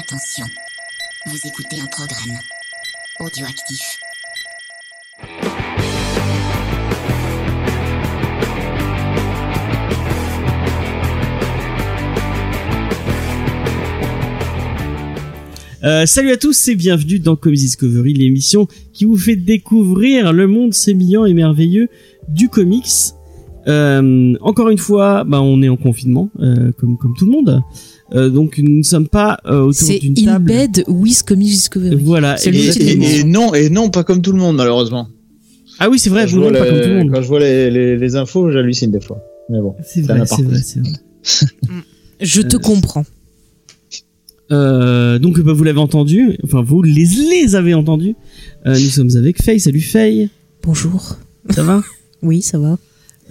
Attention, vous écoutez un programme audioactif. Euh, salut à tous et bienvenue dans Comics Discovery, l'émission qui vous fait découvrir le monde sémillant et merveilleux du comics. Euh, encore une fois, bah, on est en confinement, euh, comme comme tout le monde. Euh, donc nous ne sommes pas euh, autour C'est d'une In table. Bed with Comics Discovery. Voilà. C'est et- le Et, et- non, et non, pas comme tout le monde, malheureusement. Ah oui, c'est vrai, quand, je vous vois non, pas les, comme tout le monde. quand je vois les, les, les infos, j'hallucine des fois. Mais bon. C'est c'est vrai, c'est vrai, c'est vrai. Je te comprends. Euh, donc bah, vous l'avez entendu, enfin vous les les avez entendus. Euh, nous sommes avec Faye. Salut Faye. Bonjour. Ça va? Oui, ça va.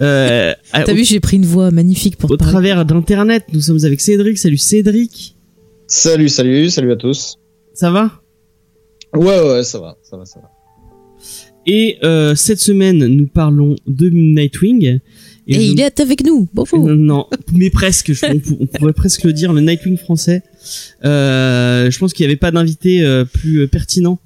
Euh, à- T'as vu, j'ai pris une voix magnifique pour au te travers d'internet, nous sommes avec Cédric. Salut Cédric. Salut, salut, salut à tous. Ça va? Ouais, ouais, ça va, ça va, ça va. Et euh, cette semaine, nous parlons de Nightwing. Et je- il est avec nous. Bonjour. Non, mais presque. je- on, pou- on pourrait presque le dire, le Nightwing français. Euh, je pense qu'il n'y avait pas d'invité euh, plus euh, pertinent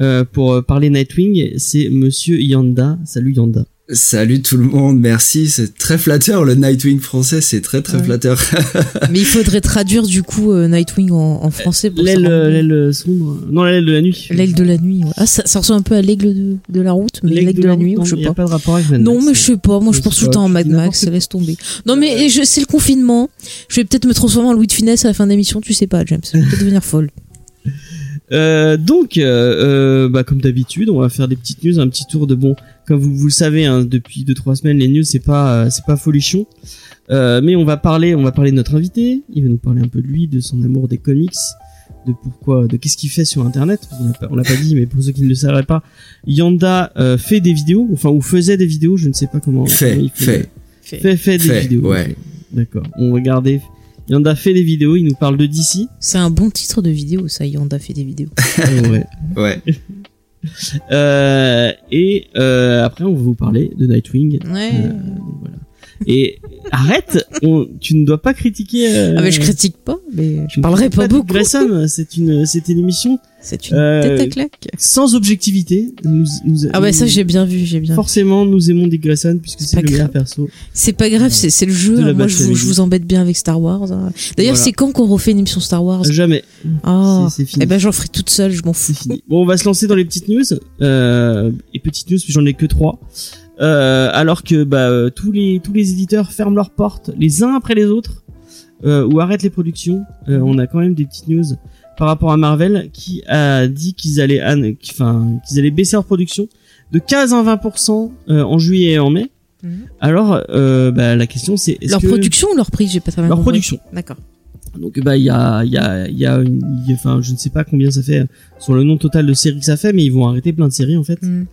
euh, pour parler Nightwing. C'est Monsieur Yanda. Salut Yanda. Salut tout le monde, merci, c'est très flatteur le Nightwing français, c'est très très Ouais. flatteur. Mais il faudrait traduire du coup euh, Nightwing en, en français. pour L'aile, l'aile sombre. Non, l'aile de la nuit. L'aile de la nuit. ouais. Ah, ça, ça ressemble un peu à l'aigle de, de la route, mais l'aigle de, la nuit, non, je sais Il n'y a pas. pas de rapport avec Mad Non, Max. mais je sais pas. Moi, je pense tout le temps en Mad Max. Laisse tomber. Non, mais je, c'est le confinement. Je vais peut-être me transformer en Louis de Finesse à la fin de l'émission. Tu sais pas, James. Je vais peut-être devenir folle. Euh, donc, euh, euh, bah, comme d'habitude, on va faire des petites news, un petit tour de bon. Comme vous, vous le savez, hein, depuis deux trois semaines, les news c'est pas euh, c'est pas folichon. Euh, mais on va parler, on va parler de notre invité. Il va nous parler un peu de lui, de son amour des comics, de pourquoi, de qu'est-ce qu'il fait sur Internet. On l'a pas, on l'a pas dit, mais pour ceux qui ne le savraient pas, Yanda euh, fait des vidéos, enfin ou faisait des vidéos, je ne sais pas comment. Fait, comment il fait. fait, fait des Fait, vidéos. ouais. D'accord. On regardait. Yanda fait des vidéos. Il nous parle de DC. C'est un bon titre de vidéo, ça. Yanda fait des vidéos. Ouais. Ouais. Euh, et euh, après, on va vous parler de Nightwing. Ouais. Euh, voilà. Et arrête, on, tu ne dois pas critiquer. euh, Ah, mais je critique pas, mais je ne parlerai pas Dick beaucoup. Grayson. C'est une, c'était une émission C'est une Euh, tête à claque. sans objectivité. Nous, nous, Ah, ouais, ça, nous- j'ai bien vu, j'ai bien vu. Forcément, nous aimons Dick Grayson puisque c'est pas le meilleur grave. perso. C'est pas grave, c'est c'est le jeu. Hein. Moi, je vous, Batman. je vous embête bien avec Star Wars. hein. D'ailleurs, Voilà. c'est quand qu'on refait une émission Star Wars? Jamais. Ah, C'est- c'est fini. eh ben, j'en ferai toute seule, je m'en fous. Fini. Bon, on va se lancer dans les petites news. Euh, et petites news, j'en ai que trois. Euh, alors que bah, euh, tous les tous les éditeurs ferment leurs portes les uns après les autres euh, ou arrêtent les productions. Euh, on a quand même des petites news par rapport à Marvel qui a dit qu'ils allaient enfin qu'ils allaient baisser leur production de 15 à 20% euh, en juillet et en mai. Mhm. Alors euh, bah, la question c'est est-ce Leur que- production ou leur prix? J'ai pas très bien leur compris. production. D'accord. Donc bah il y a il y a il y a enfin je ne sais pas combien ça fait sur le nombre total de séries que ça fait mais ils vont arrêter plein de séries en fait Mhm.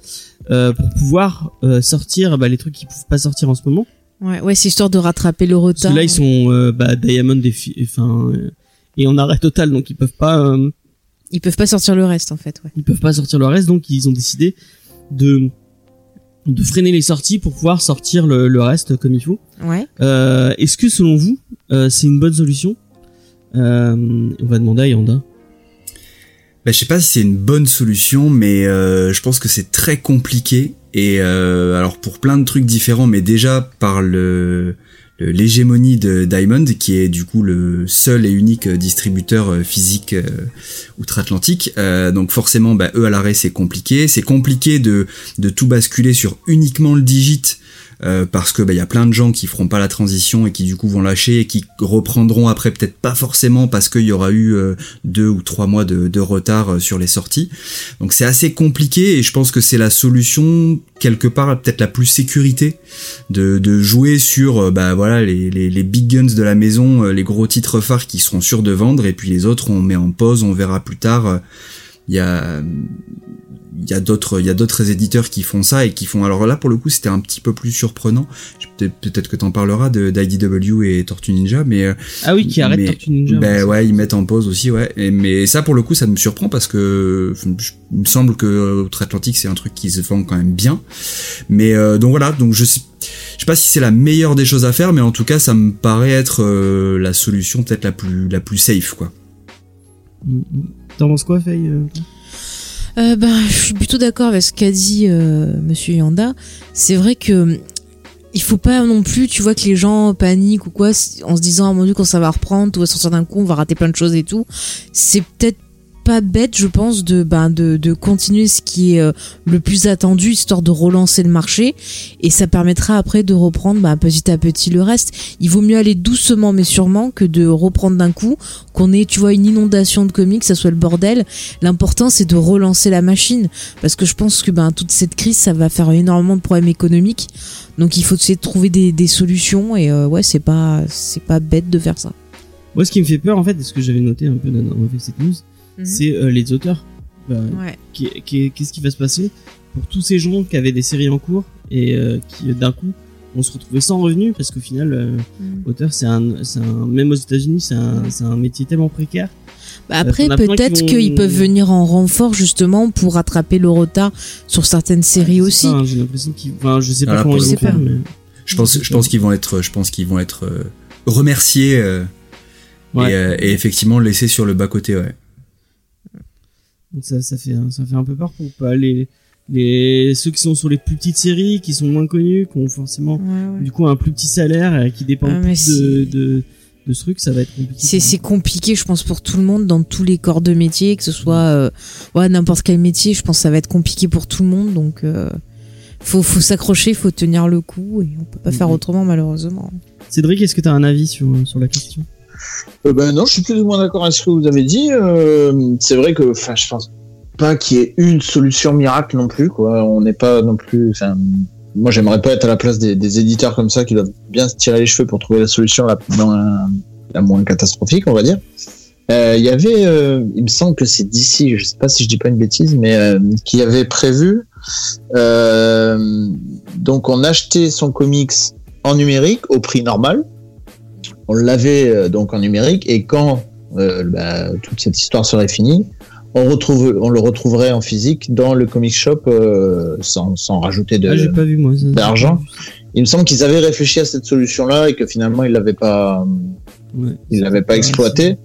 euh, pour pouvoir euh, sortir bah, les trucs qui peuvent pas sortir en ce moment Ouais, ouais, c'est histoire de rattraper le parce retard. que là ils sont euh, bah, Diamond et fi- enfin euh, et en arrêt total donc ils peuvent pas euh, Ils peuvent pas sortir le reste, en fait. Ouais. ils peuvent pas sortir le reste donc ils ont décidé de de freiner les sorties pour pouvoir sortir le, le reste comme il faut Ouais. euh, est-ce que selon vous euh, c'est une bonne solution euh, on va demander à Yanda Bah, je sais pas si c'est une bonne solution, mais euh, je pense que c'est très compliqué. Et euh, alors pour plein de trucs différents, mais déjà par le l'hégémonie de Diamond, qui est du coup le seul et unique distributeur euh, physique euh, outre-Atlantique. Euh, donc forcément, bah, eux à l'arrêt, c'est compliqué. C'est compliqué de, de tout basculer sur uniquement le digit. Euh, parce que bah, il y a plein de gens qui feront pas la transition et qui du coup vont lâcher et qui reprendront après peut-être pas forcément parce qu'il y aura eu euh, deux ou trois mois de, de retard euh, sur les sorties. Donc c'est assez compliqué et je pense que c'est la solution quelque part peut-être la plus sécurité de, de jouer sur euh, bah voilà les, les, les big guns de la maison, les gros titres phares qui seront sûrs de vendre et puis les autres on met en pause, on verra plus tard. Il y a il y a d'autres il y a d'autres éditeurs qui font ça et qui font alors là pour le coup c'était un petit peu plus surprenant peut-être que t'en parleras de d'IDW et Tortue Ninja mais euh, ah oui qui arrête mais- Tortue Ninja ben ouais. ouais, ils mettent en pause aussi, ouais. Et, mais ça, pour le coup, ça me surprend parce que je- il me semble que euh, Outre-Atlantique, c'est un truc qui se vend quand même bien. Mais euh, donc voilà, donc je sais, je sais pas si c'est la meilleure des choses à faire, mais en tout cas, ça me paraît être euh, la solution peut-être la plus la plus safe, quoi. Mm, mm. T'en penses quoi, Faye euh, bah, je suis plutôt d'accord avec ce qu'a dit euh, Monsieur Yanda. C'est vrai que il faut pas non plus, tu vois, que les gens paniquent ou quoi, en se disant, ah mon dieu, quand ça va reprendre, tout va sortir d'un coup, on va rater plein de choses et tout. C'est peut-être pas bête, je pense, de, ben, de, de continuer ce qui est euh, le plus attendu, histoire de relancer le marché. Et ça permettra après de reprendre ben, petit à petit le reste. Il vaut mieux aller doucement mais sûrement que de reprendre d'un coup, qu'on ait, tu vois, une inondation de comics, que ça soit le bordel. L'important, c'est de relancer la machine. Parce que je pense que ben, toute cette crise, ça va faire énormément de problèmes économiques. Donc il faut essayer de trouver des, des solutions. Et euh, ouais, c'est pas, pas bête de faire ça. Moi, ce qui me fait peur, en fait, et ce que j'avais noté un peu dans, dans cette news, c'est euh, les auteurs. Bah, Ouais. qui- Qu'est-ce qui va se passer pour tous ces gens qui avaient des séries en cours et euh, qui, d'un coup, vont se retrouver sans revenus parce qu'au final, euh, auteur, c'est un, même aux États-Unis, c'est un, métier tellement précaire. Bah après, peut-être vont- qu'ils peuvent venir en renfort justement pour rattraper le retard sur certaines séries aussi. Enfin, J'ai l'impression qu'ils, enfin, je sais pas Ah, comment ils vont faire, mais Je pense, je pense qu'ils vont être, je pense qu'ils vont être euh, remerciés euh, Ouais. et, euh, et effectivement laissés sur le bas côté. Ouais. Donc ça, ça fait, ça fait un peu peur pour pas les, les, ceux qui sont sur les plus petites séries, qui sont moins connus, qui ont forcément, Ouais, ouais. du coup, un plus petit salaire, euh, qui dépendent Ah, plus de, de, de ce truc, ça va être compliqué. C'est c'est compliqué, je pense, pour tout le monde dans tous les corps de métier, que ce soit euh, ouais n'importe quel métier. Je pense que ça va être compliqué pour tout le monde, donc euh, faut faut s'accrocher, faut tenir le coup et on peut pas faire autrement malheureusement. Cédric, est-ce que tu as un avis sur, sur la question? Euh, ben non, je suis plus ou moins d'accord avec ce que vous avez dit. Euh, c'est vrai que, enfin, je pense pas qu'il y ait une solution miracle non plus. On n'est pas non plus. Moi, j'aimerais pas être à la place des, éditeurs comme ça qui doivent bien se tirer les cheveux pour trouver la solution la moins, catastrophique, on va dire. Euh, Il y avait, il me semble que c'est d'ici, je sais pas si je dis pas une bêtise, mais qui avait prévu. donc, on achetait son comics en numérique au prix normal on l'avait euh, donc en numérique et quand euh, bah, toute cette histoire serait finie, on, retrouve, on le retrouverait en physique dans le comic shop euh, sans, sans rajouter de. Ah, d'argent. Il me semble qu'ils avaient réfléchi à cette solution-là et que finalement ils l'avaient pas, Ouais. ils l'avaient pas exploité.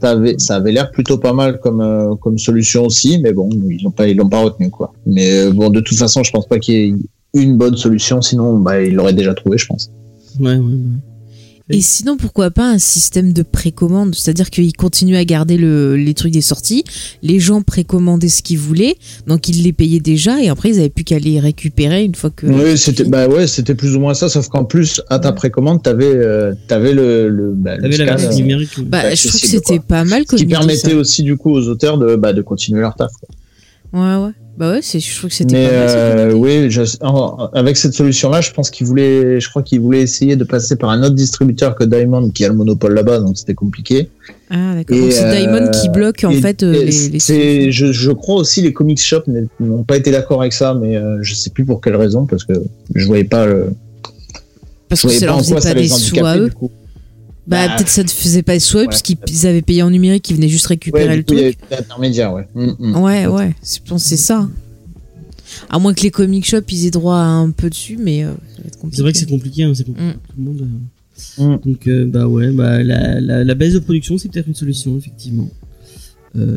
Ça avait, ça avait l'air plutôt pas mal comme euh, comme solution aussi, mais bon, ils l'ont pas, ils l'ont pas retenu quoi. Mais bon, de toute façon, je pense pas qu'il y ait une bonne solution, sinon bah ils l'auraient déjà trouvé, je pense. Ouais, ouais, ouais. Et sinon, pourquoi pas un système de précommande? C'est-à-dire qu'ils continuent à garder le, les trucs des sorties, les gens précommandaient ce qu'ils voulaient, donc ils les payaient déjà, et après ils avaient plus qu'à les récupérer une fois que. Oui, c'était bah ouais, c'était plus ou moins ça, sauf qu'en plus à ta précommande, t'avais euh, t'avais le le, bah, le T'avais la scan, euh, numérique. Bah, je trouve que c'était pas mal ce qui permettait ça. aussi du coup aux auteurs de bah de continuer leur taf. quoi. Ouais, ouais. Bah ouais, c'est, je trouve que c'était Mais pas euh, oui, je, en- avec cette solution-là, je pense qu'ils voulaient, je crois qu'ils voulaient essayer de passer par un autre distributeur que Diamond qui a le monopole là-bas, donc c'était compliqué. Ah, d'accord. c'est euh, Diamond qui bloque en Et- fait euh, et les, je, je crois aussi les comic shops n'ont pas été d'accord avec ça, mais euh, je sais plus pour quelle raison parce que je voyais pas le, parce je que ça pas leur faisait pas des sous à handicapait eux. du coup. Bah, Bah, peut-être ça ne faisait pas sous eux, ouais, parce qu'ils avaient payé en numérique, ils venaient juste récupérer Ouais, le coup, truc. avait l'intermédiaire, ouais. Mm, mm. Ouais, ouais, c'est, ça. À moins que les comic shops ils aient droit à un peu dessus, mais euh, ça va être compliqué. C'est vrai que c'est compliqué, hein, c'est compliqué Mm. tout le monde. euh. Mm. Donc, euh, bah ouais, bah, la, la, la baisse de production, c'est peut-être une solution, effectivement. Euh,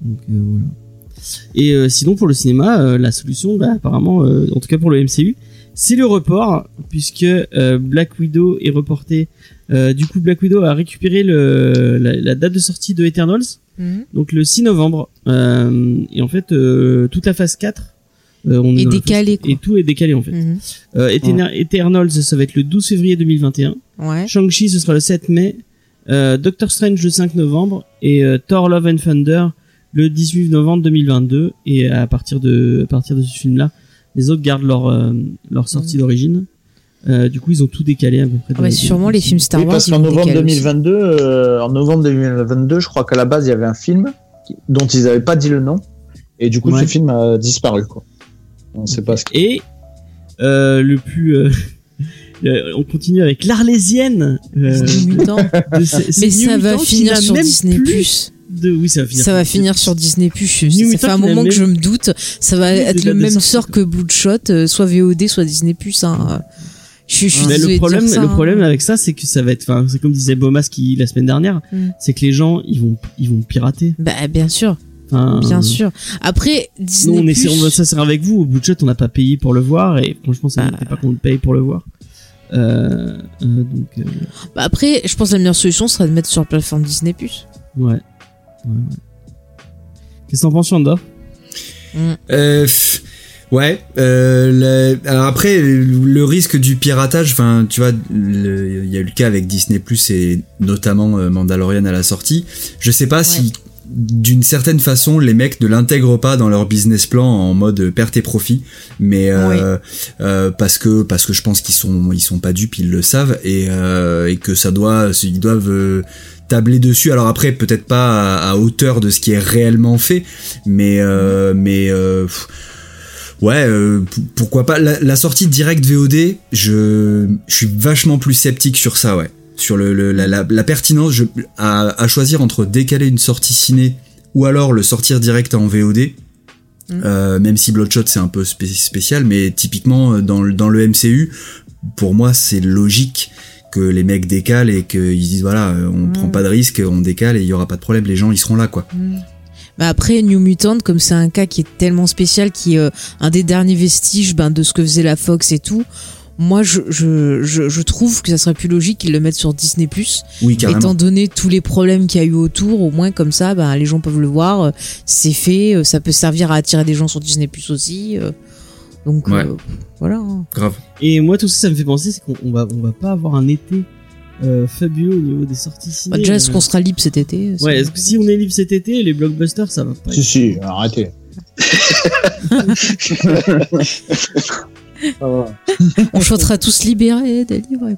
donc, voilà. Et sinon, pour le cinéma, la solution, bah, apparemment, en tout cas pour le MCU, c'est le report, puisque Black Widow est reporté. Euh, du coup, Black Widow a récupéré le, la, la date de sortie de Eternals, Mhm. donc le 6 novembre. Euh, et en fait, euh, toute la phase 4 euh, on Et dans la phase-. Et tout est décalé, en fait. Mhm. Euh, Eterna- Eternals, ça va être le 12 février 2021. Ouais. Shang-Chi, ce sera le 7 mai. Euh, Doctor Strange, le 5 novembre. Et euh, Thor Love and Thunder, le 18 novembre 2022. Et à partir de, à partir de ce film-là, les autres gardent leur, euh, leur sortie d'origine. Euh, du coup, ils ont tout décalé à peu près. Ah bah, de- sûrement les films Star Oui, Wars. parce qu'en novembre décaler aussi. 2022, euh, en novembre 2022, je crois qu'à la base il y avait un film qui- dont ils n'avaient pas dit le nom, et du coup Ouais. ce film a disparu. Quoi. On sait pas ce que. Et euh, le plus... on continue avec l'Arlésienne. euh, de Mais ça va finir sur Disney+. plus De... Oui, ça va finir. Ça va finir sur Disney+. New Ça Mutant fait un moment que je me doute. Ça va plus être le même sort que Bloodshot, euh, soit VOD, soit Disney+. Hein. Je, suis- je suis Mais désolée le de problème, dire ça, le hein. problème avec ça, c'est que ça va être, enfin, c'est comme disait Bomas qui la semaine dernière, Mm. c'est que les gens, ils vont, ils vont pirater. Bah bien sûr, Enfin, bien sûr. Après Nous, Disney on essaie, on va, ça sert avec vous. Au bout de chat, on n'a pas payé pour le voir et franchement, ça Bah. n'était pas qu'on le paye pour le voir. Euh, euh, donc, euh, Bah, après, je pense que la meilleure solution serait de mettre sur la plateforme Disney Plus. ouais. ouais, ouais. Qu'est-ce que t'en penses, Euh, pff, ouais. Euh, le- alors après, le risque du piratage, enfin, tu vois, il y a eu le cas avec Disney Plus et notamment euh, Mandalorian à la sortie. Je sais pas si d'une certaine façon les mecs ne l'intègrent pas dans leur business plan en mode perte et profit mais euh, euh, parce que parce que je pense qu'ils sont ils sont pas dupes ils le savent et euh, et que ça doit ils doivent tabler dessus alors après peut-être pas à, à hauteur de ce qui est réellement fait mais euh, mais euh, pff, ouais euh, pourquoi pas. La, la sortie direct VOD je je suis vachement plus sceptique sur ça ouais. Sur le, le- la, la, la pertinence je, à, à choisir entre décaler une sortie ciné ou alors le sortir direct en VOD euh, même si Bloodshot c'est un peu spé- spécial mais typiquement euh, dans, le- dans le MCU pour moi c'est logique que les mecs décalent et qu'ils disent voilà euh, on Mm. prend pas de risque on décale et il y aura pas de problème les gens ils seront là quoi Bah après New Mutant, comme c'est un cas qui est tellement spécial, qui est euh, un des derniers vestiges ben, de ce que faisait la Fox et tout. Moi, je, je, je, je trouve que ça serait plus logique qu'ils le mettent sur Disney+. oui carrément Étant donné tous les problèmes qu'il y a eu autour, au moins comme ça, ben, les gens peuvent le voir, euh, c'est fait, euh, ça peut servir à attirer des gens sur Disney Plus aussi. donc Ouais. euh, voilà. hein. grave Et moi, tout ça, ça me fait penser, c'est qu'on on va, on va pas avoir un été euh, fabuleux au niveau des sorties ciné. Bah, déjà, est-ce euh. qu'on sera libre cet été Ouais, est-ce que si on est libre cet été, les blockbusters, ça va pas. Si, être- si, arrêtez. On chantera tous libérés, délivrés.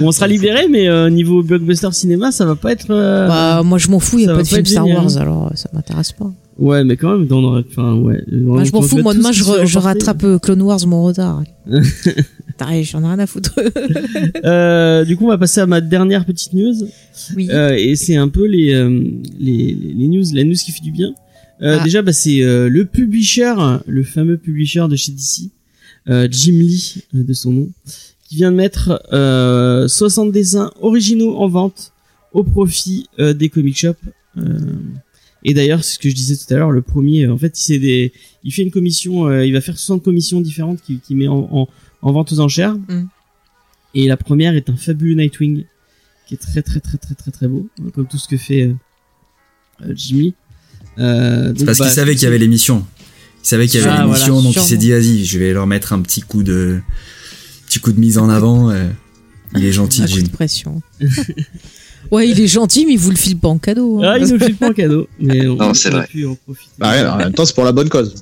Bon, on sera libéré, mais euh, niveau blockbuster cinéma, ça va pas être. euh, Bah, moi, je m'en fous, il n'y a pas de film Star génial. Wars, alors euh, ça m'intéresse pas. Ouais, mais quand même, aurait. Enfin, ouais. Bah, je m'en fous, moi demain je, je rattrape euh, Clone Wars mon retard. T'arrives, j'en ai rien à foutre. Euh, du coup, on va passer à ma dernière petite news. oui. Euh, et c'est un peu les, euh, les, les, les news, la news qui fait du bien. Euh, Ah. Déjà, bah, c'est le publisher, le fameux publisher de chez DC, Jim Lee de son nom, qui vient de mettre euh, 60 dessins originaux en vente au profit des comic shops. Et d'ailleurs, c'est ce que je disais tout à l'heure, le premier, en fait, il, des, il fait une commission, euh, il va faire 60 commissions différentes qu'il qu'il met en, en, en vente aux enchères. Mm. Et la première est un fabuleux Nightwing qui est très très très très très très beau, comme tout ce que fait euh, euh, Jimmy. Euh, donc, parce bah, qu'il savait qu'il y avait l'émission. Il savait qu'il y avait Ah, l'émission, voilà, donc il s'est dit vas-y, je vais leur mettre un petit coup de petit coup de mise en avant. euh. Il est gentil, Un coup Jim. de pression. ouais, il est gentil, mais il vous le file pas en cadeau. hein. Ah, il nous le file pas en cadeau, mais on, Non, c'est vrai. pu en profiter. Bah, ouais, en même temps, c'est pour la bonne cause.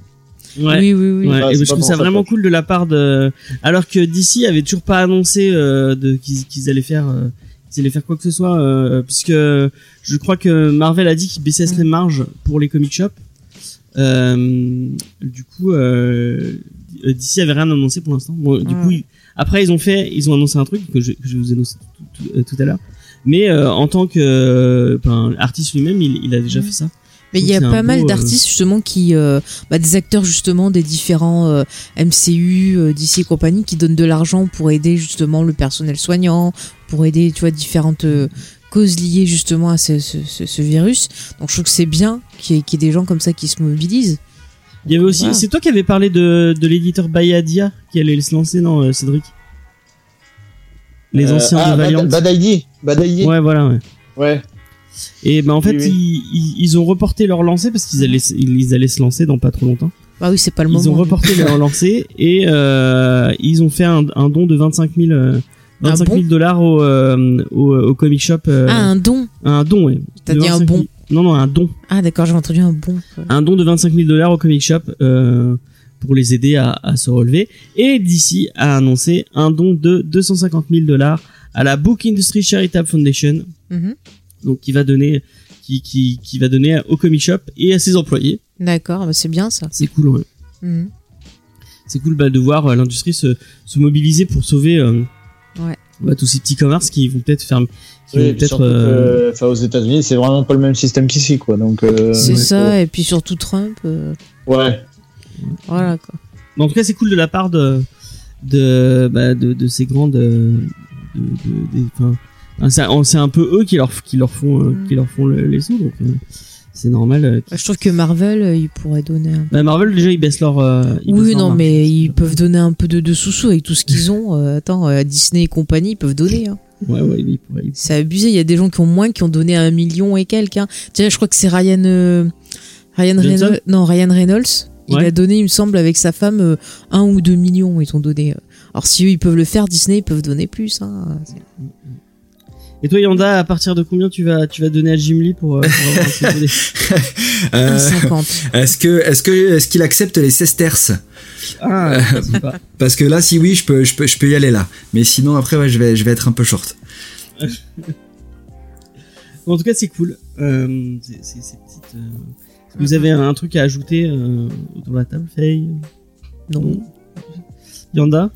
Ouais. Oui, oui, oui. Ouais, Ah, et je trouve ça vraiment cool de la part de, alors que DC avait toujours pas annoncé euh, de qu'ils qu'ils allaient faire, euh, qu'ils allaient faire quoi que ce soit, euh, puisque je crois que Marvel a dit qu'ils baissaient Mm. les marges pour les comic shops. Euh, du coup, euh, DC avait rien annoncé pour l'instant. Bon, du coup, ils- après ils ont fait, ils ont annoncé un truc que je, que je vous ai annoncé tout, tout- euh, tout à l'heure. Mais euh, en tant que euh, ben, artiste lui-même, il, il a déjà Mm. fait ça. Mais il y a pas mal beau, euh, d'artistes justement qui, euh, bah, des acteurs justement des différents euh, MCU, euh, DC et compagnie, qui donnent de l'argent pour aider justement le personnel soignant, pour aider, tu vois, différentes euh, causes liées justement à ce, ce, ce, ce virus. Donc je trouve que c'est bien qu'il y, ait- qu'il y ait des gens comme ça qui se mobilisent. Il y avait aussi, Voilà. c'est toi qui avais parlé de, de l'éditeur Bayadia qui allait se lancer, non, euh, Cédric Les Euh, anciens ah, de Valiant. Bad. Ouais, voilà, ouais. Ouais. Et ben en fait, Oui, oui. Ils, ils, ils ont reporté leur lancée parce qu'ils allaient, ils, ils allaient se lancer dans pas trop longtemps. Bah oui, c'est pas le Ils moment. ont reporté leur lancée et euh, ils ont fait un, un don de 25 000, euh, 25 000 bon dollars au, euh, au, au comic shop. euh, Ah, un don. un don, ouais. T'as dit un 25 000 bon. Non, non, un don. Ah d'accord, j'ai entendu un bon. un don de 25 000 dollars au comic shop euh, pour les aider à, à se relever. Et DC a annoncé un don de 250 000 dollars à la Book Industry Charitable Foundation, Mhm. Donc qui va donner, qui, qui, qui va donner au comic shop et à ses employés. D'accord, bah, c'est bien ça. C'est cool, ouais. Mhm. C'est cool bah, de voir euh, l'industrie se, se mobiliser pour sauver euh, Ouais. bah, tous ces petits commerces qui vont peut-être faire, qui Oui, peut-être. euh, aux États-Unis, c'est vraiment pas le même système qu'ici, quoi. Donc, euh, C'est ouais, ça, et puis surtout Trump. euh, Ouais. voilà quoi. mais en tout cas, c'est cool de la part de de bah, de, de ces grandes de, de- c'est un- c'est un peu eux qui leur qui leur font euh, Mm. qui leur font le- les sous donc euh, c'est normal euh, qu'ils- Je trouve que Marvel, ils pourraient donner un bah, Marvel déjà ils baissent leur euh, ils Oui, non, mais ils peuvent donner un peu de, de sous-sous avec tout ce qu'ils ont. Euh, attends, euh, Disney et compagnie, ils peuvent donner. Hein. ouais ouais ils pourraient- ils- C'est abusé. Il y a des gens qui ont moins, qui ont donné un million et quelques. Hein. Tiens, je crois que c'est Ryan, euh, Ryan Reynolds. Non, Ryan Reynolds. Il a donné, il me semble, avec sa femme, euh, un ou deux millions. Ils ont donné. Alors, si eux, ils peuvent le faire, Disney, ils peuvent donner plus. Hein. Et toi Yanda à partir de combien tu vas tu vas donner à Jim Lee pour, euh, pour avoir un Euh, 1,50. est-ce que est-ce que est-ce qu'il accepte les sesterces? Ah je sais pas. Parce que là, si oui, je peux je peux je peux y aller là. Mais sinon après, ouais, je vais je vais être un peu short. en tout cas c'est cool euh, c'est c'est ces petites euh, vous avez un truc à ajouter euh, autour de la table Faye? Non. Yanda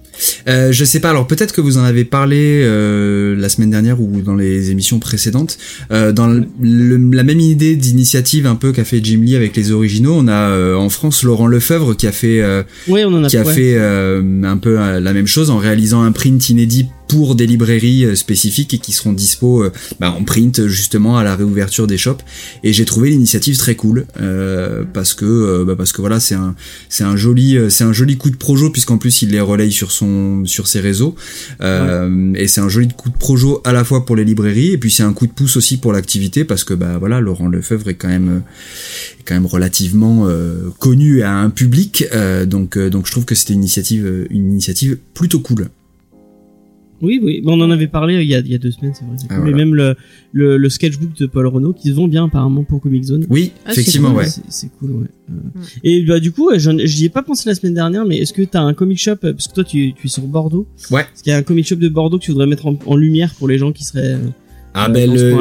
Euh, je sais pas. Alors peut-être que vous en avez parlé euh, la semaine dernière ou dans les émissions précédentes. Euh, dans le- le- la même idée d'initiative un peu qu'a fait Jim Lee avec les originaux, on a en France Laurent Lefebvre qui a fait ouais on en a qui a ouais. fait un peu la même chose en réalisant un print inédit pour des librairies euh, spécifiques et qui seront dispo euh, bah, en print justement à la réouverture des shops. Et j'ai trouvé l'initiative très cool euh, parce que bah, parce que voilà c'est un c'est un joli c'est un joli coup de projo puisqu'en plus il les relaye sur son sur ses réseaux. Euh, et c'est un joli coup de projo à la fois pour les librairies et puis c'est un coup de pouce aussi pour l'activité parce que bah voilà Laurent Lefebvre est quand même est quand même relativement euh, connu à un public. Euh, donc euh, donc je trouve que c'était une initiative une initiative plutôt cool Oui, oui, Bon, on en avait parlé euh, il y a, il y a deux semaines, c'est vrai. Ah, cool. voilà. Et même le, le, le sketchbook de Paul Renault qui se vend bien apparemment pour Comic Zone. oui Ah, effectivement ouais C'est- cool, ouais. Euh, Et bah du coup, j'y ai pas pensé la semaine dernière, mais est-ce que t'as un comic shop euh, parce que toi tu, tu es sur Bordeaux Ouais. Est-ce qu'il y a un comic shop de Bordeaux que tu voudrais mettre en, en lumière pour les gens qui seraient euh, ah euh, ben le,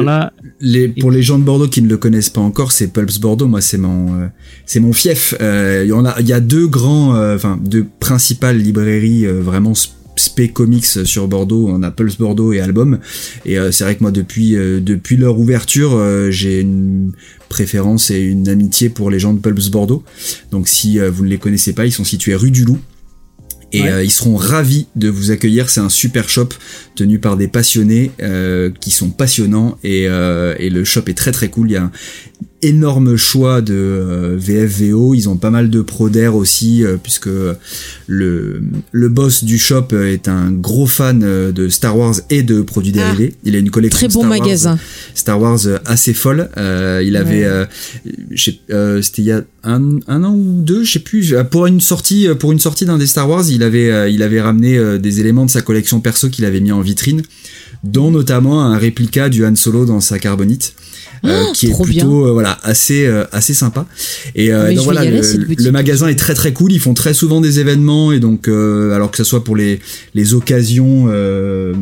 les, pour les gens de Bordeaux qui ne le connaissent pas encore, c'est Pulps Bordeaux. Moi, c'est mon, euh, c'est mon fief. Euh, Il y en a, il y a deux grands, euh, enfin deux principales librairies euh, vraiment spé comics sur Bordeaux. On a Pulse Bordeaux et Album. Et euh, c'est vrai que moi, depuis euh, depuis leur ouverture, euh, j'ai une préférence et une amitié pour les gens de Pulse Bordeaux. Donc, si vous ne les connaissez pas, ils sont situés rue du Loup. Et Ouais. ils seront ravis de vous accueillir. C'est un super shop tenu par des passionnés qui sont passionnants et, et le shop est très très cool. Il y a un énorme choix de euh, VFVO. Ils ont pas mal de pro d'air aussi euh, puisque le le boss du shop euh, est un gros fan de Star Wars et de produits Ah. dérivés. Il a une collection Très bon Star Wars, magasin. Star Wars assez folle. Euh, il avait, Ouais. euh, je sais- euh, c'était il y a un, un an ou deux, je sais plus. Pour une sortie, pour une sortie d'un des Star Wars, il avait, il avait ramené des éléments de sa collection perso qu'il avait mis en vitrine, dont notamment un réplica du Han Solo dans sa carbonite. Euh, Oh, qui est plutôt euh, voilà assez euh, assez sympa. Et euh, Mais donc voilà le, magasin est très très cool. Ils font très souvent des événements et donc euh, alors que ce soit pour les les occasions euh,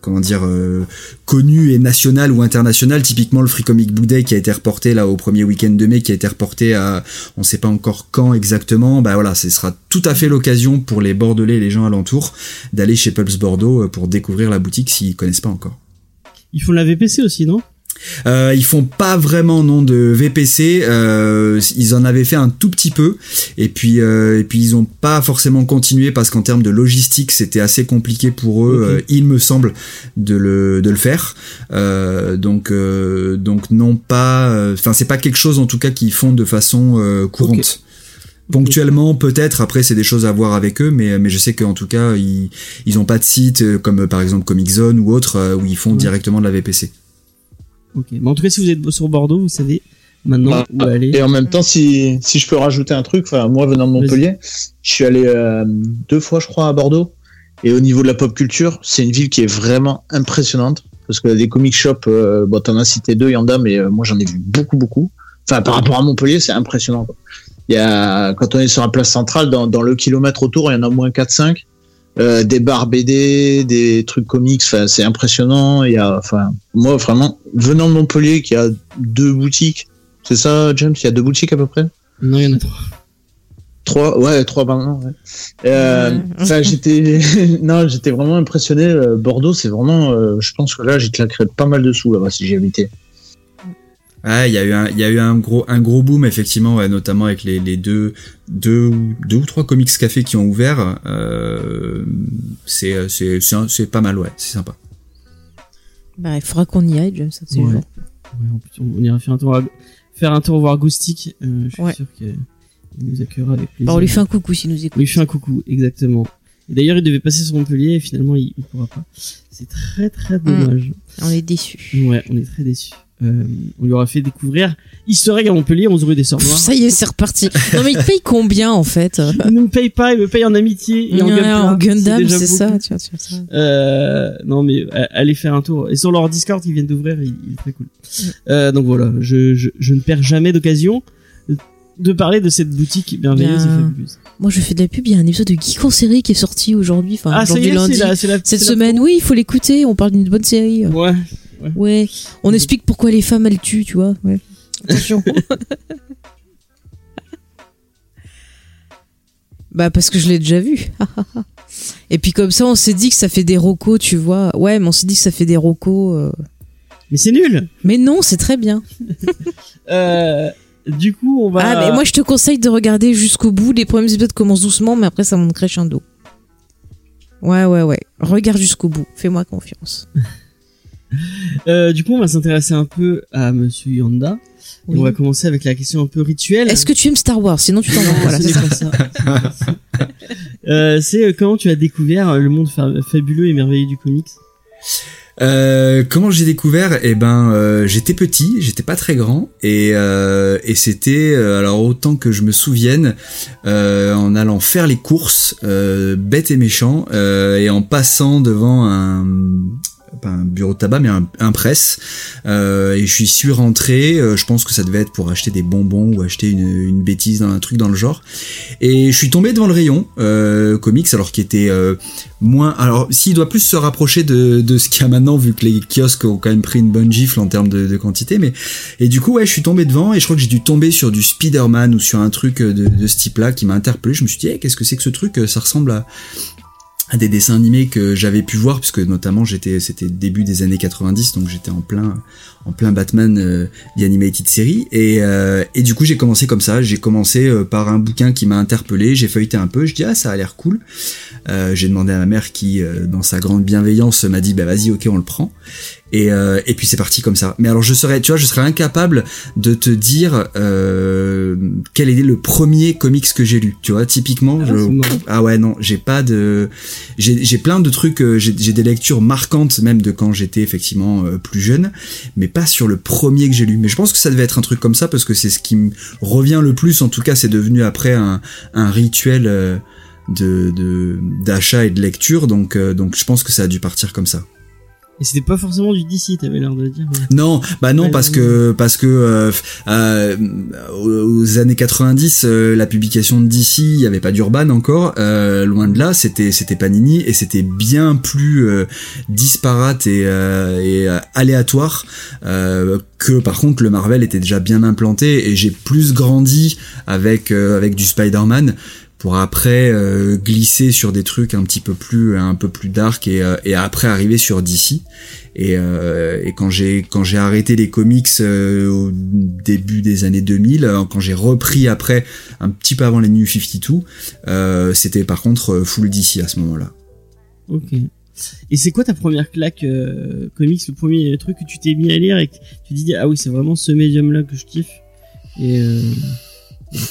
comment dire euh, connues et nationales ou internationales typiquement le Free Comic Book Day qui a été reporté là au premier week-end de mai qui a été reporté à on sait pas encore quand exactement bah voilà ce sera tout à fait l'occasion pour les bordelais et les gens alentours d'aller chez Pulse Bordeaux pour découvrir la boutique s'ils connaissent pas encore. Ils font la VPC aussi, non? Euh, ils font pas vraiment nom de VPC. Euh, ils en avaient fait un tout petit peu, et puis euh, et puis ils ont pas forcément continué parce qu'en termes de logistique, c'était assez compliqué pour eux, euh, il me semble, de le de le faire. Euh, donc euh, donc non pas. euh, Enfin, c'est pas quelque chose en tout cas qu'ils font de façon euh, courante. Ponctuellement, peut-être. Après, c'est des choses à voir avec eux, mais mais je sais qu'en tout cas, ils ils ont pas de site comme par exemple Comic Zone ou autre où ils font Ouais. directement de la VPC. Ok. Mais en tout cas, si vous êtes sur Bordeaux, vous savez maintenant Bah, où aller. Et en même temps, si, si je peux rajouter un truc, enfin, moi venant de Montpellier, je suis allé euh, deux fois, je crois, à Bordeaux. Et au niveau de la pop culture, c'est une ville qui est vraiment impressionnante. Parce que des comic shops, euh, bon, t'en as cité deux, Yanda, mais euh, moi j'en ai vu beaucoup, beaucoup. Enfin, par rapport à Montpellier, c'est impressionnant. Quoi. Il y a, quand on est sur la place centrale, dans, dans le kilomètre autour, il y en a au moins 4-5. Euh, des bars BD, des trucs comics, enfin, c'est impressionnant. Il y a, enfin, moi vraiment, venant de Montpellier, qui a deux boutiques, c'est ça, James? Il y a deux boutiques à peu près? Non, il y en a trois. Trois, ouais, trois maintenant. Ouais. Euh, Ouais. J'étais, non, j'étais vraiment impressionné. Euh, Bordeaux, c'est vraiment, euh, je pense que là, j'ai claquerais pas mal de sous là-bas si j'y habitais. Ouais, il y a eu un, il y a eu un gros, un gros boom effectivement, ouais, notamment avec les, les deux, deux, deux ou trois comics cafés qui ont ouvert. Euh, c'est, c'est, c'est, pas mal, ouais, c'est sympa. Bah, il faudra qu'on y aille, James, ça, c'est Ouais. Ouais, on on ira faire un tour, à- faire un tour voir Goustic. Euh, je suis Ouais. sûr qu'il nous accueillera avec plaisir. Bah, on lui fait un coucou s'il nous On écoute. lui fait un coucou, exactement. Et d'ailleurs, il devait passer sur Montpellier et finalement, il, il pourra pas. C'est très très dommage. On est déçus. Ouais, on est très déçus. Euh, on lui aura fait découvrir Easter egg à Montpellier, 11 rue des Sœurs Noires. ça y est, c'est reparti. Non, mais il te paye combien, en fait? Il ne me paye pas, il me paye en amitié et en, Ouais, Gunpla. en Gundam, c'est ça, tu vois, tu vois ça. Euh, non mais euh, allez faire un tour. Et sur leur Discord, ils viennent d'ouvrir, il, il est très cool. Euh, donc voilà, je, je, je ne perds jamais d'occasion de parler de cette boutique merveilleuse Bien. et fabuleuse. Moi, je fais de la pub. Il y a un épisode de Geek en série qui est sorti aujourd'hui, enfin, Ah, aujourd'hui est, lundi. c'est la, c'est la, Cette la- semaine, oui, il faut l'écouter. On parle d'une bonne série. Ouais. Ouais. On explique pourquoi les femmes elles tuent, tu vois. Ouais. Attention. bah parce que je l'ai déjà vu. Et puis comme ça, on s'est dit que ça fait des rocos, tu vois. Ouais, mais on s'est dit que ça fait des rocos. euh. Mais c'est nul. Mais non, c'est très bien. Euh, du coup, on va. Ah, mais moi je te conseille de regarder jusqu'au bout. Les premiers épisodes commencent doucement, mais après ça monte crescendo. Ouais, ouais, ouais. Regarde jusqu'au bout. Fais-moi confiance. Euh, du coup, on va s'intéresser un peu à Monsieur Yanda. Et on va commencer avec la question un peu rituelle. Est-ce que tu aimes Star Wars? Sinon tu t'en vas. Voilà, c'est ça. ça. Euh, c'est euh, comment tu as découvert le monde fa- fabuleux et merveilleux du comics? Euh, comment j'ai découvert? Eh ben, euh, j'étais petit, j'étais pas très grand, et euh, et c'était euh, alors autant que je me souvienne, euh, en allant faire les courses, euh, bête et méchant, euh, et en passant devant un pas un bureau de tabac mais un, un presse. Euh, et je suis rentré euh, je pense que ça devait être pour acheter des bonbons ou acheter une, une bêtise dans un truc dans le genre. Et je suis tombé devant le rayon euh, comics alors qui était euh, moins alors s'il doit plus se rapprocher de, de ce qu'il y a maintenant vu que les kiosques ont quand même pris une bonne gifle en termes de, quantité. Mais et du coup ouais je suis tombé devant et je crois que j'ai dû tomber sur du Spider-Man ou sur un truc de, de ce type là qui m'a interpellé. Je me suis dit Eh, qu'est-ce que c'est que ce truc ça ressemble à des dessins animés que j'avais pu voir puisque notamment j'étais c'était début des années 90 donc j'étais en plein en plein Batman euh, The Animated Series. Et euh, et du coup j'ai commencé comme ça. J'ai commencé euh, par un bouquin qui m'a interpellé. J'ai feuilleté un peu. Je dis ah ça a l'air cool. Euh, j'ai demandé à ma mère qui euh, dans sa grande bienveillance m'a dit bah vas-y ok on le prend. Et euh, et puis c'est parti comme ça. Mais alors je serais tu vois je serais incapable de te dire euh, quel est le premier comics que j'ai lu. Tu vois typiquement Ah, je ah ouais non j'ai pas de j'ai j'ai plein de trucs j'ai des lectures marquantes même de quand j'étais effectivement plus jeune. Mais pas sur le premier que j'ai lu mais je pense que ça devait être un truc comme ça parce que c'est ce qui me revient le plus. En tout cas c'est devenu après un rituel euh, de d'achat et de lecture. Euh, donc je pense que ça a dû partir comme ça Et c'était pas forcément du DC, t'avais l'air de dire. non, bah non parce que parce que euh, euh, aux années 90, euh, la publication de DC, il y avait pas d'Urban encore, euh, loin de là, c'était c'était Panini et c'était bien plus euh, disparate et, euh, et euh, aléatoire euh, que par contre le Marvel était déjà bien implanté et j'ai plus grandi avec euh, avec du Spider-Man pour après euh, glisser sur des trucs un petit peu plus un peu plus dark et, euh, et après arriver sur DC et, euh, et quand j'ai quand j'ai arrêté les comics euh, au début des années 2000 euh, quand j'ai repris après un petit peu avant les New 52 euh, c'était par contre full DC à ce moment-là Ok. Et c'est quoi ta première claque comics, le premier truc que tu t'es mis à lire et que tu dis ah oui c'est vraiment ce médium là que je kiffe et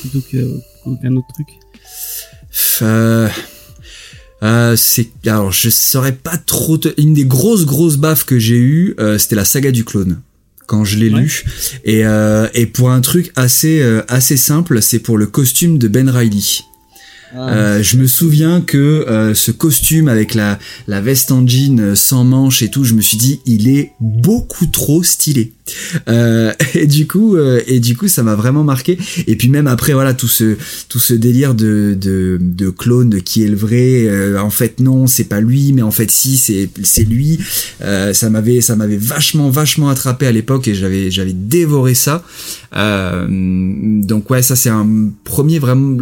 plutôt que qu'aucun autre truc? Euh, euh, c'est alors je saurais pas trop te- une des grosses grosses baffes que j'ai eu euh, c'était la saga du clone quand je l'ai Ouais. lu et euh, et pour un truc assez euh, assez simple c'est pour le costume de Ben Riley Ah, Euh, je me souviens que euh, ce costume avec la, la veste en jean euh, sans manches et tout, je me suis dit il est beaucoup trop stylé. Euh, et du coup, euh, et du coup, ça m'a vraiment marqué. Et puis même après, voilà, tout ce tout ce délire de de, de clone, de qui est le vrai. en fait, non, c'est pas lui, mais en fait, si, c'est c'est lui. Ça m'avait ça m'avait vachement vachement attrapé à l'époque et j'avais j'avais dévoré ça. Donc ouais, ça c'est un premier vraiment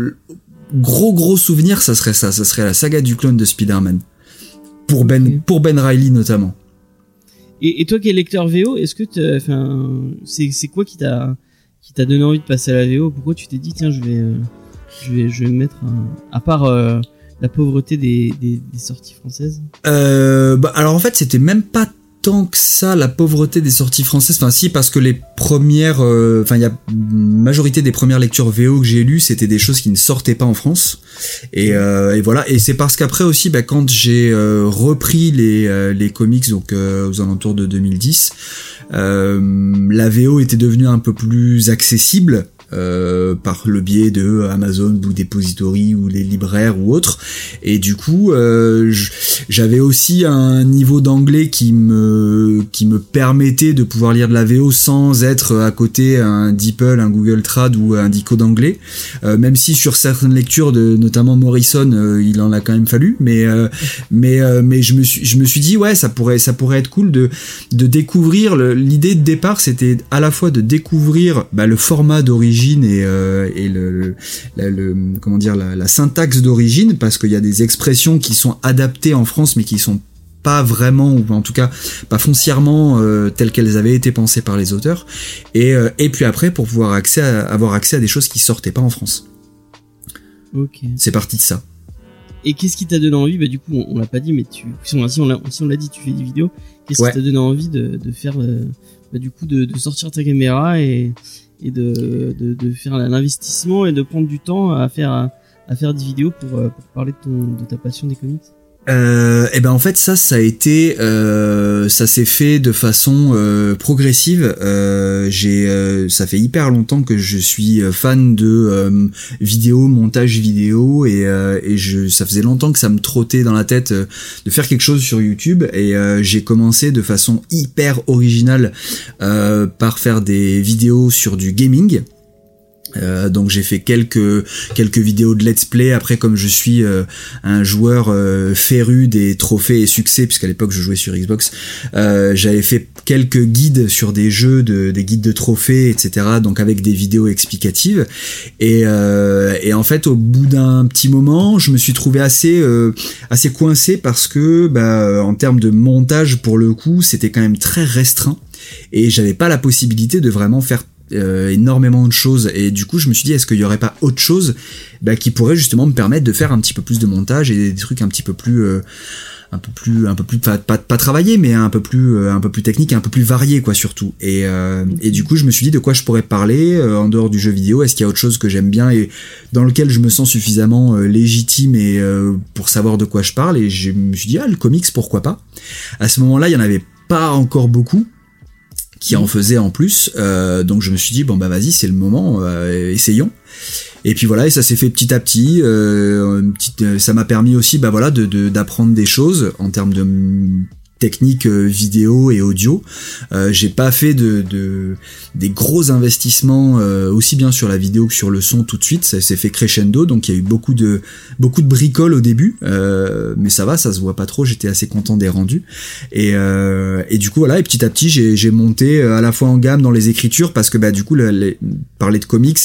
gros gros souvenir, ça serait ça, ça serait la saga du clone de Spider-Man. Pour Ben, pour Ben Riley notamment. Et, et toi qui es lecteur VO, est-ce que enfin c'est c'est quoi qui t'a qui t'a donné envie de passer à la VO Pourquoi tu t'es dit tiens je vais euh, je vais je vais me mettre un... à part euh, la pauvreté des, des, des sorties françaises? Euh, bah, alors en fait, c'était même pas tant que ça la pauvreté des sorties françaises. Enfin, si, parce que les premières, euh, enfin, il y a majorité des premières lectures VO que j'ai lues, c'était des choses qui ne sortaient pas en France. Et, euh, et voilà. Et c'est parce qu'après aussi, bah, quand j'ai euh, repris les euh, les comics, donc euh, aux alentours de 2010, euh, la VO était devenue un peu plus accessible. Euh, par le biais de Amazon ou Depository ou les libraires ou autres. Et du coup euh, j'avais aussi un niveau d'anglais qui me qui me permettait de pouvoir lire de la VO sans être à côté un DeepL, un Google Trad ou un Dico d'anglais. Euh, même si sur certaines lectures de notamment Morrison euh, il en a quand même fallu. Mais euh, mais mais je me suis je me suis dit ouais ça pourrait ça pourrait être cool de de découvrir l'idée de départ c'était à la fois de découvrir bah, le format d'origine et euh, et le, le, la- le- comment dire la, la syntaxe d'origine parce qu'il y a des expressions qui sont adaptées en France mais qui sont pas vraiment ou en tout cas pas foncièrement euh, telles qu'elles avaient été pensées par les auteurs et euh, et puis après pour pouvoir accès à- avoir accès à des choses qui sortaient pas en France Ok. c'est parti de ça Et qu'est-ce qui t'a donné envie? Bah du coup, on, on l'a pas dit, mais tu, si on, si on l'a, si on l'a dit, tu fais des vidéos. Qu'est-ce Ouais. qui t'a donné envie de, de faire, euh, bah, du coup, de, de sortir ta caméra et, et de, de, de faire l'investissement et de prendre du temps à faire, à, faire des vidéos pour, euh, pour parler de ton, de ta passion des comics. Euh, et ben en fait ça ça a été euh, ça s'est fait de façon euh, progressive. Euh, j'ai ça fait hyper longtemps que je suis fan de vidéo montage vidéo et, et je ça faisait longtemps que ça me trottait dans la tête de faire quelque chose sur YouTube et j'ai commencé de façon hyper originale par faire des vidéos sur du gaming euh, donc j'ai fait quelques quelques vidéos de let's play. Après comme je suis euh, un joueur euh, féru des trophées et succès puisqu'à l'époque je jouais sur Xbox euh, j'avais fait quelques guides sur des jeux de des guides de trophées etc donc avec des vidéos explicatives. Et euh, et en fait au bout d'un petit moment je me suis trouvé assez euh, assez coincé parce que bah en termes de montage pour le coup c'était quand même très restreint. Et j'avais pas la possibilité de vraiment faire euh, énormément de choses. Et du coup je me suis dit est-ce qu'il y aurait pas autre chose bah, qui pourrait justement me permettre de faire un petit peu plus de montage et des trucs un petit peu plus euh, un peu plus un peu plus pas, pas, pas travaillé mais un peu plus euh, un peu plus technique un peu plus varié quoi surtout. Et euh, et du coup je me suis dit de quoi je pourrais parler euh, en dehors du jeu vidéo? Est-ce qu'il y a autre chose que j'aime bien et dans lequel je me sens suffisamment euh, légitime et euh, pour savoir de quoi je parle? Et je me suis dit ah le comics pourquoi pas? À ce moment-là il y en avait pas encore beaucoup qui en faisait en plus. Euh, donc je me suis dit bon bah vas-y c'est le moment, euh, essayons. Et puis voilà et ça s'est fait petit à petit. Euh, ça m'a permis aussi bah voilà de- d'apprendre des choses en termes de mm, technique euh, vidéo et audio. Euh, j'ai pas fait de, de des gros investissements euh, aussi bien sur la vidéo que sur le son tout de suite. Ça s'est fait crescendo donc il y a eu beaucoup de beaucoup de bricoles au début, mais ça va, ça se voit pas trop. J'étais assez content des rendus. Et, du coup voilà et petit à petit j'ai monté à la fois en gamme dans les écritures parce que bah du coup parler de comics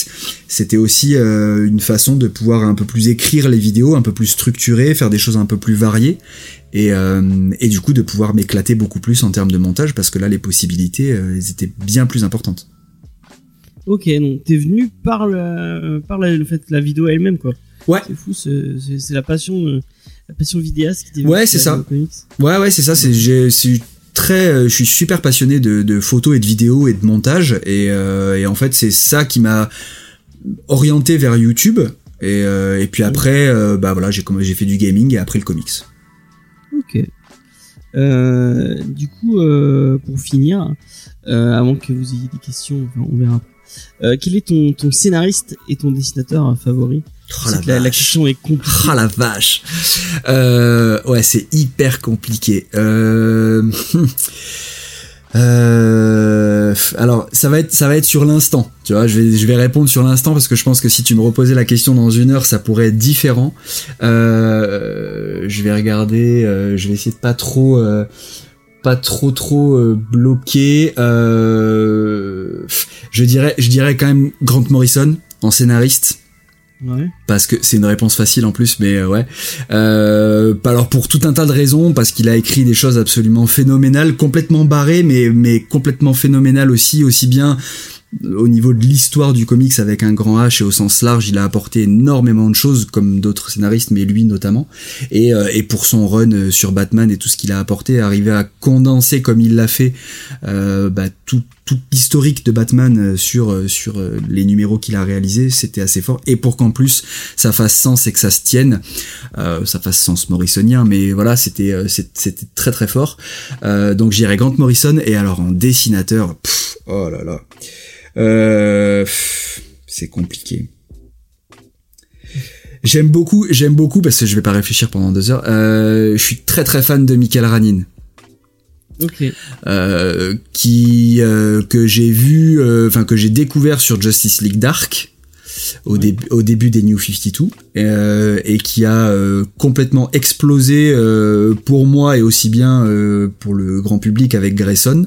c'était aussi une façon de pouvoir un peu plus écrire les vidéos un peu plus structurées faire des choses un peu plus variées et, euh, et du coup de pouvoir m'éclater beaucoup plus en termes de montage parce que là les possibilités euh, elles étaient bien plus importantes Ok, donc t'es venu par le, par la- le fait la vidéo elle-même quoi. Ouais. C'est fou, c'est- la passion, euh, la passion vidéaste qui t'est Ouais, c'est la ça. Ouais, ouais, c'est ça. C'est, très, je suis super passionné de, de photos et de vidéos et de montage, et, euh, et en fait, c'est ça qui m'a orienté vers YouTube. Et, et puis après, bah voilà, j'ai fait du gaming et après le comics. Ok. Euh, du coup, euh, pour finir, euh, avant que vous ayez des questions, enfin, on verra. Quel est ton, ton scénariste et ton dessinateur favori Oh la question est compliquée. Ah la vache. Ouais, c'est hyper compliqué. Euh, alors ça va être ça va être sur l'instant. Tu vois, je vais je vais répondre sur l'instant parce que je pense que si tu me reposais la question dans une heure, ça pourrait être différent. Euh, je vais regarder. euh, je vais essayer de pas trop. euh, pas trop trop euh, bloqué. Euh, je dirais je dirais quand même Grant Morrison en scénariste. Parce que c'est une réponse facile en plus, mais euh, ouais. Euh, alors pour tout un tas de raisons, parce qu'il a écrit des choses absolument phénoménales, complètement barrées, mais mais complètement phénoménales aussi, aussi bien au niveau de l'histoire du comics avec un grand H et au sens large, il a apporté énormément de choses comme d'autres scénaristes, mais lui notamment. Et, euh, et pour son run euh, sur Batman et tout ce qu'il a apporté, arriver à condenser comme il l'a fait euh, bah, tout, tout l'historique de Batman euh, sur euh, sur les numéros qu'il a réalisés, c'était assez fort. Et pour qu'en plus ça fasse sens et que ça se tienne, euh, ça fasse sens morrisonien, mais voilà, c'était c'était très très fort. Donc j'irai Grant Morrison et alors en dessinateur, pff, oh là là. Euh, c'est compliqué. J'aime beaucoup, j'aime beaucoup parce que je vais pas réfléchir pendant deux heures. Euh, je suis très très fan de Michael Ranin, Ok. euh, qui euh, que j'ai vu, euh, enfin que j'ai découvert sur Justice League Dark au, début au début des New 52 euh, et qui a complètement explosé euh, pour moi et aussi bien euh, pour le grand public avec Grayson.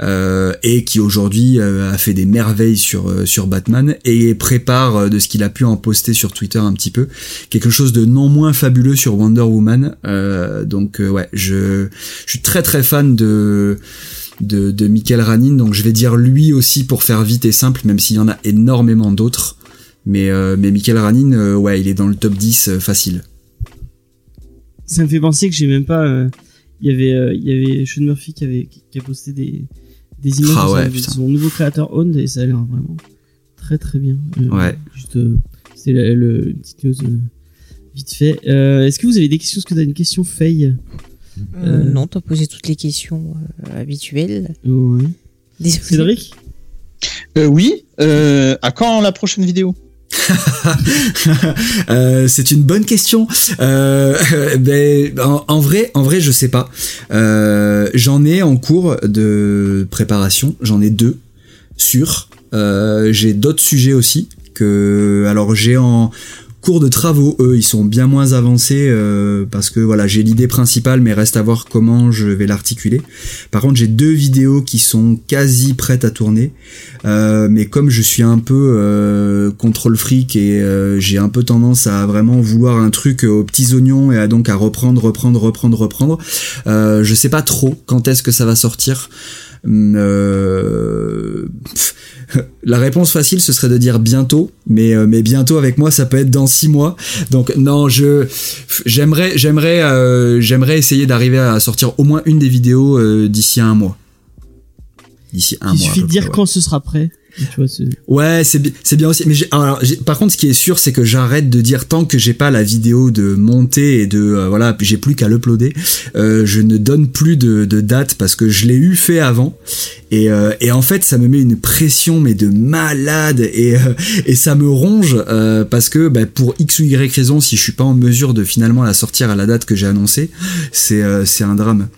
Euh, et qui aujourd'hui euh, a fait des merveilles sur euh, sur Batman et prépare de ce qu'il a pu en poster sur Twitter un petit peu quelque chose de non moins fabuleux sur Wonder Woman. Donc ouais je je suis très très fan de de, de Michael Ranin donc je vais dire lui aussi pour faire vite et simple même s'il y en a énormément d'autres. Mais euh, mais Michael Ranin euh, ouais il est dans le top 10 euh, facile. Ça me fait penser que j'ai même pas. Il y avait, il y avait Sean Murphy qui avait qui a posté des des images Ah de, ouais, son, de son nouveau créateur Owned et ça a l'air vraiment très très bien. Euh, Ouais. Juste, euh, c'est le, le une petite news euh, vite fait. Euh, Est-ce que vous avez des questions? Est-ce que tu as une question Faye? Euh, Euh. Non, t'as posé toutes les questions euh, habituelles. Ouais. Désolé. Cédric? Euh, oui. Euh, à quand la prochaine vidéo? Euh, c'est une bonne question. Euh, ben, en, vrai, en vrai, je sais pas. Euh, j'en ai en cours de préparation. J'en ai deux sur. J'ai d'autres sujets aussi que. Alors j'ai en cours de travaux, eux, ils sont bien moins avancés euh, parce que voilà, j'ai l'idée principale, mais reste à voir comment je vais l'articuler. Par contre, j'ai deux vidéos qui sont quasi prêtes à tourner. Euh, mais comme je suis un peu euh, contrôle fric et euh, j'ai un peu tendance à vraiment vouloir un truc aux petits oignons et donc à reprendre, reprendre, reprendre, reprendre, je sais pas trop quand est-ce que ça va sortir. Euh, la réponse facile ce serait de dire bientôt, mais euh, mais bientôt avec moi ça peut être dans six mois. Donc non, je j'aimerais j'aimerais euh, j'aimerais essayer d'arriver à sortir au moins une des vidéos euh, d'ici un mois. D'ici un Il mois. à suffit de dire ouais. quand ce sera prêt. Tu vois, Ouais, c'est bi- c'est bien aussi. Mais alors, par contre, ce qui est sûr, c'est que j'arrête de dire tant que j'ai pas la vidéo de montée et de euh, voilà, j'ai plus qu'à l'uploader. Euh, je ne donne plus de, de date parce que je l'ai eu fait avant. Et, euh, et en fait, ça me met une pression mais de malade et euh, et ça me ronge euh, parce que bah, pour x ou y raison, si je suis pas en mesure de finalement la sortir à la date que j'ai annoncée, c'est euh, c'est un drame.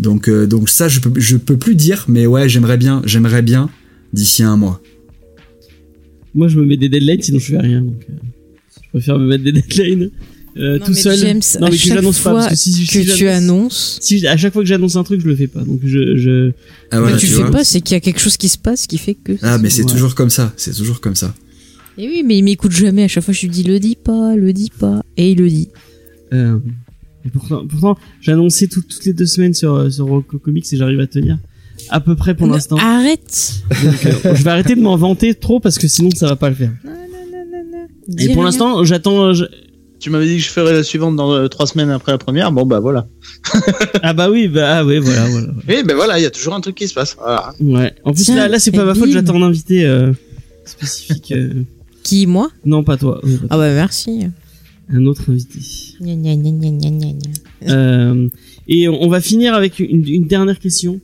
Donc donc ça, je peux je peux plus dire. Mais ouais, j'aimerais bien, j'aimerais bien d'ici un mois. Moi, je me mets des deadlines, sinon je fais rien. Donc, euh, je préfère me mettre des deadlines euh, Non, tout mais seul. James, non, à mais que chaque j'annonce pas fois parce que si, si que tu annonces, si à chaque fois que j'annonce un truc, je le fais pas. Donc je, je Ah mais voilà, tu, tu le fais pas, c'est qu'il y a quelque chose qui se passe qui fait que. Ah mais c'est Ouais. toujours comme ça, c'est toujours comme ça. Et oui, mais il m'écoute jamais. À chaque fois, je lui dis le dis pas, le dis pas, et il le dit. Euh, et pourtant, pourtant j'ai annoncé tout- toutes les deux semaines sur, euh, sur Rocco Comics et j'arrive à tenir à peu près pour l'instant. Arrête. Donc, euh, je vais arrêter de m'en vanter trop parce que sinon ça va pas le faire. Et pour l'instant, j'attends. je- Tu m'avais dit que je ferais la suivante dans euh, trois semaines après la première. Bon bah voilà. Ah bah oui, bah ah ouais, voilà, voilà. voilà. Oui, ben voilà, il y a toujours un truc qui se passe. Voilà. Ouais. En plus Tiens, là, là c'est pas ma faute, j'attends un invité euh, spécifique. euh, Qui moi? Non, pas toi. Oui, pas toi. Ah bah merci. Un autre invité. Gna, gna, gna, gna, gna, gna, gna. Euh, et on va finir avec une, une dernière question.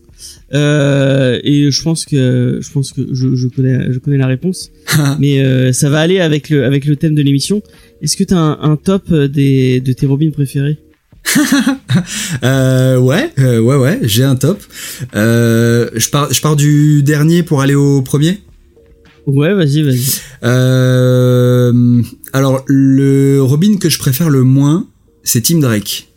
Euh, et je pense que je pense que je, je connais je connais la réponse, mais euh, ça va aller avec le avec le thème de l'émission. Est-ce que t'as un, un top des de tes Robins préférés? Euh, ouais, ouais, ouais, j'ai un top. Je pars, je pars du dernier pour aller au premier? Ouais, vas-y, vas-y. Alors le Robin que je préfère le moins, c'est Tim Drake.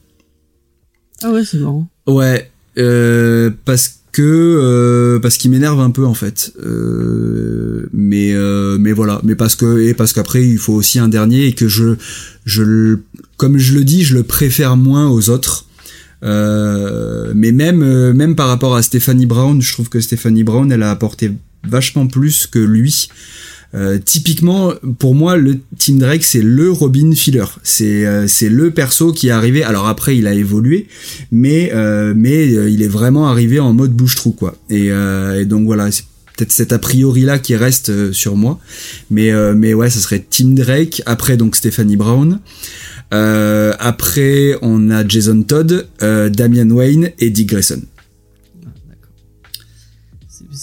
Ah ouais, c'est marrant. Ouais, euh, parce que euh, parce qu'il m'énerve un peu en fait. Euh, mais mais voilà, mais parce que et parce qu'après il faut aussi un dernier et que je je comme je le dis, je le préfère moins aux autres. Mais même même par rapport à Stephanie Brown, je trouve que Stephanie Brown, elle a apporté vachement plus que lui. Euh, typiquement, pour moi, le Team Drake, c'est le Robin filler. C'est euh, c'est le perso qui est arrivé. Alors après, il a évolué, mais euh, mais euh, il est vraiment arrivé en mode bouche-trou quoi. Et, euh, et donc voilà, c'est peut-être cet a priori là qui reste sur moi. Mais mais ouais, ça serait Team Drake. Après donc Stephanie Brown. Après, on a Jason Todd, Damian Wayne et Dick Grayson.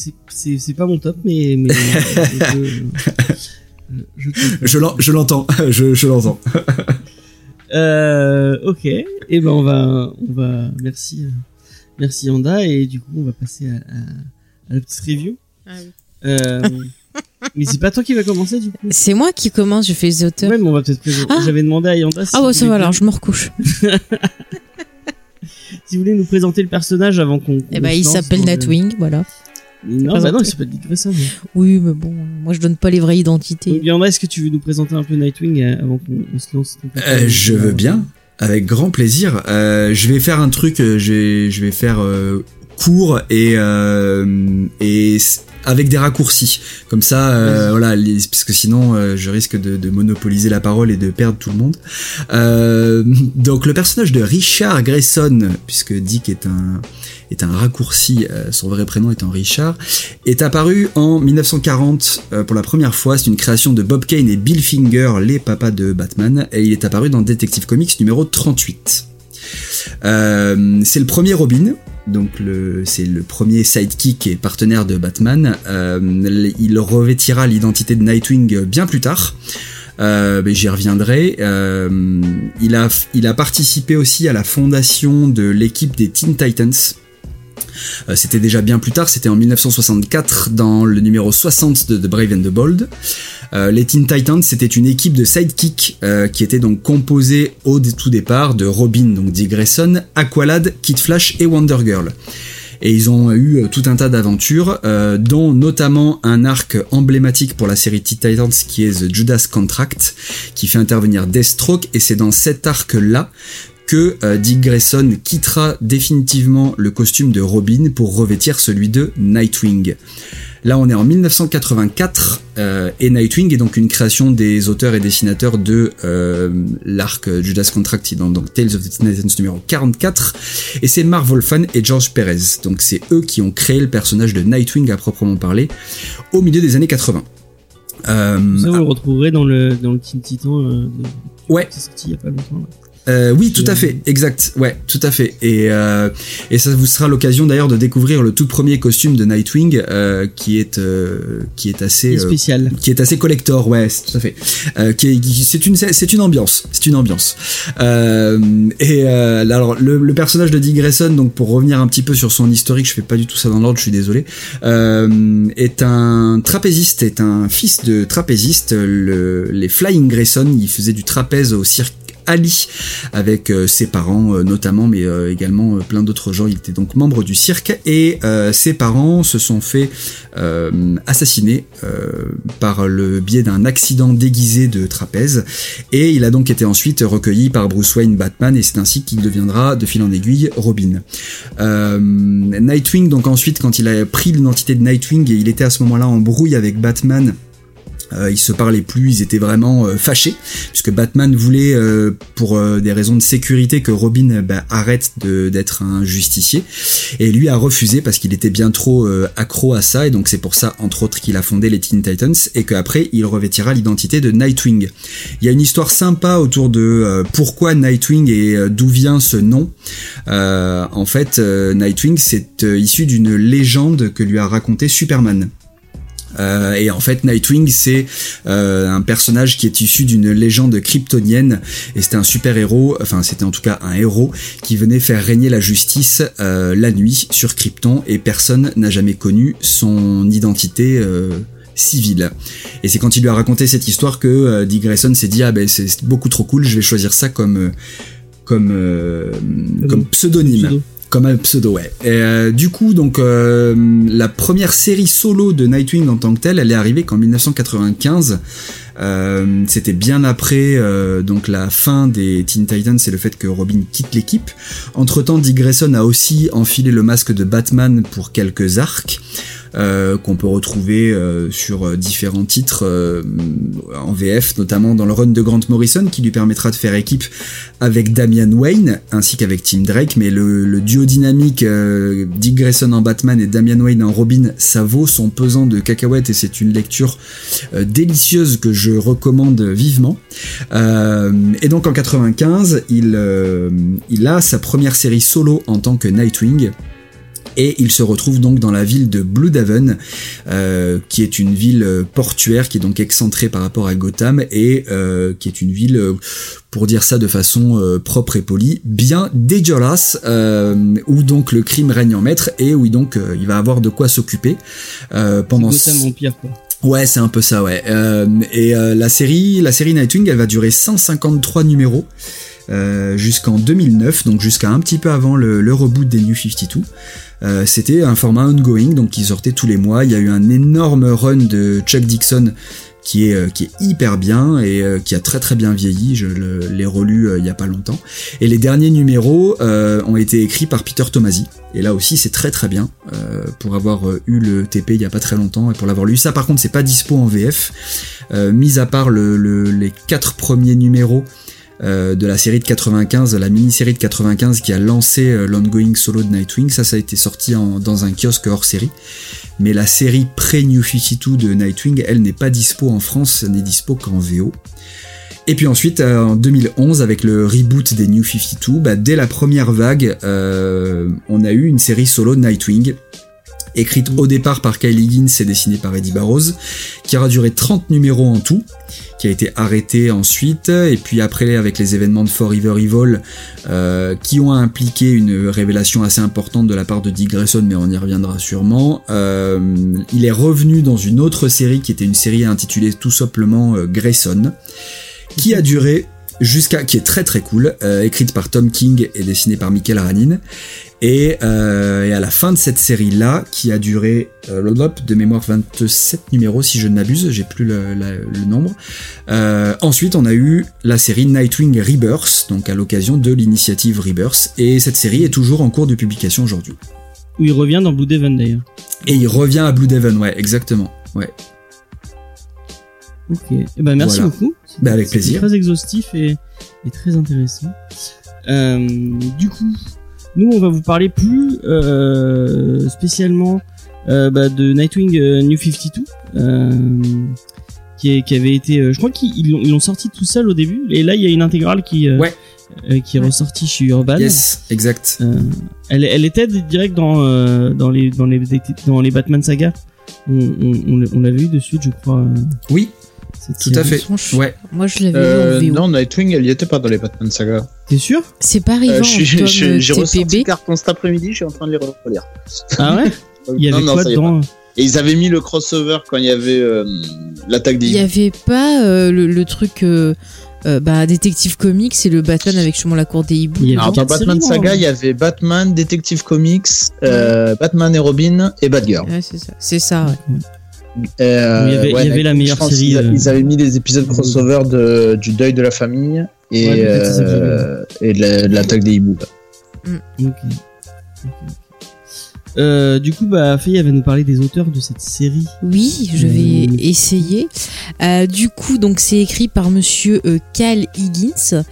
Ah. C'est- pas mon top, mais. mais je, je, je- Je l'en- je l'entends, je, je l'entends. Euh, ok. Et ben on va, on va. Merci, euh, merci Yanda. Et du coup, on va passer à, à- à la petite review. Euh, mais c'est pas toi qui va commencer du coup? C'est moi qui commence, je fais les auteurs. Ouais, mais on va peut-être présenter. Ah. J'avais demandé à Yanda si, ah ouais, ça va alors, je me recouche. si vous voulez nous présenter le personnage avant qu'on. Eh ben, il s'appelle le- Nightwing, voilà. Non, bah non, il s'appelle Dick Grayson. Oui, mais bon, moi je donne pas les vraies identités. Yanda, est-ce que tu veux nous présenter un peu Nightwing euh, avant qu'on on se lance Euh, je veux bien, avec grand plaisir. Euh, je vais faire un truc, euh, je vais, je vais faire euh, court et euh, et avec des raccourcis. Comme ça, euh, voilà, les- parce que sinon, euh, je risque de, de monopoliser la parole et de perdre tout le monde. Euh, donc, le personnage de Richard Grayson, puisque Dick est un est un raccourci, son vrai prénom étant Richard, est apparu en 1940 euh, pour la première fois. C'est une création de Bob Kane et Bill Finger, les papas de Batman, et il est apparu dans Detective Comics numéro 38. Euh, c'est le premier Robin, donc c'est le premier sidekick et partenaire de Batman. Euh, il revêtira l'identité de Nightwing bien plus tard. Euh, mais j'y reviendrai. Euh, il a participé aussi à la fondation de l'équipe des Teen Titans. Euh, c'était déjà bien plus tard, c'était en 1964 dans le numéro 60 de The Brave and the Bold. Euh, les Teen Titans, c'était une équipe de sidekick euh, qui était donc composée au tout départ de Robin, donc Dick Grayson, Aqualad, Kid Flash et Wonder Girl. Et ils ont eu tout un tas d'aventures, dont notamment un arc emblématique pour la série Teen Titans qui est The Judas Contract, qui fait intervenir Deathstroke, et c'est dans cet arc-là que euh, Dick Grayson quittera définitivement le costume de Robin pour revêtir celui de Nightwing. Là, on est en 1984 euh, et Nightwing est donc une création des auteurs et dessinateurs de euh, l'arc Judas Contract dans donc Tales of the Titans numéro 44 et c'est Marv Wolfman et George Perez. Donc c'est eux qui ont créé le personnage de Nightwing à proprement parler au milieu des années 80. Euh, Ça, vous le retrouverez dans le, dans le Teen Titan. De- Ouais. sorti il y a pas longtemps. là. Euh, oui, tout à fait, exact, ouais, tout à fait. Et, euh, et ça vous sera l'occasion d'ailleurs de découvrir le tout premier costume de Nightwing, euh, qui est qui est assez spécial. qui est assez collector, ouais, tout à fait. Qui est- qui- c'est une c'est une ambiance, c'est une ambiance. Et alors le, le personnage de Dick Grayson, donc pour revenir un petit peu sur son historique, je fais pas du tout ça dans l'ordre, je suis désolé, est un trapéziste, est un fils de trapéziste. Le, les Flying Grayson, il faisait du trapèze au cirque Ali avec euh, ses parents euh, notamment mais euh, également plein d'autres gens. Il était donc membre du cirque et ses parents se sont fait assassiner par le biais d'un accident déguisé de trapèze. Et il a donc été ensuite recueilli par Bruce Wayne Batman et c'est ainsi qu'il deviendra de fil en aiguille Robin. Nightwing donc ensuite quand il a pris l'identité de Nightwing et il était à ce moment-là en brouille avec Batman euh, ils se parlaient plus, ils étaient vraiment euh, fâchés, puisque Batman voulait, euh, pour euh, des raisons de sécurité, que Robin bah, arrête d'être un justicier, et lui a refusé parce qu'il était bien trop accro à ça, et donc c'est pour ça, entre autres, qu'il a fondé les Teen Titans, et qu'après, il revêtira l'identité de Nightwing. Il y a une histoire sympa autour de pourquoi Nightwing et d'où vient ce nom. En fait, Nightwing, c'est issu d'une légende que lui a raconté Superman. Euh, et en fait, Nightwing, c'est euh, un personnage qui est issu d'une légende kryptonienne, et c'était un super héros, enfin c'était en tout cas un héros qui venait faire régner la justice euh, la nuit sur Krypton, et personne n'a jamais connu son identité. civile. Et c'est quand il lui a raconté cette histoire que euh, Dick Grayson s'est dit ah ben c'est beaucoup trop cool, je vais choisir ça comme comme euh, comme pseudonyme. Comme un pseudo, ouais. Et, euh, du coup, donc euh, la première série solo de Nightwing en tant que telle, elle est arrivée qu'en 1995. Euh, C'était bien après donc la fin des Teen Titans et le fait que Robin quitte l'équipe. Entre temps, Dick Grayson a aussi enfilé le masque de Batman pour quelques arcs. Euh, qu'on peut retrouver euh, sur euh, différents titres en VF, notamment dans le run de Grant Morrison, qui lui permettra de faire équipe avec Damian Wayne ainsi qu'avec Tim Drake. Mais le, duo dynamique Dick Grayson en Batman et Damian Wayne en Robin, ça vaut son pesant de cacahuètes et c'est une lecture délicieuse que je recommande vivement. Et donc en 95, il, euh, il a sa première série solo en tant que Nightwing. Et il se retrouve donc dans la ville de Bloodaven, euh, qui est une ville euh, portuaire, qui est donc excentrée par rapport à Gotham, et euh, qui est une ville, euh, pour dire ça de façon euh, propre et polie, bien dégueulasse, euh, où donc le crime règne en maître, et où donc euh, il va avoir de quoi s'occuper euh, pendant... Gotham Empire, quoi. Ouais, c'est un peu ça, ouais. Euh, et euh, la série, la série Nightwing, elle va durer 153 numéros euh, jusqu'en 2009, donc jusqu'à un petit peu avant le, le reboot des New 52. Euh, C'était un format ongoing, donc qui sortait tous les mois. Il y a eu un énorme run de Chuck Dixon qui est euh, qui est hyper bien et euh, qui a très très bien vieilli. Je l'ai relu il y a pas longtemps. Et les derniers numéros ont été écrits par Peter Tomasi. Et là aussi c'est très très bien pour avoir eu le TP il y a pas très longtemps et pour l'avoir lu. Ça par contre c'est pas dispo en VF. Mis à part le, le- les quatre premiers numéros euh, de la série de 95, la mini-série de 95 qui a lancé euh, l'ongoing solo de Nightwing. Ça, ça a été sorti en- dans un kiosque hors série. Mais la série pré-New 52 de Nightwing, elle n'est pas dispo en France, n'est dispo qu'en VO. Et puis ensuite, euh, en 2011, avec le reboot des New 52, bah, dès la première vague, on a eu une série solo de Nightwing, écrite au départ par Kylie Higgins et dessinée par Eddie Barrows, qui aura duré 30 numéros en tout, qui a été arrêté ensuite, et puis après avec les événements de Forever Evil, euh, qui ont impliqué une révélation assez importante de la part de Dick Grayson, mais on y reviendra sûrement. Euh, il est revenu dans une autre série qui était une série intitulée tout simplement euh, Grayson, qui a duré jusqu'à qui est très très cool, euh, écrite par Tom King et dessinée par Michael Ranin. Et, euh, et à la fin de cette série-là, qui a duré euh, de mémoire 27 numéros si je ne m'abuse, j'ai plus le, la- le nombre. Euh, ensuite, on a eu la série Nightwing Rebirth, donc à l'occasion de l'initiative Rebirth, et cette série est toujours en cours de publication aujourd'hui. Où il revient dans Blue Devon d'ailleurs. Et il revient à Blue Devon, ouais, exactement. Ouais. Ok. Eh ben merci Voilà. beaucoup. Bah, avec plaisir. Très exhaustif et, et très intéressant. Euh, du coup, nous on va vous parler plus euh, spécialement euh, bah, de Nightwing euh, New 52. Euh, qui, est- qui avait été, euh, je crois qu'ils ils l'ont sorti tout seul au début, et là il y a une intégrale qui, euh, Ouais. euh, qui est ressortie chez Urban. Yes, exact. Euh, elle, elle était direct dans euh, dans les dans les dans les Batman saga. On, on, on, on l'avait eu de suite, je crois. euh, Oui, tout à fait. Ouais. Moi, je l'avais Euh, vu en VO. non, Nightwing, elle y était pas dans les Batman Saga. T'es sûr C'est pas arrivé Euh, J'ai ressorti le carton cet après-midi, je suis en train de les relire. Ah ouais Il y avait Non, non, quoi dedans pas. Et ils avaient mis le crossover quand il y avait euh, l'attaque des Il y avait pas euh, le, le truc euh, euh, bah, Détective Comics et le Batman avec justement la cour des hiboux. Alors, dans Batman séries, Saga, non il y avait Batman, Detective Comics, euh, Batman et Robin et Batgirl. Ouais, c'est ça. C'est ça, ouais. Euh, Il y avait- il y avait la meilleure série, qu'ils a- euh, Ils avaient mis des épisodes crossover de, du deuil de la famille et, Ouais, euh, et de la- de l'attaque des hiboux. Ok. Ok, ok. Euh, du coup, bah, Faye va nous parler des auteurs de cette série. Oui, je vais Euh, essayer. Euh, du coup, donc c'est écrit par Monsieur Cal Higgins,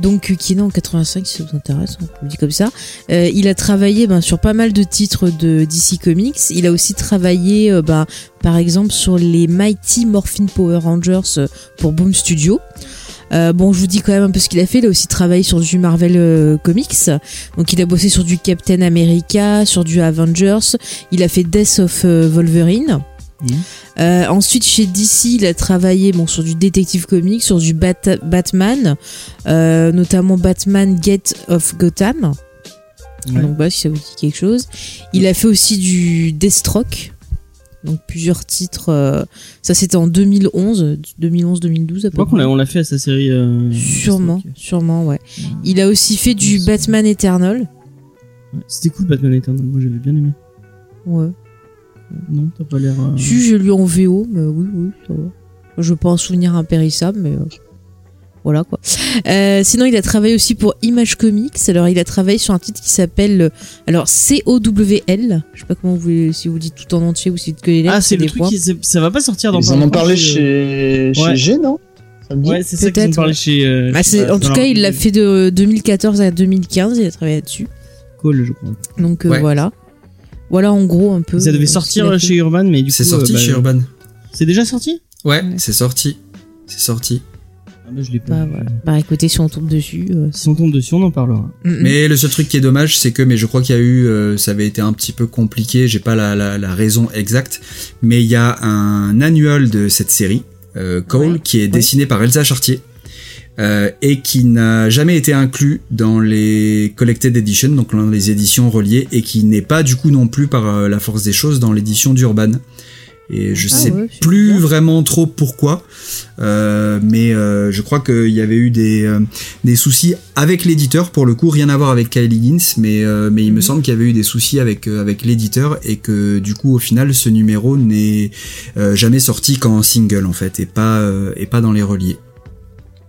donc qui est né en 85 si ça vous intéresse, on le dit comme ça. Il a travaillé ben, sur pas mal de titres de DC Comics. Il a aussi travaillé, ben, par exemple, sur les Mighty Morphin Power Rangers pour Boom Studio. Euh, bon, je vous dis quand même un peu ce qu'il a fait. Il a aussi travaillé sur du Marvel euh, Comics. Donc, il a bossé sur du Captain America, sur du Avengers. Il a fait Death of euh, Wolverine. Ensuite, chez DC, il a travaillé bon, sur du Detective Comics, sur du Bat- Batman, notamment Batman Gate of Gotham. Ouais. Donc, bah, si ça vous dit quelque chose. Il a fait aussi du Deathstroke. Donc, plusieurs titres. euh, ça, c'était en 2011, 2011-2012 à Je peu crois qu'on près. l'a, on l'a fait à sa série. euh, Sûrement, sûrement, ouais. Il a aussi fait du Batman Eternal. Ouais, C'était cool Batman Eternal, moi j'avais bien aimé. Ouais. Non, t'as pas l'air. euh, Si, j'ai lu en VO, mais oui, oui, ça va. Je veux pas un souvenir impérissable, mais euh, voilà quoi. Euh, sinon, il a travaillé aussi pour Image Comics. Alors, il a travaillé sur un titre qui s'appelle euh, alors C-O-W-L. Je sais pas comment vous si vous dites tout en entier ou si vous dites que les lettres. Ah, c'est le truc qui. Ça va pas sortir dans Ils en ont parlé euh, chez, chez Ouais. G, non Ouais, c'est ça qu'ils Peut-être, ont parlé ouais. chez. euh, Ah, chez- en tout cas, il l'a fait de 2014 à 2015. Il a travaillé là-dessus. Call, je crois. Donc euh, Ouais. voilà. Voilà en gros un peu. Ça devait euh, sortir chez Urban, mais du coup. C'est sorti euh, bah, chez Urban. C'est déjà sorti? Ouais, Ouais. c'est sorti. C'est sorti. Ah bah je l'ai pas. Bah, voilà. Bah écoutez, si on tombe dessus. euh, Si on tombe dessus, on en parlera. mm. Mais le seul truc qui est dommage, c'est que, mais je crois qu'il y a eu, euh, ça avait été un petit peu compliqué, j'ai pas la, la, la raison exacte, mais il y a un annual de cette série, euh, Cole, Ouais. qui est dessiné par Elsa Chartier. euh, et qui n'a jamais été inclus dans les collected editions, donc dans les éditions reliées, et qui n'est pas du coup non plus par euh, la force des choses dans l'édition d'Urban. Et je Ah sais ouais, plus vraiment trop pourquoi, euh, mais euh, je crois qu'il y avait eu des, euh, des soucis avec l'éditeur pour le coup, rien à voir avec Kylie Higgins, mais euh, mais il me Mhm. semble qu'il y avait eu des soucis avec euh, avec l'éditeur et que du coup au final ce numéro n'est euh, jamais sorti qu'en single en fait et pas euh, et pas dans les reliés.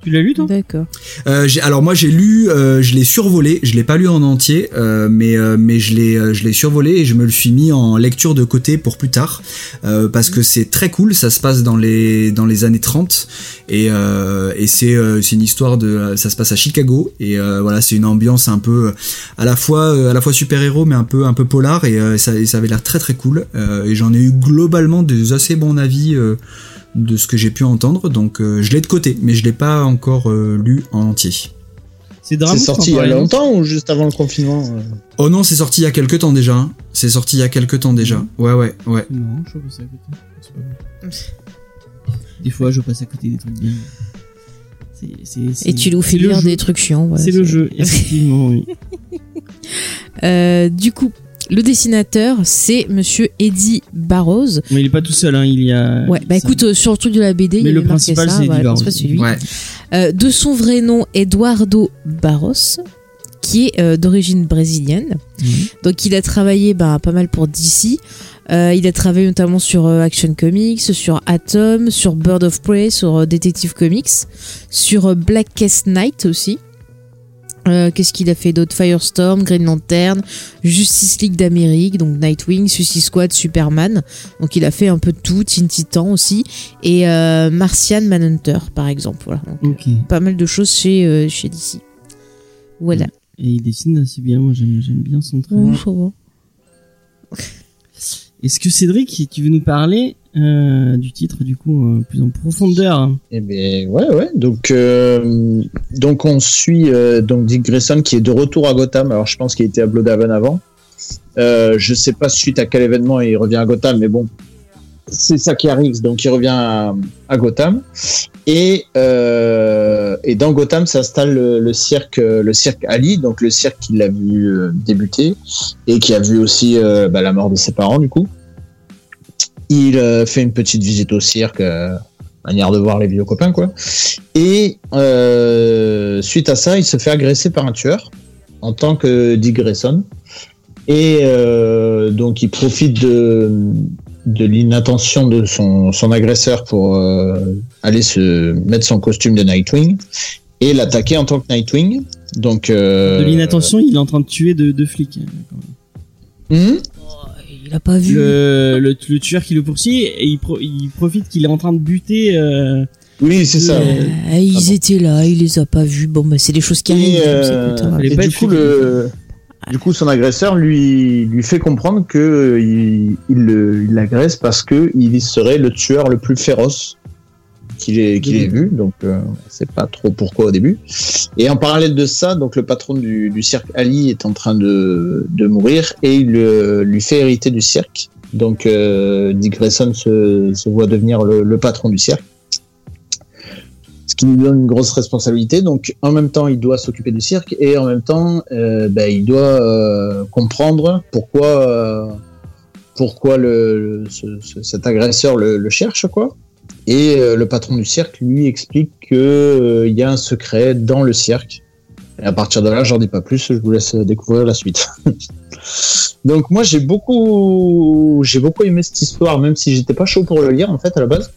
Tu l'as lu, toi? D'accord. Euh, j'ai- alors moi j'ai lu, euh, je l'ai survolé, je l'ai pas lu en entier, euh, mais euh, mais je l'ai euh, je l'ai survolé et je me le suis mis en lecture de côté pour plus tard euh, parce que c'est très cool, ça se passe dans les dans les années 30 et euh, et c'est euh, c'est une histoire de ça se passe à Chicago et euh, voilà c'est une ambiance un peu à la fois euh, à la fois super héros mais un peu un peu polar et euh, ça et ça avait l'air très très cool euh, et j'en ai eu globalement des assez bons avis. De ce que j'ai pu entendre, donc euh, je l'ai de côté, mais je l'ai pas encore euh, lu en entier. C'est sorti il y a longtemps ou juste avant le confinement euh Oh non, c'est sorti il y a quelques temps déjà. hein. C'est sorti il y a quelques temps déjà. Ouais, ouais, ouais. Non, je suis passé à côté. Des fois, je passe à côté des trucs bien. Et tu nous fais lire des trucs chiants. C'est le jeu, effectivement, oui. Euh, du coup, le dessinateur, c'est Monsieur Eddie Barrows. Mais il est pas tout seul, hein. il y a. Ouais, bah ça- écoute, euh, sur le truc de la BD, Mais il le avait marqué principal, c'est Eddie le Barrows. Ouais. Euh, de son vrai nom, Eduardo Barros, qui est euh, d'origine brésilienne. Mhm. Donc il a travaillé bah, pas mal pour DC. Euh, il a travaillé notamment sur euh, Action Comics, sur Atom, sur Bird of Prey, sur Detective Comics, sur Blackest Night aussi. Euh, Qu'est-ce qu'il a fait d'autre? Firestorm, Green Lantern, Justice League d'Amérique, donc Nightwing, Suicide Squad, Superman. Donc il a fait un peu de tout, Teen Titan aussi, et euh, Martian Manhunter par exemple. Voilà. Donc, Ok. pas mal de choses chez, euh, chez DC. Voilà. Et il dessine assez bien, moi j'aime bien son trait. Ouais. Est-ce que Cédric, tu veux nous parler euh, du titre du coup euh, plus en profondeur Eh bien, ouais, ouais. Donc, euh, donc on suit donc Dick Grayson qui est de retour à Gotham. Alors, je pense qu'il était à Bloodhaven avant. Je sais pas suite à quel événement il revient à Gotham, mais bon, c'est ça qui arrive. Donc, il revient à, Gotham. Et, et dans Gotham s'installe le, cirque, le cirque Ali, donc le cirque qu'il a vu débuter et qui a vu aussi bah, la mort de ses parents, du coup. Il euh, fait une petite visite au cirque. euh, manière de voir les vieux copains quoi. Et euh, suite à ça, il se fait agresser par un tueur en tant que Dick Grayson. Et donc il profite de, de l'inattention de son, son agresseur pour aller se mettre son costume de Nightwing et l'attaquer en tant que Nightwing. Donc euh, De l'inattention, il est en train de tuer deux, deux flics. hmm? Il a pas vu. Le, le, le tueur qui le poursuit et il, pro- il profite qu'il est en train de buter. euh, oui, c'est ça. Euh, ils Ah bon. étaient là, il les a pas vus. Bon, bah, c'est des choses qui Et, arrivent. euh, écoute, hein. Et pas du coup, le, du coup, son agresseur lui, lui fait comprendre que euh, il, il le- il l'agresse parce que il serait le tueur le plus féroce qu'il ait, qu'il ait vu. Donc, euh, on sait pas trop pourquoi au début. Et en parallèle de ça, donc le patron du, du cirque Ali est en train de, de mourir et il euh, lui fait hériter du cirque. Donc, euh, Dick Grayson se, se voit devenir le, le patron du cirque. Ce qui lui donne une grosse responsabilité. Donc, en même temps, il doit s'occuper du cirque et en même temps, euh, ben, il doit comprendre pourquoi, pourquoi le, le- ce- ce- cet agresseur le, le cherche, quoi. Et euh, le patron du cirque lui explique que euh, y a un secret dans le cirque Et à partir de là, j'en dis pas plus, je vous laisse découvrir la suite. Donc moi j'ai beaucoup aimé cette histoire, même si j'étais pas chaud pour le lire en fait à la base.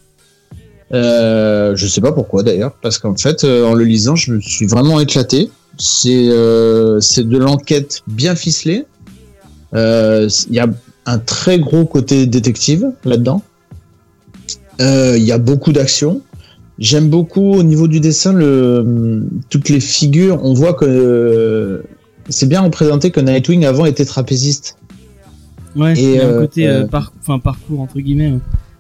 Euh, je sais pas pourquoi d'ailleurs, parce qu'en fait euh, en le lisant je me suis vraiment éclaté. C'est de l'enquête bien ficelée. Il y a un très gros côté détective là-dedans. Euh, Il y a beaucoup d'action. J'aime beaucoup au niveau du dessin le toutes les figures. On voit que c'est bien représenté que Nightwing avant était trapéziste. Ouais, Et, il y a un euh, côté euh, euh, par- enfin, parcours entre guillemets.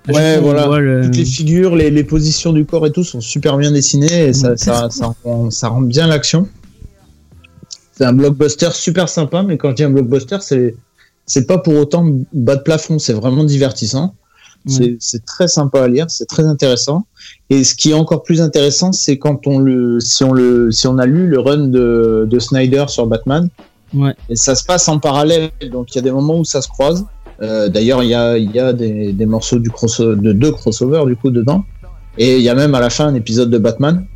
À chaque Ouais, voilà. le- Toutes les figures, les, les positions du corps et tout sont super bien dessinées et ça, ça, ça, rend, ça rend bien l'action. C'est un blockbuster super sympa, mais quand je dis un blockbuster, c'est c'est pas pour autant bas de plafond, c'est vraiment divertissant. C'est- C'est très sympa à lire, c'est très intéressant. Et ce qui est encore plus intéressant, c'est quand on le, si on le, si on a lu le run de, de Snyder sur Batman, Ouais. et ça se passe en parallèle, donc il y a des moments où ça se croise. Euh, D'ailleurs, il y a, il y a des, des morceaux du cross, de deux crossovers du coup dedans, et il y a même à la fin un épisode de Batman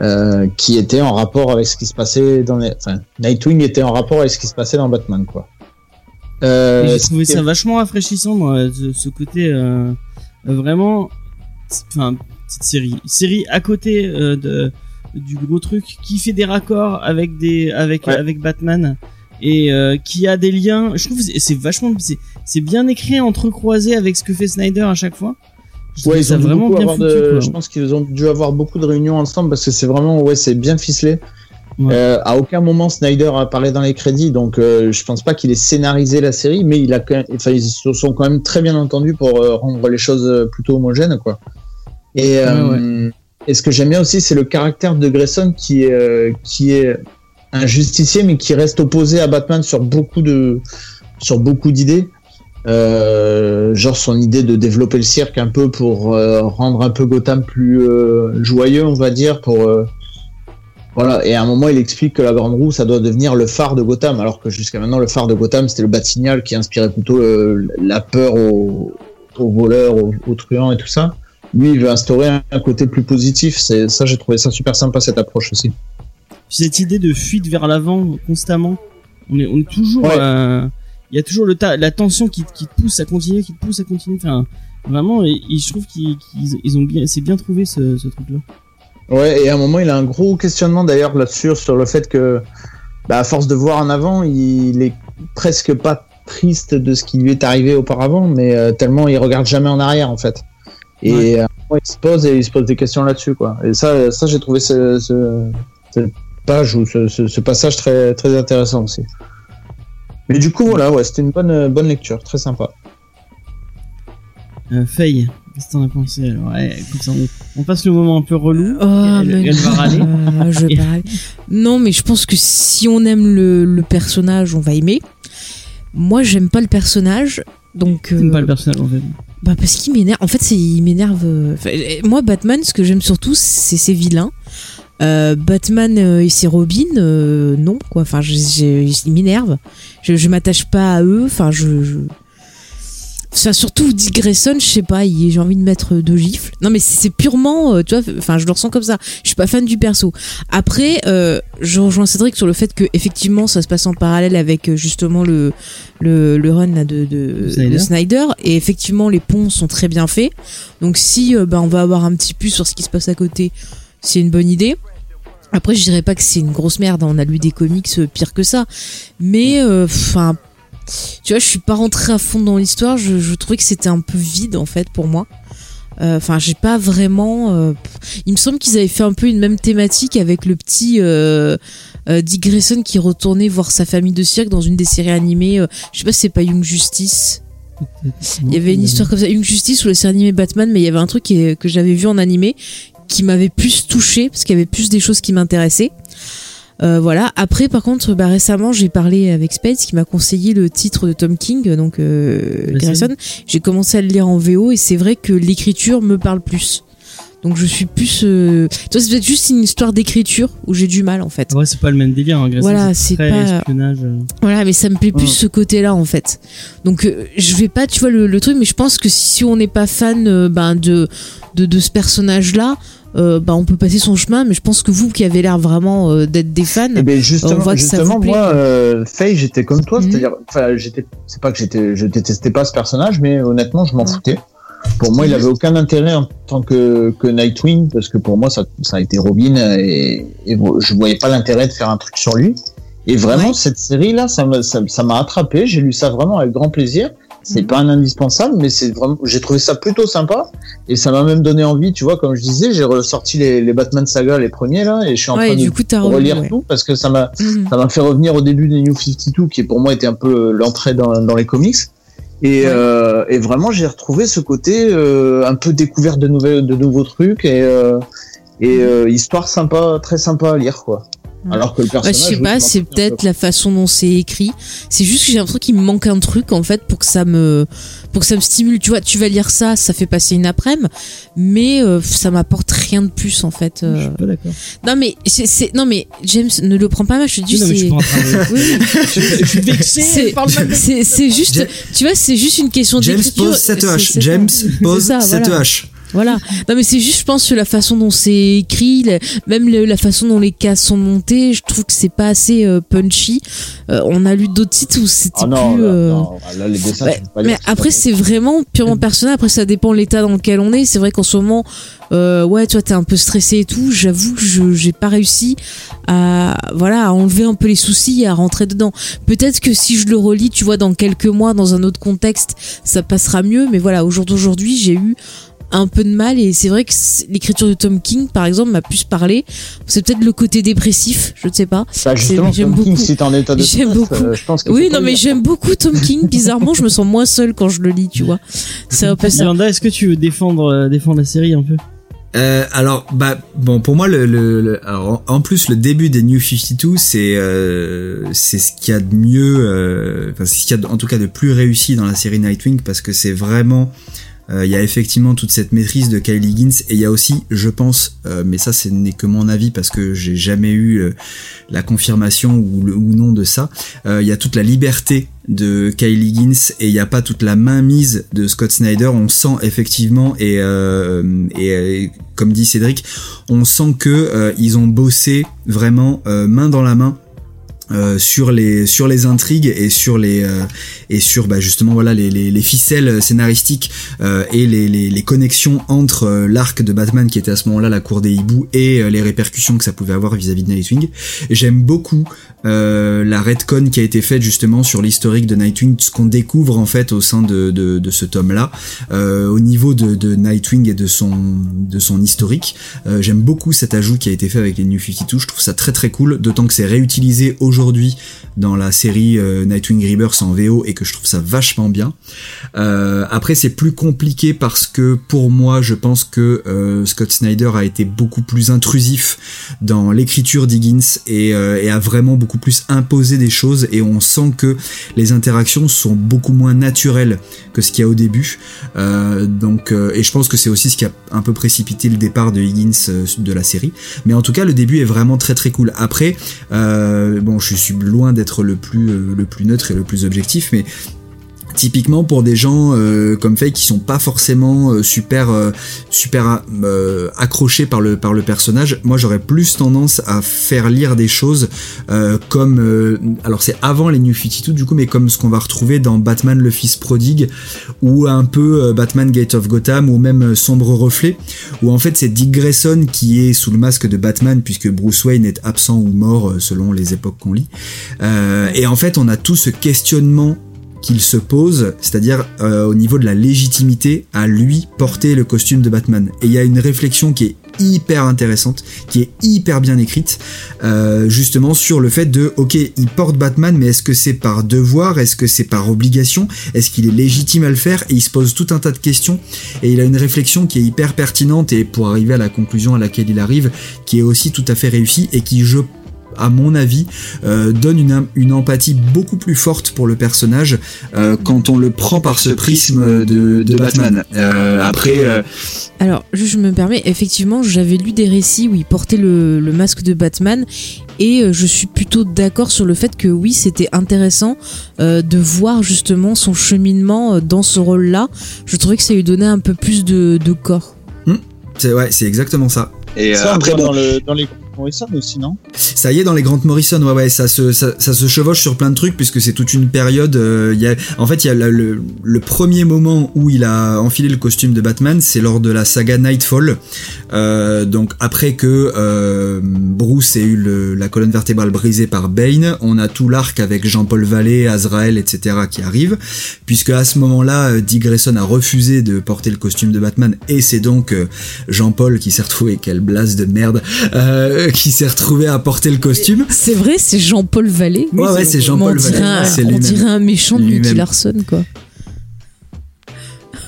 euh, qui était en rapport avec ce qui se passait dans les, enfin, Nightwing était en rapport avec ce qui se passait dans Batman, quoi. Euh, J'ai trouvé ça vachement rafraîchissant, moi, ce, côté euh, vraiment, enfin, petite série, série à côté euh, de du gros truc qui fait des raccords avec des avec Ouais. avec Batman et euh, qui a des liens. Je trouve c'est- vachement c'est bien écrit entrecroisé avec ce que fait Snyder à chaque fois. Je Ouais, ils ont vraiment bien foutu. de- je pense qu'ils ont dû avoir beaucoup de réunions ensemble parce que c'est vraiment, ouais, c'est bien ficelé. Ouais. Euh, à aucun moment Snyder a parlé dans les crédits, donc euh, je pense pas qu'il ait scénarisé la série, mais il a, quand même- enfin, ils se sont quand même très bien entendus pour euh, rendre les choses euh, plutôt homogènes, quoi. Et, et ce que j'aime bien aussi, c'est le caractère de Grayson qui est, qui est un justicier, mais qui reste opposé à Batman sur beaucoup de, sur beaucoup d'idées. Genre son idée de développer le cirque un peu pour rendre un peu Gotham plus joyeux, on va dire, pour voilà. Et à un moment, il explique que la Grande Roue, ça doit devenir le phare de Gotham, alors que jusqu'à maintenant, le phare de Gotham, c'était le Bat-Signal qui inspirait plutôt euh, la peur aux, aux voleurs, aux, aux truands et tout ça. Lui, il veut instaurer un, côté plus positif. C'est ça, j'ai trouvé ça super sympa cette approche aussi. cette idée de fuite vers l'avant constamment. On est, on est toujours, Ouais. euh, il y a toujours le ta- la tension qui, qui te pousse à continuer, qui te pousse à continuer. Enfin, vraiment, et, et je trouve qu'ils qu'ils- ils ont bien, c'est bien trouvé ce, ce truc-là. Ouais, et à un moment, il a un gros questionnement d'ailleurs là-dessus, sur le fait que, bah, à force de voir en avant, il est presque pas triste de ce qui lui est arrivé auparavant, mais euh, tellement il regarde jamais en arrière en fait. Et Ouais. à un moment, il se pose et il se pose des questions là-dessus, quoi. Et ça, ça j'ai trouvé ce, ce, cette page ou ce, ce, ce passage très, très intéressant aussi. Mais du coup, voilà, ouais, c'était une bonne, bonne lecture, très sympa. Euh, Faye, qu'est-ce que t'en as pensé alors ouais, comme ça, on, on passe le moment un peu relou. Oh, elle, elle va non. râler. Euh, je vais pas râler. Non, mais je pense que si on aime le, le personnage, on va aimer. Moi, j'aime pas le personnage, donc. T'aimes euh, pas le personnage en fait. Bah parce qu'il m'énerve. En fait, il m'énerve. euh, enfin, moi, Batman, ce que j'aime surtout, c'est ses vilains. Euh, Batman et ses Robin, non quoi. Enfin, je, je- ils m'énervent. Je, je m'attache pas à eux. Enfin, je. je... Ça surtout Dick Grayson, je sais pas, j'ai envie de mettre deux gifles. Non mais c'est purement, euh, tu vois, enfin je le ressens comme ça. Je suis pas fan du perso. Après, euh, je rejoins Cédric sur le fait que effectivement ça se passe en parallèle avec euh, justement le le, le run là, de, de, Snyder. de Snyder et effectivement les ponts sont très bien faits. Donc si euh, bah, on va avoir un petit plus sur ce qui se passe à côté, c'est une bonne idée. Après, je dirais pas que c'est une grosse merde. hein, On a lu des comics euh, pire que ça, mais enfin, tu vois, je suis pas rentrée à fond dans l'histoire. Je, trouvais que c'était un peu vide en fait pour moi. Euh, Enfin, j'ai pas vraiment. euh, Il me semble qu'ils avaient fait un peu une même thématique avec le petit euh, euh, Dick Grayson qui retournait voir sa famille de cirque dans une des séries animées. euh, je sais pas si c'est pas Young Justice. Il y avait une histoire comme ça, Young Justice ou le série animé Batman, mais il y avait un truc que j'avais vu en animé qui m'avait plus touché parce qu'il y avait plus des choses qui m'intéressaient. Euh, voilà. Après, par contre, bah, récemment, j'ai parlé avec Spades qui m'a conseillé le titre de Tom King, donc euh. J'ai commencé à le lire en VO et c'est vrai que l'écriture me parle plus. Donc je suis plus. Euh... Toi, c'est peut-être juste une histoire d'écriture où j'ai du mal en fait. Ouais, c'est pas le même délire. Hein, Voilà, c'est pas- espionnage. euh. Voilà, mais ça me plaît plus ce côté-là en fait. Donc euh, je vais pas, tu vois le, le truc, mais je pense que si on n'est pas fan euh, ben de de, de ce personnage-là, euh, bah on peut passer son chemin. Mais je pense que vous qui avez l'air vraiment euh, d'être des fans, Eh ben justement, on voit que ça justement vous plaît. moi, euh, Faye, j'étais comme toi, Mhm. c'est-à-dire, j'étais, c'est pas que j'étais, je détestais pas ce personnage, mais honnêtement, je m'en Ouais. foutais. Pour moi, il avait aucun intérêt en tant que, que Nightwing, parce que pour moi, ça, ça a été Robin, et, et je voyais pas l'intérêt de faire un truc sur lui. Et vraiment, Ouais. cette série-là, ça m'a, ça, ça m'a attrapé. J'ai lu ça vraiment avec grand plaisir. C'est Mhm. pas un indispensable, mais c'est vraiment, j'ai trouvé ça plutôt sympa. Et ça m'a même donné envie, tu vois, comme je disais, j'ai ressorti les, les Batman Saga, les premiers, là, et je suis en ouais, train de coup relire ouais. tout parce que ça m'a, Mhm. ça m'a fait revenir au début des New 52 qui pour moi était un peu l'entrée dans, dans les comics et, Ouais. euh, et vraiment j'ai retrouvé ce côté euh, un peu découverte de nouvelles de nouveaux trucs et euh, et euh, histoire sympa très sympa à lire quoi. Alors que le Ouais, personnage je sais pas, c'est peut-être peu. la façon dont c'est écrit. C'est juste que j'ai l'impression qu'il me manque un truc en fait pour que ça me pour que ça me stimule. Tu vois, tu vas lire ça, ça fait passer une après-midi, mais euh, ça m'apporte rien de plus en fait. Je euh. suis pas d'accord. Non mais c'est c'est- non mais James ne le prends pas mal. Je te dis c'est de- oui, je suis vexé. C'est- juste tu vois c'est juste une question James d'écriture. pose cette C'est- hache. c'est ça. James pose ça, cette voilà. Non mais c'est juste, je pense, la façon dont c'est écrit, même la façon dont les cases sont montées, je trouve que c'est pas assez euh, punchy. Euh, on a lu d'autres titres où c'était ah plus. là, euh, non, là, les dessins ouais, pas mais après, c'est vraiment purement personnel. Après, ça dépend de l'état dans lequel on est. C'est vrai qu'en ce moment, euh, ouais, toi, t'es un peu stressé et tout. J'avoue que je j'ai pas réussi à voilà à enlever un peu les soucis et à rentrer dedans. Peut-être que si je le relis, tu vois, dans quelques mois, dans un autre contexte, ça passera mieux. Mais voilà, au jour d'aujourd'hui, j'ai eu un peu de mal. Et c'est vrai que l'écriture de Tom King par exemple m'a plus parlé. C'est peut-être le côté dépressif je ne sais pas. Bah, justement j'aime Tom King, beaucoup. si t'es en état de J'aime stress, beaucoup. euh, je pense que oui non mais j'aime beaucoup Tom King. Bizarrement je me sens moins seule quand je le lis tu vois. C'est un peu ça. Est-ce que tu veux défendre, euh, défendre la série un peu? Euh, alors, bah, bon, pour moi, le, le, le- alors, en en plus, le début des New 52, c'est, euh, c'est ce qu'il y a de mieux, euh, enfin, c'est ce qu'il y a de- en tout cas de plus réussi dans la série Nightwing parce que c'est vraiment, euh, il y a effectivement toute cette maîtrise de Kylie Higgins et il y a aussi, je pense, euh, mais ça, ce n'est que mon avis parce que j'ai jamais eu euh, la confirmation ou, le- ou non de ça. Euh, Il y a toute la liberté de Kylie Higgins et il n'y a pas toute la mainmise de Scott Snyder. On sent effectivement et, et, comme dit Cédric, on sent que ils ont bossé vraiment main dans la main. Euh, sur les sur les intrigues et sur les euh, et sur bah, justement voilà les, les, les ficelles scénaristiques euh, et les, les, connexions entre euh, l'arc de Batman qui était à ce moment-là la cour des hiboux et les répercussions que ça pouvait avoir vis-à-vis de Nightwing. J'aime beaucoup euh, la redcon qui a été faite justement sur l'historique de Nightwing, ce qu'on découvre en fait au sein de, de, de ce tome-là, euh, au niveau de, de Nightwing et de son de son historique. Euh, J'aime beaucoup cet ajout qui a été fait avec les New 52. Je trouve ça très très cool, d'autant que c'est réutilisé aujourd'hui dans la série euh, Nightwing Rebirth en VO et que je trouve ça vachement bien. Euh, après, c'est plus compliqué parce que pour moi, je pense que Scott Snyder a été beaucoup plus intrusif dans l'écriture d'Higgins et, et a vraiment beaucoup plus imposé des choses et on sent que les interactions sont beaucoup moins naturelles que ce qu'il y a au début. Euh, donc, euh, et je pense que c'est aussi ce qui a un peu précipité le départ de Higgins euh, de la série. Mais en tout cas, le début est vraiment très très cool. Après, bon, je suis loin d'être le plus le plus neutre et le plus objectif, mais typiquement pour des gens euh, comme Faye qui sont pas forcément euh, super euh, super accrochés par le par le personnage. Moi j'aurais plus tendance à faire lire des choses comme alors c'est avant les New 52 du coup mais comme ce qu'on va retrouver dans Batman le fils prodigue ou un peu Batman Gate of Gotham ou même Sombre Reflet où en fait c'est Dick Grayson qui est sous le masque de Batman puisque Bruce Wayne est absent ou mort selon les époques qu'on lit. Et en fait on a tout ce questionnement qu'il se pose, c'est-à-dire euh, au niveau de la légitimité à lui porter le costume de Batman. Et il y a une réflexion qui est hyper intéressante, qui est hyper bien écrite, euh, justement sur le fait de, ok, il porte Batman, mais est-ce que c'est par devoir, est-ce que c'est par obligation, est-ce qu'il est légitime à le faire, et il se pose tout un tas de questions, et il a une réflexion qui est hyper pertinente, et pour arriver à la conclusion à laquelle il arrive, qui est aussi tout à fait réussie, et qui, je à mon avis, euh, donne une, une empathie beaucoup plus forte pour le personnage euh, quand on le prend par ce prisme de, de Batman. Euh, après, euh, Alors, je, me permets, effectivement, j'avais lu des récits où il portait le, le masque de Batman et je suis plutôt d'accord sur le fait que oui, c'était intéressant euh, de voir justement son cheminement dans ce rôle-là. Je trouvais que ça lui donnait un peu plus de, de corps. c'est ouais, c'est exactement ça. Et Ça, après, après, bon, dans, le, dans les Morrison aussi, non? Ça y est dans les Grant Morrison, ouais ouais, ça se ça, ça se chevauche sur plein de trucs puisque c'est toute une période. euh, y a, en fait, il y a le, le, premier moment où il a enfilé le costume de Batman, c'est lors de la saga Nightfall. Euh, donc après que euh, Bruce ait eu la colonne vertébrale brisée par Bane, on a tout l'arc avec Jean-Paul Vallée, Azrael, etc. qui arrive, puisque à ce moment-là, Dick Grayson a refusé de porter le costume de Batman et c'est donc Jean-Paul qui s'est retrouvé, quelle blase de merde, qui s'est retrouvé à porter le costume. C'est vrai, c'est Jean-Paul Vallée. Ouais, ouais, c'est Jean-Paul dirait Vallée. un- On dirait un méchant de Nicky. Larson, quoi.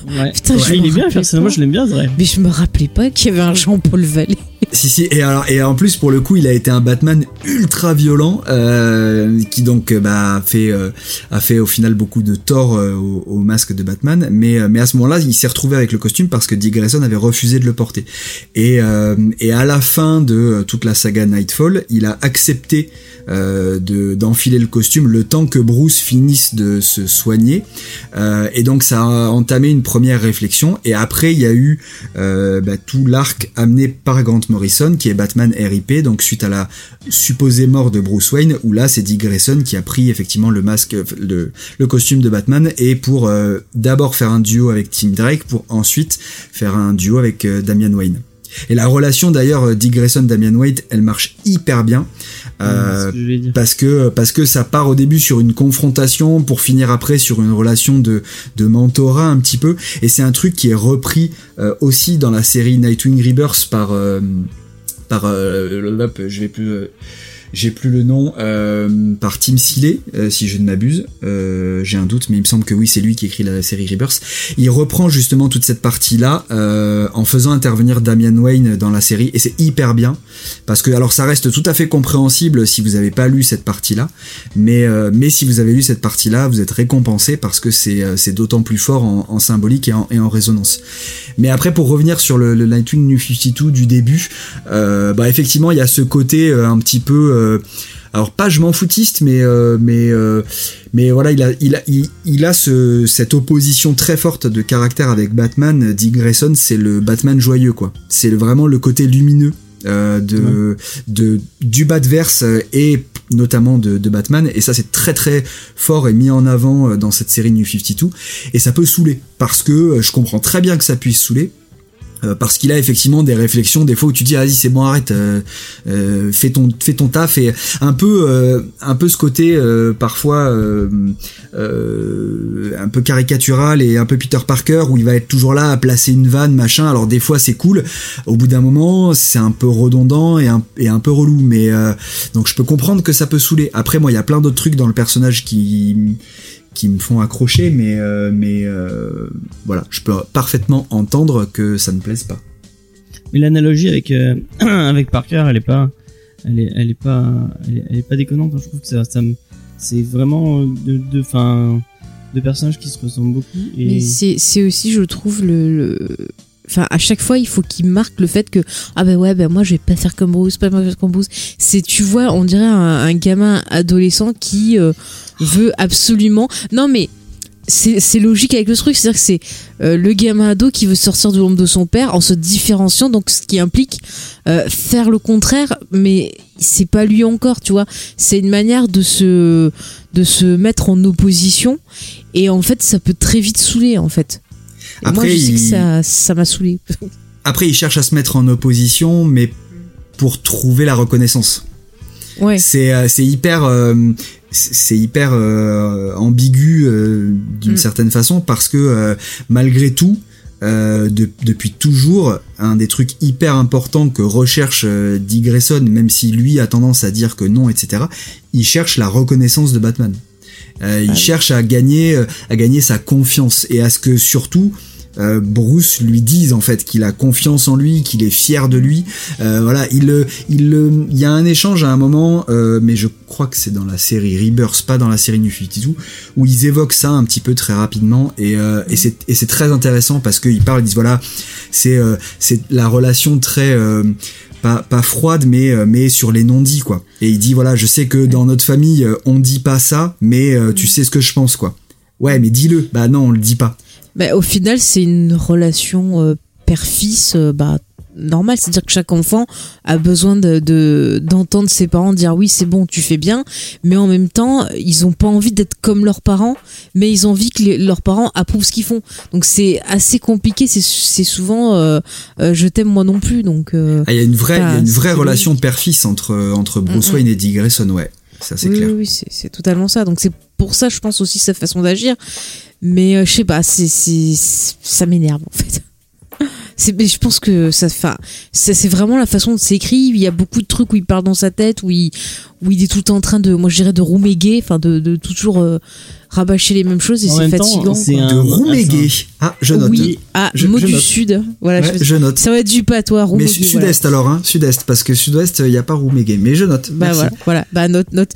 Ouais. Putain, je Ouais, il est bien, personnellement, je l'aime bien, Zray. Mais je me rappelais pas qu'il y avait un Jean-Paul Vallée. Si si et alors et en plus pour le coup il a été un Batman ultra violent euh, qui donc euh, bah a fait euh, a fait au final beaucoup de tort euh, au, au masque de Batman. Mais euh, mais à ce moment-là il s'est retrouvé avec le costume parce que Dick Grayson avait refusé de le porter. Et et à la fin de toute la saga Nightfall il a accepté de d'enfiler le costume le temps que Bruce finisse de se soigner. Et donc ça a entamé une première réflexion. Et après il y a eu bah, tout l'arc amené par Grant Morrison qui est Batman RIP donc suite à la supposée mort de Bruce Wayne où là c'est Dick Grayson qui a pris effectivement le masque le, le costume de Batman et pour euh, d'abord faire un duo avec Tim Drake pour ensuite faire un duo avec euh, Damian Wayne et la relation d'ailleurs euh, Dick Grayson Damian Wayne elle marche hyper bien euh, C'est ce que dire. parce que parce que ça part au début sur une confrontation pour finir après sur une relation de de mentorat un petit peu et c'est un truc qui est repris euh, aussi dans la série Nightwing Rebirth par euh, par euh, je vais plus euh, j'ai plus le nom euh, par Tim Seeley euh, si je ne m'abuse. Euh, j'ai un doute mais il me semble que oui c'est lui qui écrit la série Rebirth. Il reprend justement toute cette partie là en faisant intervenir Damian Wayne dans la série et c'est hyper bien parce que alors ça reste tout à fait compréhensible si vous n'avez pas lu cette partie là mais euh, mais si vous avez lu cette partie là vous êtes récompensé parce que c'est euh, c'est d'autant plus fort en, en symbolique et en, et en résonance. Mais après pour revenir sur le, le Nightwing New 52 du début euh, bah effectivement il y a ce côté euh, un petit peu euh, alors pas je m'en foutiste mais euh, mais euh, mais voilà il a il a il, il a ce cette opposition très forte de caractère avec Batman. Dick Grayson c'est le Batman joyeux quoi. C'est vraiment le côté lumineux euh, de, de du Batverse et notamment de, de Batman. Et ça c'est très très fort et mis en avant dans cette série New 52 et ça peut saouler parce que je comprends très bien que ça puisse saouler euh, parce qu'il a effectivement des réflexions des fois où tu dis vas-y c'est bon arrête euh, euh, fais ton fais ton taf. Et un peu euh, un peu ce côté euh, parfois un peu caricatural et un peu Peter Parker où il va être toujours là à placer une vanne machin. Alors des fois c'est cool. Au bout d'un moment c'est un peu redondant et un, et un peu relou. Mais donc je peux comprendre que ça peut saouler. Après moi il y a plein d'autres trucs dans le personnage qui qui me font accrocher mais euh, mais euh, voilà je peux parfaitement entendre que ça ne plaise pas Mais l'analogie avec euh, avec Parker, elle est pas, elle est, elle est pas, elle est, elle est pas déconnante. hein. Je trouve que ça, ça me- c'est vraiment de, de, enfin, deux personnages qui se ressemblent beaucoup. Et Mais c'est c'est aussi, je trouve, le. le- Enfin, à chaque fois, il faut qu'il marque le fait que ah ben ouais, ben moi je vais pas faire comme Bruce, pas faire comme Bruce. C'est, tu vois, on dirait un, un gamin adolescent qui euh, veut absolument. Non mais c'est c'est logique avec le truc, c'est-à-dire que c'est euh, le gamin ado qui veut sortir de l'ombre de son père en se différenciant, donc ce qui implique euh, faire le contraire, mais c'est pas lui encore, tu vois. C'est une manière de se de se mettre en opposition et en fait ça peut très vite saouler en fait. Moi Après, je sais que ça ça m'a saoulé. après il cherche à se mettre en opposition mais pour trouver la reconnaissance Ouais. c'est euh, hyper euh, c'est hyper euh, ambigu euh, d'une Mm. certaine façon parce que malgré tout de- depuis toujours un des trucs hyper importants que recherche Dick Grayson même si lui a tendance à dire que non etc il cherche la reconnaissance de Batman il cherche à gagner à gagner sa confiance et à ce que surtout euh, Bruce lui dise en fait qu'il a confiance en lui, qu'il est fier de lui. Euh, voilà, il, le- il, y a un échange à un moment, euh, mais je crois que c'est dans la série Rebirth, pas dans la série New 52, où ils évoquent ça un petit peu très rapidement et, euh, et c'est très intéressant parce qu'ils parlent, ils disent voilà, c'est euh, la relation très euh, pas, pas froide mais euh, mais sur les non-dits quoi. Et il dit voilà, je sais que dans notre famille euh, on dit pas ça, mais euh, tu sais ce que je pense quoi. Ouais, mais dis-le. Bah non, on le dit pas. Bah, au final c'est une relation euh, père-fils euh, bah normal, c'est-à-dire que chaque enfant a besoin de de- d'entendre ses parents dire oui c'est bon tu fais bien, mais en même temps ils ont pas envie d'être comme leurs parents, mais ils ont envie que les- leurs parents approuvent ce qu'ils font. Donc c'est assez compliqué, c'est souvent euh, euh, je t'aime moi non plus, donc euh, Ah, il y a une vraie, y a une vraie relation père-fils entre entre Bruce mm. Wayne et Dick Grayson, ouais. Ça c'est oui, clair. oui, oui, c'est totalement ça. Donc c'est pour ça, je pense aussi sa façon d'agir. Mais euh, je sais pas, c'est- ça m'énerve en fait. C'est, mais je pense que ça, enfin, ça c'est vraiment la façon de s'écrire. Il y a beaucoup de trucs où il parle dans sa tête, où il, où il est tout le temps en train de, moi je dirais de rouméguer, enfin de, de toujours euh, rabâcher les mêmes choses et c'est temps, fatigant. c'est un- De Roumégué. Ah, je note. Oui, ah, Je- mot je du note. sud. Voilà, Ouais, je- je note. ça va être du patois, Mais rouméguer. voilà. sud-est alors, hein, sud-est, parce que sud-ouest, il n'y a pas Roumégué. Mais je note. Bah Merci. voilà, voilà, bah note, note.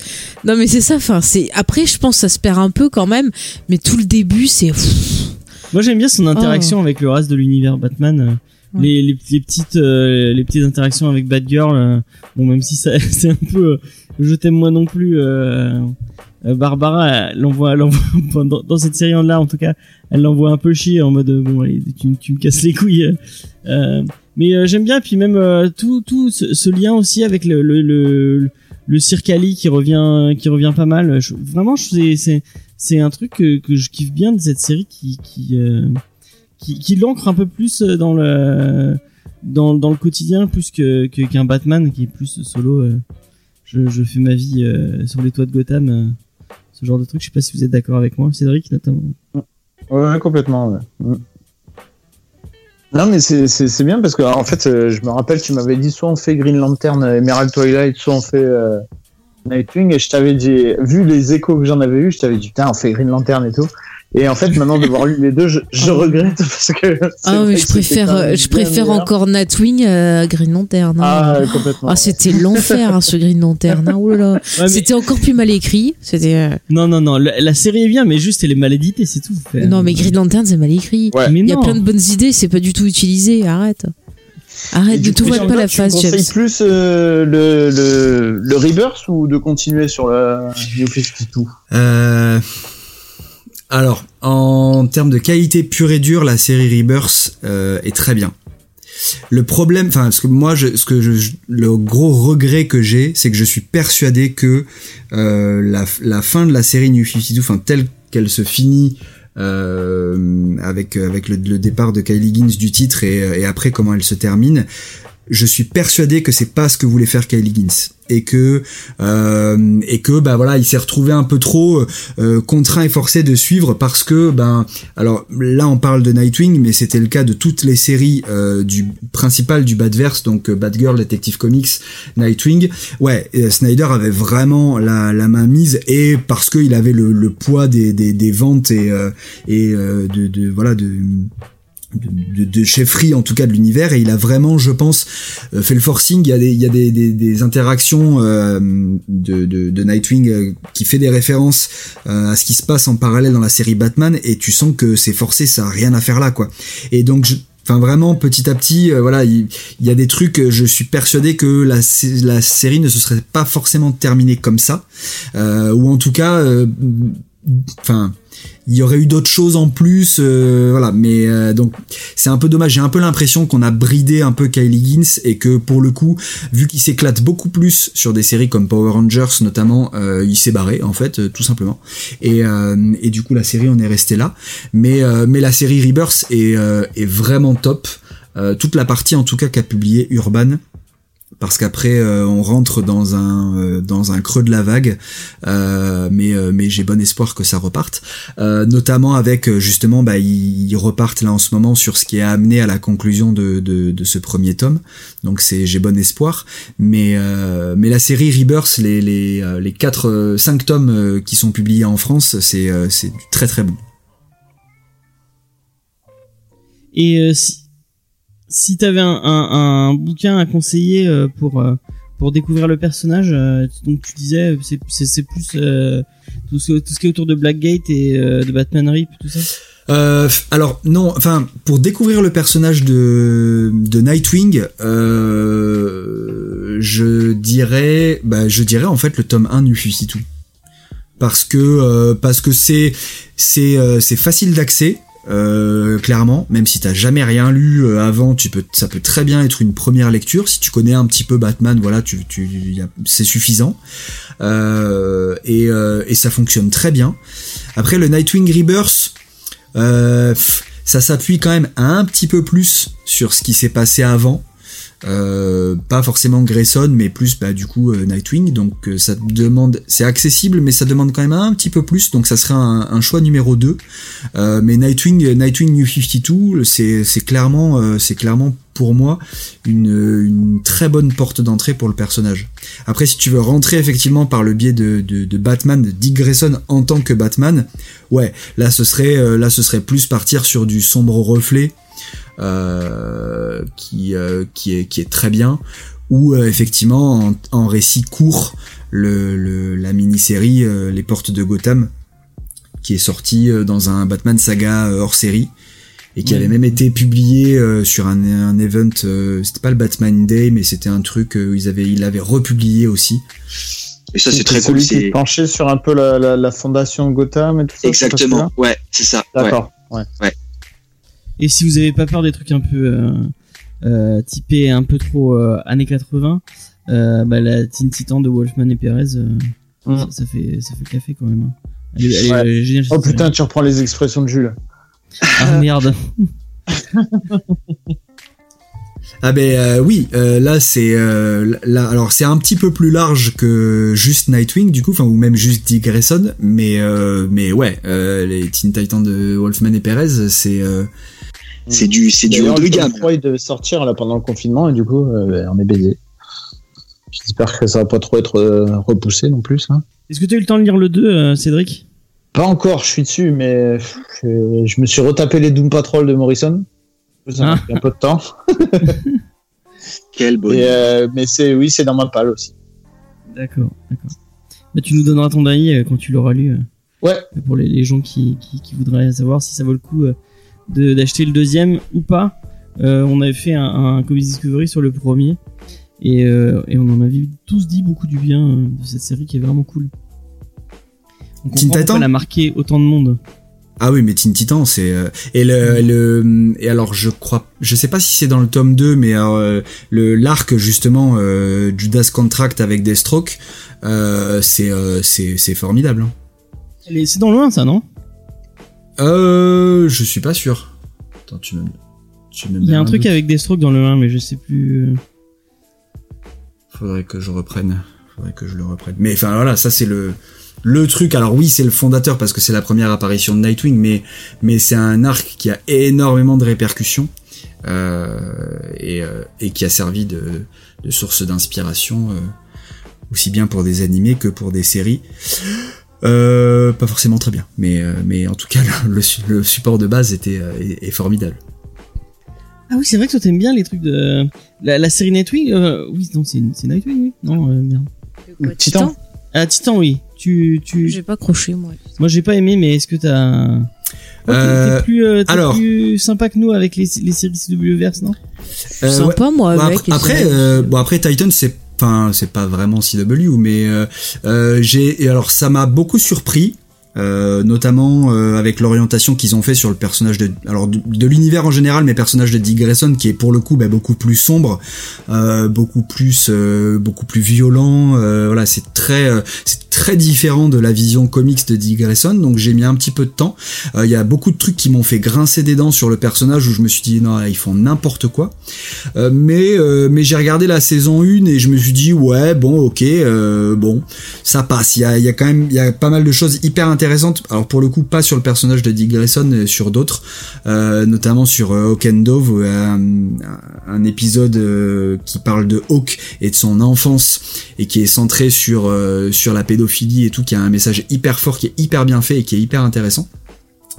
Non mais c'est ça, enfin c'est après je pense que ça se perd un peu quand même, mais tout le début c'est pff, Moi j'aime bien son interaction avec le reste de l'univers Batman. euh, Ouais. Les, les, les petites euh, les petites interactions avec Batgirl. euh, bon même si ça c'est un peu euh, je t'aime moi non plus. Barbara l'envoie l'envoie dans, dans cette série là en tout cas elle l'envoie un peu chier en mode bon allez, tu, tu me casses les couilles. mais euh, j'aime bien puis même euh, tout tout ce, ce lien aussi avec le le le, le Cirque Ali qui revient qui revient pas mal. Je- vraiment je c'est c'est un truc que, je kiffe bien de cette série qui qui euh, qui, l'ancre un peu plus dans le dans, le quotidien plus que qu'un Batman qui est plus solo. euh, je, fais ma vie euh, sur les toits de Gotham, euh, ce genre de truc. Je sais pas si vous êtes d'accord avec moi, Cédric notamment. Ouais, complètement. Mm. Non, mais c'est- bien parce que, en fait, euh, je me rappelle, tu m'avais dit soit on fait Green Lantern, euh, Emerald Twilight, soit on fait euh, Nightwing, et je t'avais dit, vu les échos que j'en avais eu, je t'avais dit, putain, on fait Green Lantern et tout. Et en fait, maintenant d'avoir lu les deux, je, je regrette parce que. c'est Ah mais je préfère euh, je préfère meilleur. encore Nightwing à Green Lantern. hein. Ah, complètement. Ah, c'était l'enfer hein, ce Green Lantern. Hein. Oh là là. Ouais, mais- C'était encore plus mal écrit. C'était euh, Non, non, non. La, la série est bien, mais juste elle est mal éditée, c'est tout. Fait- non mais Green Lantern c'est mal écrit. Ouais. Il y a plein de bonnes idées, c'est pas du tout utilisé. Arrête. Arrête de du tout Jean, pas la tu face, me James. conseilles plus euh, le, le, le Rebirth ou de continuer sur la New 52 Euh, alors, en termes de qualité pure et dure, la série Rebirth euh, est très bien. Le problème, enfin, parce que moi, je, ce que je, le gros regret que j'ai, c'est que je suis persuadé que euh, la, la fin de la série New 52, enfin telle qu'elle se finit euh, avec avec le, départ de Kylie Gins du titre et après comment elle se termine, je suis persuadé que c'est pas ce que voulait faire Kylie Gins et que euh, et que bah voilà il s'est retrouvé un peu trop euh, contraint et forcé de suivre parce que ben alors là on parle de Nightwing mais c'était le cas de toutes les séries euh, du principal du Batverse donc euh, Batgirl Detective Comics Nightwing. Ouais euh, Snyder avait vraiment la, la main mise et parce qu'il avait le, le poids des, des, des ventes et euh, et euh, de, de voilà de de, de, chefferie en tout cas de l'univers et il a vraiment je pense euh, fait le forcing. Il y a des il y a des, des, des interactions euh, de, de, de Nightwing euh, qui fait des références euh, à ce qui se passe en parallèle dans la série Batman et tu sens que c'est forcé ça a rien à faire là quoi. Et donc je Enfin vraiment petit à petit euh, voilà il, y a des trucs euh, je suis persuadé que la, la série ne se serait pas forcément terminée comme ça. Euh, ou en tout cas euh, enfin il y aurait eu d'autres choses en plus euh, voilà. Mais euh, donc c'est un peu dommage. J'ai un peu l'impression qu'on a bridé un peu Kylie Gins et que pour le coup vu qu'il s'éclate beaucoup plus sur des séries comme Power Rangers notamment euh, il s'est barré en fait tout simplement. Et, et du coup la série on est resté là. Mais mais la série Rebirth est, est vraiment top. Toute la partie en tout cas qu'a publié Urban parce qu'après euh, on rentre dans un euh, dans un creux de la vague euh, mais euh, mais j'ai bon espoir que ça reparte. Euh, notamment avec justement bah ils, repartent là en ce moment sur ce qui a amené à la conclusion de de, de ce premier tome. Donc c'est j'ai bon espoir. Mais mais la série Rebirth les les les quatre cinq tomes qui sont publiés en France c'est c'est très très bon. Et si si t'avais un, un, bouquin à conseiller euh, pour euh, pour découvrir le personnage, euh, donc tu disais c'est c'est plus tout ce tout ce qui est autour de Blackgate et de Batman Rip tout ça. Alors non, enfin pour découvrir le personnage de de Nightwing, je dirais, bah je dirais en fait le tome 1 du Fusitou. Parce que parce que c'est c'est c'est facile d'accès. Euh, clairement, même si t'as jamais rien lu euh, avant, tu peux, ça peut très bien être une première lecture. Si tu connais un petit peu Batman, voilà, tu, tu, c'est suffisant. Euh, et, et ça fonctionne très bien. Après le Nightwing Rebirth, ça s'appuie quand même un petit peu plus sur ce qui s'est passé avant. Euh, pas forcément Grayson, mais plus bah, du coup euh, Nightwing. Donc euh, ça demande, c'est accessible, mais ça demande quand même un petit peu plus. Donc ça serait un, un choix numéro 2 euh, mais Nightwing, Nightwing New 52, c'est c'est clairement, c'est clairement pour moi une, une très bonne porte d'entrée pour le personnage. Après, si tu veux rentrer effectivement par le biais de, de, de Batman, de Dick Grayson en tant que Batman, ouais, là ce serait, là ce serait plus partir sur du sombre reflet. Euh, qui euh, qui est qui est très bien ou euh, effectivement en, en récit court le, le la mini-série euh, Les Portes de Gotham qui est sorti euh, dans un Batman saga euh, hors série et qui avait même été publié euh, sur un, un event euh, c'était pas le Batman Day mais c'était un truc euh, où ils avaient ils l'avaient republié aussi Et ça, c'est très cool. celui qui C'est penchait sur un peu la, la, la fondation Gotham et tout ça. exactement. Ouais, c'est ça. Ouais. D'accord. Ouais. Et si vous avez pas peur des trucs un peu euh, euh, typés un peu trop euh, années 80, euh, bah, la Teen Titan de Wolfman et Perez, euh, Mm. ça, ça fait ça fait le café quand même. hein. Elle est- elle est- Ouais. elle est géniale, Oh putain, tu reprends les expressions de Jules. Ah merde. Ah ben euh, oui, euh, là c'est euh, là alors c'est un petit peu plus large que juste Nightwing du coup, enfin ou même juste Dick Grayson, mais euh, mais ouais, euh, les Teen Titans de Wolfman et Perez, c'est euh, C'est du, c'est du haut de gamme. 3, il devait sortir là pendant le confinement et du coup, euh, on est baisé. J'espère que ça va pas trop être euh, repoussé non plus. Hein. Est-ce que tu as eu le temps de lire le 2, euh, Cédric? Pas encore, je suis dessus, mais je, je me suis retapé les Doom Patrol de Morrison. Ça m'a Ah. pris un peu de temps. Quel bonheur. Euh, mais c'est oui, c'est dans ma palle aussi. D'accord, d'accord. Bah, tu nous donneras ton avis quand tu l'auras lu. Ouais. Pour les, les gens qui, qui, qui voudraient savoir si ça vaut le coup de d'acheter le deuxième ou pas. Euh, on avait fait un, un Comics Discovery sur le premier et, euh, et on en avait tous dit beaucoup du bien euh, de cette série qui est vraiment cool. On Teen Titan elle a marqué autant de monde. ah oui, mais Teen Titan, c'est et le, le et alors je crois, je sais pas si c'est dans le tome 2 mais le l'arc justement Judas Contract avec Deathstroke, c'est c'est formidable. hein. C'est dans le 1 ça non? Euh, je suis pas sûr. Attends, tu me tu me Il y a un truc doute. avec des strokes dans le 1 mais je sais plus. euh. Faudrait que je reprenne. Faudrait que je le reprenne. Mais enfin voilà, ça c'est le le truc. Alors oui, c'est le fondateur parce que c'est la première apparition de Nightwing, mais mais c'est un arc qui a énormément de répercussions euh, et euh, et qui a servi de de source d'inspiration euh, aussi bien pour des animés que pour des séries. Euh, pas forcément très bien, mais euh, mais en tout cas le, su- le support de base était euh, est, est formidable. Ah oui c'est vrai que toi t'aimes bien les trucs de la, la série Nightwing. euh, Oui non c'est c'est Nightwing oui non euh, merde. Quoi, Titan Ah Titan oui tu tu J'ai pas accroché, moi. Moi j'ai pas aimé, mais est-ce que t'as. T'es- Euh, t'es plus, euh, alors. plus sympa que nous avec les, les séries CW verse, non? Je suis sympa, moi, Bon, avec. après, après, euh, bon après Titan c'est enfin c'est pas vraiment CW mais euh, euh, j'ai alors ça m'a beaucoup surpris euh, notamment euh, avec l'orientation qu'ils ont fait sur le personnage de alors de, l'univers en général mais personnage de Dick Grayson qui est pour le coup bah, beaucoup plus sombre beaucoup plus beaucoup plus violent voilà c'est très c'est très différent de la vision comics de Dick Grayson donc j'ai mis un petit peu de temps. Euh, il y a beaucoup de trucs qui m'ont fait grincer des dents sur le personnage où je me suis dit non là, ils font n'importe quoi. Euh, mais euh, mais j'ai regardé la saison 1 et je me suis dit ouais bon ok euh, bon ça passe. Il y a y a quand même il y a pas mal de choses hyper intéressantes. Alors pour le coup pas sur le personnage de Dick Grayson sur d'autres notamment sur Hawk and Dove où, euh, un, un épisode qui parle de Hawk et de son enfance et qui est centré sur euh, sur la pédophilie et tout qui a un message hyper fort qui est hyper bien fait et qui est hyper intéressant.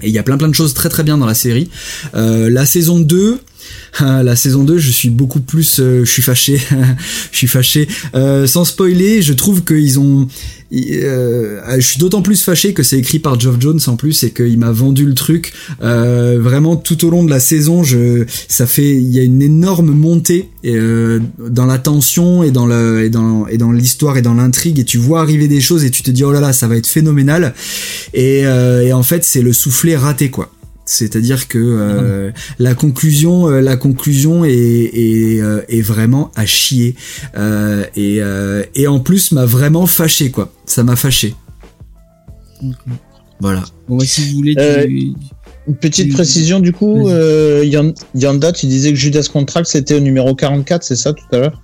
Et il y a plein plein de choses très très bien dans la série. Euh, la saison 2 ah, la saison 2, je suis beaucoup plus, euh, je suis fâché, je suis fâché. Euh, sans spoiler, je trouve qu'ils ont, euh, je suis d'autant plus fâché que c'est écrit par Geoff Jones en plus et qu'il m'a vendu le truc. Vraiment tout au long de la saison, ça fait, il y a une énorme montée dans la tension et dans l'histoire et dans l'intrigue et tu vois arriver des choses et tu te dis oh là là, ça va être phénoménal. Et, et en fait, c'est le soufflet raté quoi C'est-à-dire que euh, la conclusion, euh, la conclusion est est, euh, est vraiment à chier Euh, et euh, et en plus m'a vraiment fâché quoi. Ça m'a fâché. Voilà. Bon, bah, si vous voulez, Euh, tu... Une petite précision du coup, euh, Yanda, tu disais que Judas Contract c'était au numéro 44, c'est ça tout à l'heure?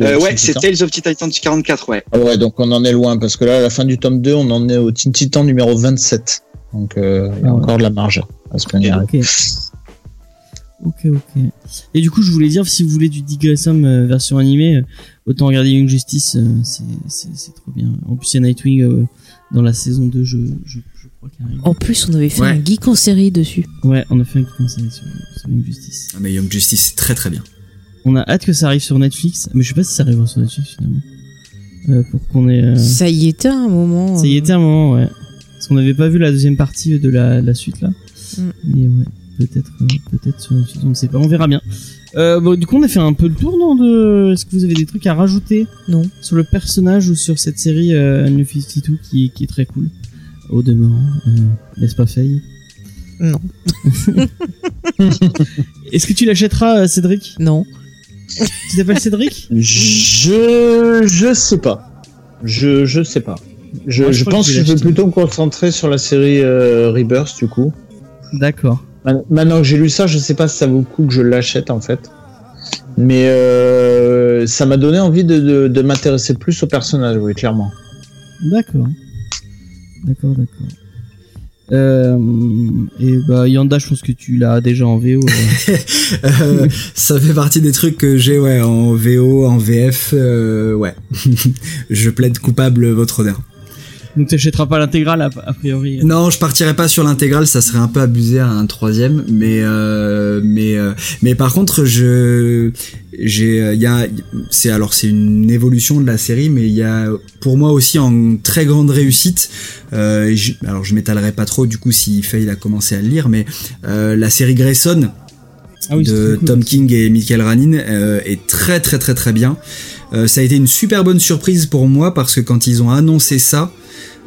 Euh, ouais, Titan c'est Tales of Titan 44, ouais. Ah ouais, donc on en est loin parce que là, à la fin du tome 2, on en est au Teen Titan numéro 27. Donc euh, il y a Ah ouais. encore de la marge à ce qu'on y arrive. Ok. Ok. Et du coup, je voulais dire, si vous voulez du Grayson euh, version animée, euh, autant regarder Young Justice, euh, c'est, trop bien. En plus, il y a Nightwing euh, dans la saison 2, je, je, je crois qu'il arrive. En plus, on avait fait Ouais. un geek en série dessus. Ouais, on a fait un petit conseil sur, sur Young Justice. Ah, Mais Young Justice c'est très très bien. On a hâte que ça arrive sur Netflix, mais je sais pas si ça arrivera sur Netflix finalement. Euh, pour qu'on ait. euh, Ça y était à un moment. Ça y était un moment, ouais. Parce qu'on n'avait pas vu la deuxième partie de la, la suite là. Mm. Mais ouais, peut-être, euh, peut-être sur Netflix, on ne sait pas, on verra bien. Euh, bon, du coup, on a fait un peu le tour, non de... Est-ce que vous avez des trucs à rajouter? Non. Sur le personnage ou sur cette série euh, New 52 qui, qui est très cool Au demeurant, euh, n'est-ce pas Faye? Non. Est-ce que tu l'achèteras, euh, Cédric? Non. Tu t'appelles Cédric? Je je sais pas. Je je sais pas. Je, Moi, je je crois pense que que je vais plutôt me concentrer sur la série euh, Rebirth du coup. D'accord. Maintenant que j'ai lu ça, je sais pas si ça vaut le coup que je l'achète en fait. Mais euh, ça m'a donné envie de, de, de m'intéresser plus au personnage, oui, clairement. D'accord. D'accord, d'accord. Euh, et bah Yanda, je pense que tu l'as déjà en VO. euh. Euh, ça fait partie des trucs que j'ai ouais en VO, en VF, euh, ouais. je plaide coupable votre honneur. Donc t'achèteras pas l'intégrale a, a priori. Non, je partirais pas sur l'intégrale, ça serait un peu abusé à un troisième, mais euh, mais euh, mais par contre, je j'ai il y a c'est alors c'est une évolution de la série, mais il y a pour moi aussi en très grande réussite. Euh, je- alors je m'étalerai pas trop du coup si Faye a commencé à le lire, mais euh, la série Grayson Ah oui, de cool. Tom King et Michael Ranin euh, est très très très très bien. Euh, ça a été une super bonne surprise pour moi parce que quand ils ont annoncé ça,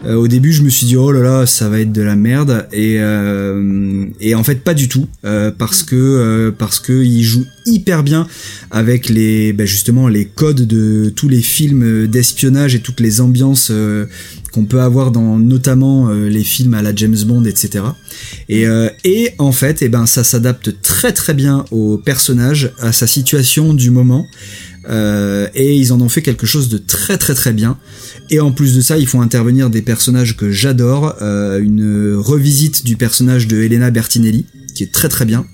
euh, au début je me suis dit oh là là ça va être de la merde et euh, et en fait pas du tout euh, parce que euh, parce que ils jouent hyper bien avec les bah, justement les codes de tous les films d'espionnage et toutes les ambiances euh, qu'on peut avoir dans notamment euh, les films à la James Bond etc et, et en fait, eh ben, ça s'adapte très très bien au personnage, à sa situation du moment. Euh, et ils en ont fait quelque chose de très très très bien. Et en plus de ça, ils font intervenir des personnages que j'adore. euh, une revisite du personnage de Elena Bertinelli, qui est très très bien.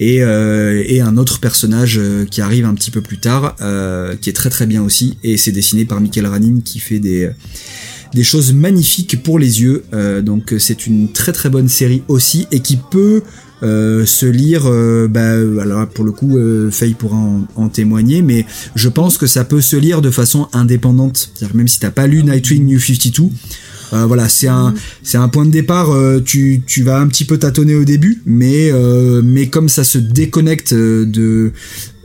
Et, euh, un autre personnage euh, qui arrive un petit peu plus tard, euh, qui est très très bien aussi. Et c'est dessiné par Michael Ranin, qui fait des des choses magnifiques pour les yeux. Euh, donc c'est une très très bonne série aussi et qui peut euh, se lire. euh, bah, alors pour le coup, euh, Faye pourra en, en témoigner, mais je pense que ça peut se lire de façon indépendante. C'est-à-dire même si t'as pas lu Nightwing New 52. euh, voilà, c'est un c'est un point de départ. euh, tu tu vas un petit peu tâtonner au début, mais euh, mais comme ça se déconnecte euh, de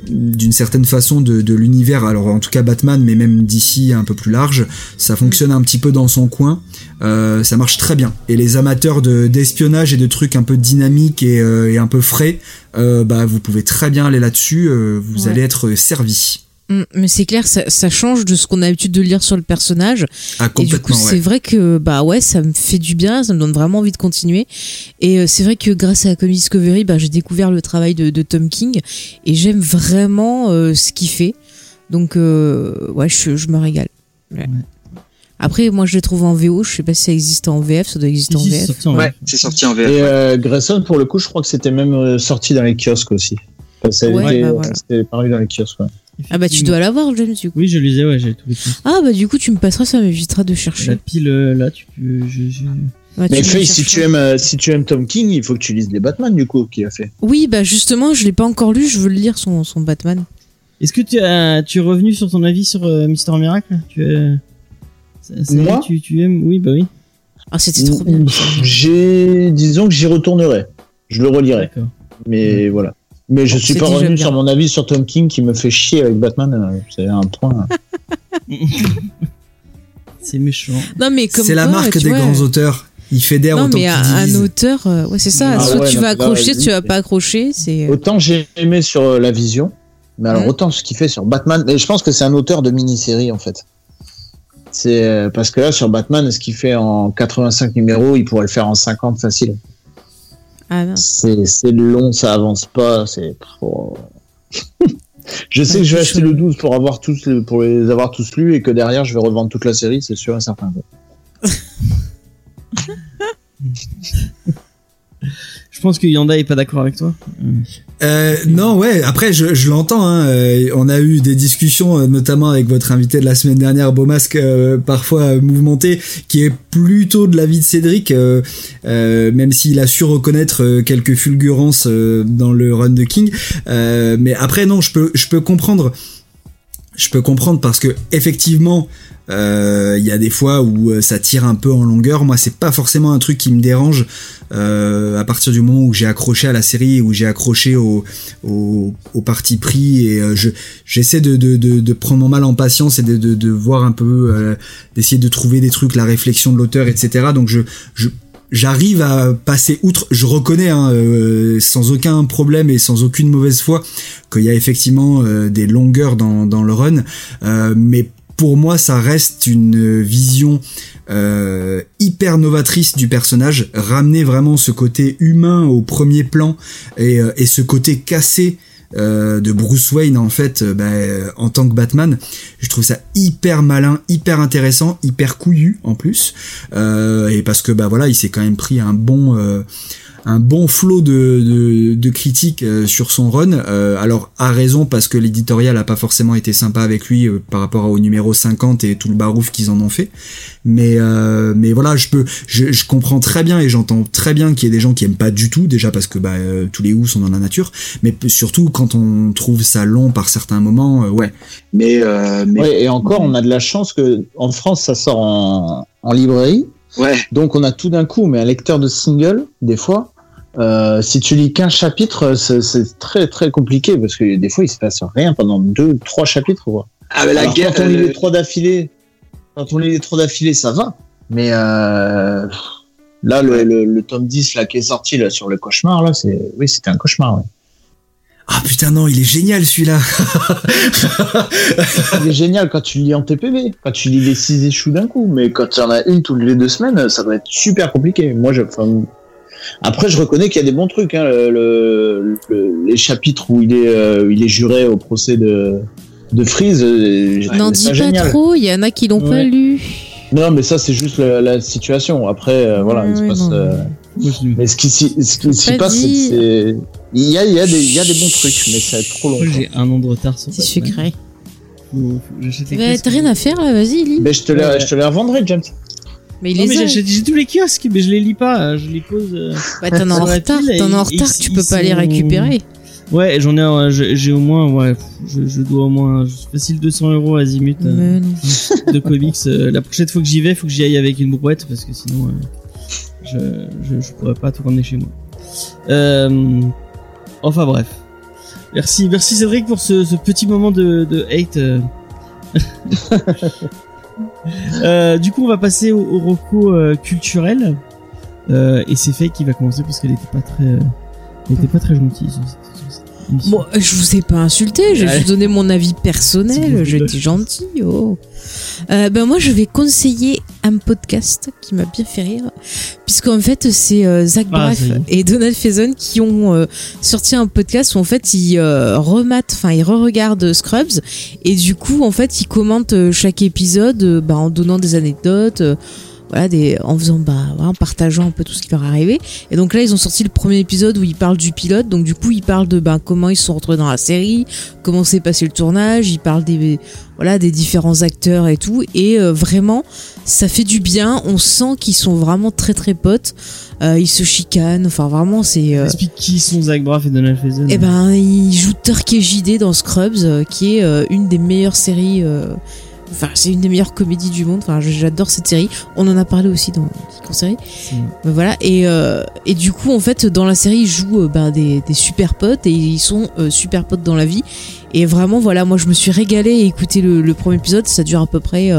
d'une certaine façon de, de l'univers, alors en tout cas Batman, mais même d'ici un peu plus large, ça fonctionne un petit peu dans son coin, euh, ça marche très bien. Et les amateurs de d'espionnage et de trucs un peu dynamiques et, euh, et un peu frais, euh, bah vous pouvez très bien aller là-dessus, euh, vous Ouais. allez être servi. Mm, Mais c'est clair, ça, ça change de ce qu'on a l'habitude de lire sur le personnage. Ah Et du coup, c'est vrai que bah ouais, ça me fait du bien, ça me donne vraiment envie de continuer. Et euh, c'est vrai que grâce à Comic Discovery, bah, j'ai découvert le travail de, de Tom King et j'aime vraiment euh, ce qu'il fait. Donc euh, ouais, je, je me régale. Ouais. Ouais. Après, moi, je les trouve en VO. Je sais pas si ça existe en VF. Ça doit exister en VF. sorti en Ouais, c'est sorti en VF. Et euh, Grayson, pour le coup, je crois que c'était même sorti dans les kiosques aussi. Enfin, ça a Ouais, été- bah voilà. C'était paru dans les kiosques. Ouais. Ah bah tu dois l'avoir, James. Du coup. Oui, je lisais, ouais, j'ai tous les trucs. Ah bah du coup, tu me passeras, ça m'évitera de La chercher. pile euh, là, tu peux. Je, tu Mais me Faye, si tu aimes, euh, si tu aimes Tom King, il faut que tu lises les Batman du coup qu'il a fait. Oui, bah justement, je l'ai pas encore lu. Je veux le lire son, son Batman. Est-ce que tu, as, tu es revenu sur ton avis sur euh, Mister Miracle? Tu, es- ça- ça Moi? tu, tu aimes Oui, bah oui. Ah, c'était trop bien. J'ai, disons que j'y retournerai. Je le relirai. D'accord. Mais voilà. Mais je suis pas revenu sur mon avis sur Tom King qui me fait chier avec Batman. euh, C'est un point. C'est méchant. Non mais comme C'est la marque des vois, grands auteurs. il fédère Non, autant mais qu'il un, auteur, euh, ouais, c'est ça. Ah soit ouais, tu non, vas là, accrocher, soit lui, tu vas pas accrocher. C'est. Autant j'ai aimé sur euh, la vision, mais alors autant ce qu'il fait sur Batman, et je pense que c'est un auteur de mini-série en fait. C'est euh, parce que là sur Batman, ce qu'il fait en 85 numéros, il pourrait le faire en 50 facile. Ah. C'est c'est long, ça avance pas, c'est trop. je sais Ouais, que je vais acheter chaud. le 12 pour avoir tous les, pour les avoir tous lus et que derrière je vais revendre toute la série, c'est sûr et certain. Je pense que Yanda est pas d'accord avec toi. Euh, non, ouais. Après, je, je l'entends. Hein, euh, on a eu des discussions, euh, notamment avec votre invité de la semaine dernière, Beaumasque, euh, parfois mouvementé, qui est plutôt de l'avis de Cédric, même s'il a su reconnaître quelques fulgurances dans le run de King. Mais après, non, je peux, je peux comprendre. Je peux comprendre parce que effectivement, euh, il y a des fois où euh, ça tire un peu en longueur. Moi, c'est pas forcément un truc qui me dérange euh, à partir du moment où j'ai accroché à la série, où j'ai accroché au, au, au parti pris et euh, je j'essaie de, de, de, de prendre mon mal en patience et de, de, de voir un peu, euh, d'essayer de trouver des trucs, la réflexion de l'auteur, etc. Donc je, je J'arrive à passer outre, je reconnais hein, euh, sans aucun problème et sans aucune mauvaise foi qu'il y a effectivement euh, des longueurs dans, le run, euh, mais pour moi ça reste une vision hyper novatrice du personnage, ramener vraiment ce côté humain au premier plan et ce côté cassé euh, de Bruce Wayne en fait euh, bah, euh, en tant que Batman je trouve ça hyper malin hyper intéressant hyper couillu en plus. Euh, et parce que bah voilà il s'est quand même pris un bon euh, un bon flot de, de, de critiques euh, sur son run. Euh, alors à raison parce que l'éditorial a pas forcément été sympa avec lui euh, par rapport au numéro 50 et tout le barouf qu'ils en ont fait. Mais euh, mais voilà, je peux, je, je comprends très bien et j'entends très bien qu'il y ait des gens qui aiment pas du tout déjà parce que bah euh, tous les ou sont dans la nature, mais surtout quand on trouve ça long par certains moments, euh, ouais. Mais, euh, mais Ouais, et encore, on a de la chance que en France ça sort en, en librairie. ouais. Donc on a tout d'un coup, mais un lecteur de single, des fois, euh, si tu lis qu'un chapitre, c'est très très compliqué parce que des fois il se passe rien pendant deux, trois chapitres. Quoi. Ah, mais la Alors, guerre. quand on lit euh, les trois d'affilée, quand on lit les trois d'affilée, ça va. Mais euh, là, le, le, le tome 10 là, qui est sorti là, sur le cauchemar, là, c'est oui, c'était un cauchemar. Ouais. Ah putain non, il est génial celui-là. Il est génial quand tu lis en TPB, quand tu lis les six échous d'un coup, mais quand y en a une toutes les deux semaines, ça doit être super compliqué. Moi, je, enfin, après, je reconnais qu'il y a des bons trucs. Hein, le, le- le- les chapitres où il est, euh, il est juré au procès de de Freeze, euh, N'en dis pas génial. trop, il y en a qui l'ont pas lu. Non, mais ça, c'est juste la, la situation. Après, euh, voilà, il se passe. euh, mais ce qui s'y passe, c'est dit. que c'est il y a il y a des il y a des bons trucs, mais ça va être trop long. j'ai un an de retard sur C'est Bah, kiosques. T'as rien à faire là, vas-y, lis. Mais je te les Ouais. je te les revendrai, James. Mais il Non, mais les j'ai tous les kiosques, mais je les lis pas, euh, je les pose. euh, Bah, t'en as en retard, t'en as en et- et retard, tu peux pas les récupérer. Ouais, j'en ai, euh, j'ai j'ai au moins, ouais, je, je dois au moins facile 200 euros à Azimut euh, de comics. Euh, la prochaine fois que j'y vais, faut que j'y aille avec une brouette parce que sinon, euh, je, je, je pourrais pas tout ramener chez moi. Euh, enfin bref. Merci, merci Cédric pour ce, ce petit moment de, de hate. euh. Du coup, on va passer au, au euh, culturel. Euh, et c'est Faye qui va commencer parce qu'elle pas très, était pas très gentille. Bon, je vous ai pas insulté, j'ai juste donné mon avis personnel, j'étais gentil. Oh. Euh, ben moi, je vais conseiller un podcast qui m'a bien fait rire, puisqu'en fait, c'est euh, Zach Ah, Braff et Donald Faison qui ont euh, sorti un podcast où en fait ils rematent, enfin ils re-regardent Scrubs et du coup en fait ils commentent chaque épisode bah, en donnant des anecdotes. Euh, voilà, des, en faisant, bah, en partageant un peu tout ce qui leur arrivé. Et donc là, ils ont sorti le premier épisode où ils parlent du pilote. Donc du coup, ils parlent de ben, comment ils se sont retrouvés dans la série, comment s'est passé le tournage. Ils parlent des, voilà, des différents acteurs et tout. Et euh, vraiment, ça fait du bien. On sent qu'ils sont vraiment très très potes. Euh, ils se chicanent. Enfin, vraiment, c'est. euh, Explique qui sont Zach Braff et Donald Faison. eh ben, il joue Turkey JD dans Scrubs, euh, qui est euh, une des meilleures séries. Enfin, c'est une des meilleures comédies du monde. Enfin, j'adore cette série. On en a parlé aussi dans série. Mais voilà. Et, euh, et du coup, en fait, dans la série, ils jouent euh, ben, des, des super potes et ils sont euh, super potes dans la vie. Et vraiment, voilà, moi je me suis régalée à écouter le, le premier épisode. Ça dure à peu près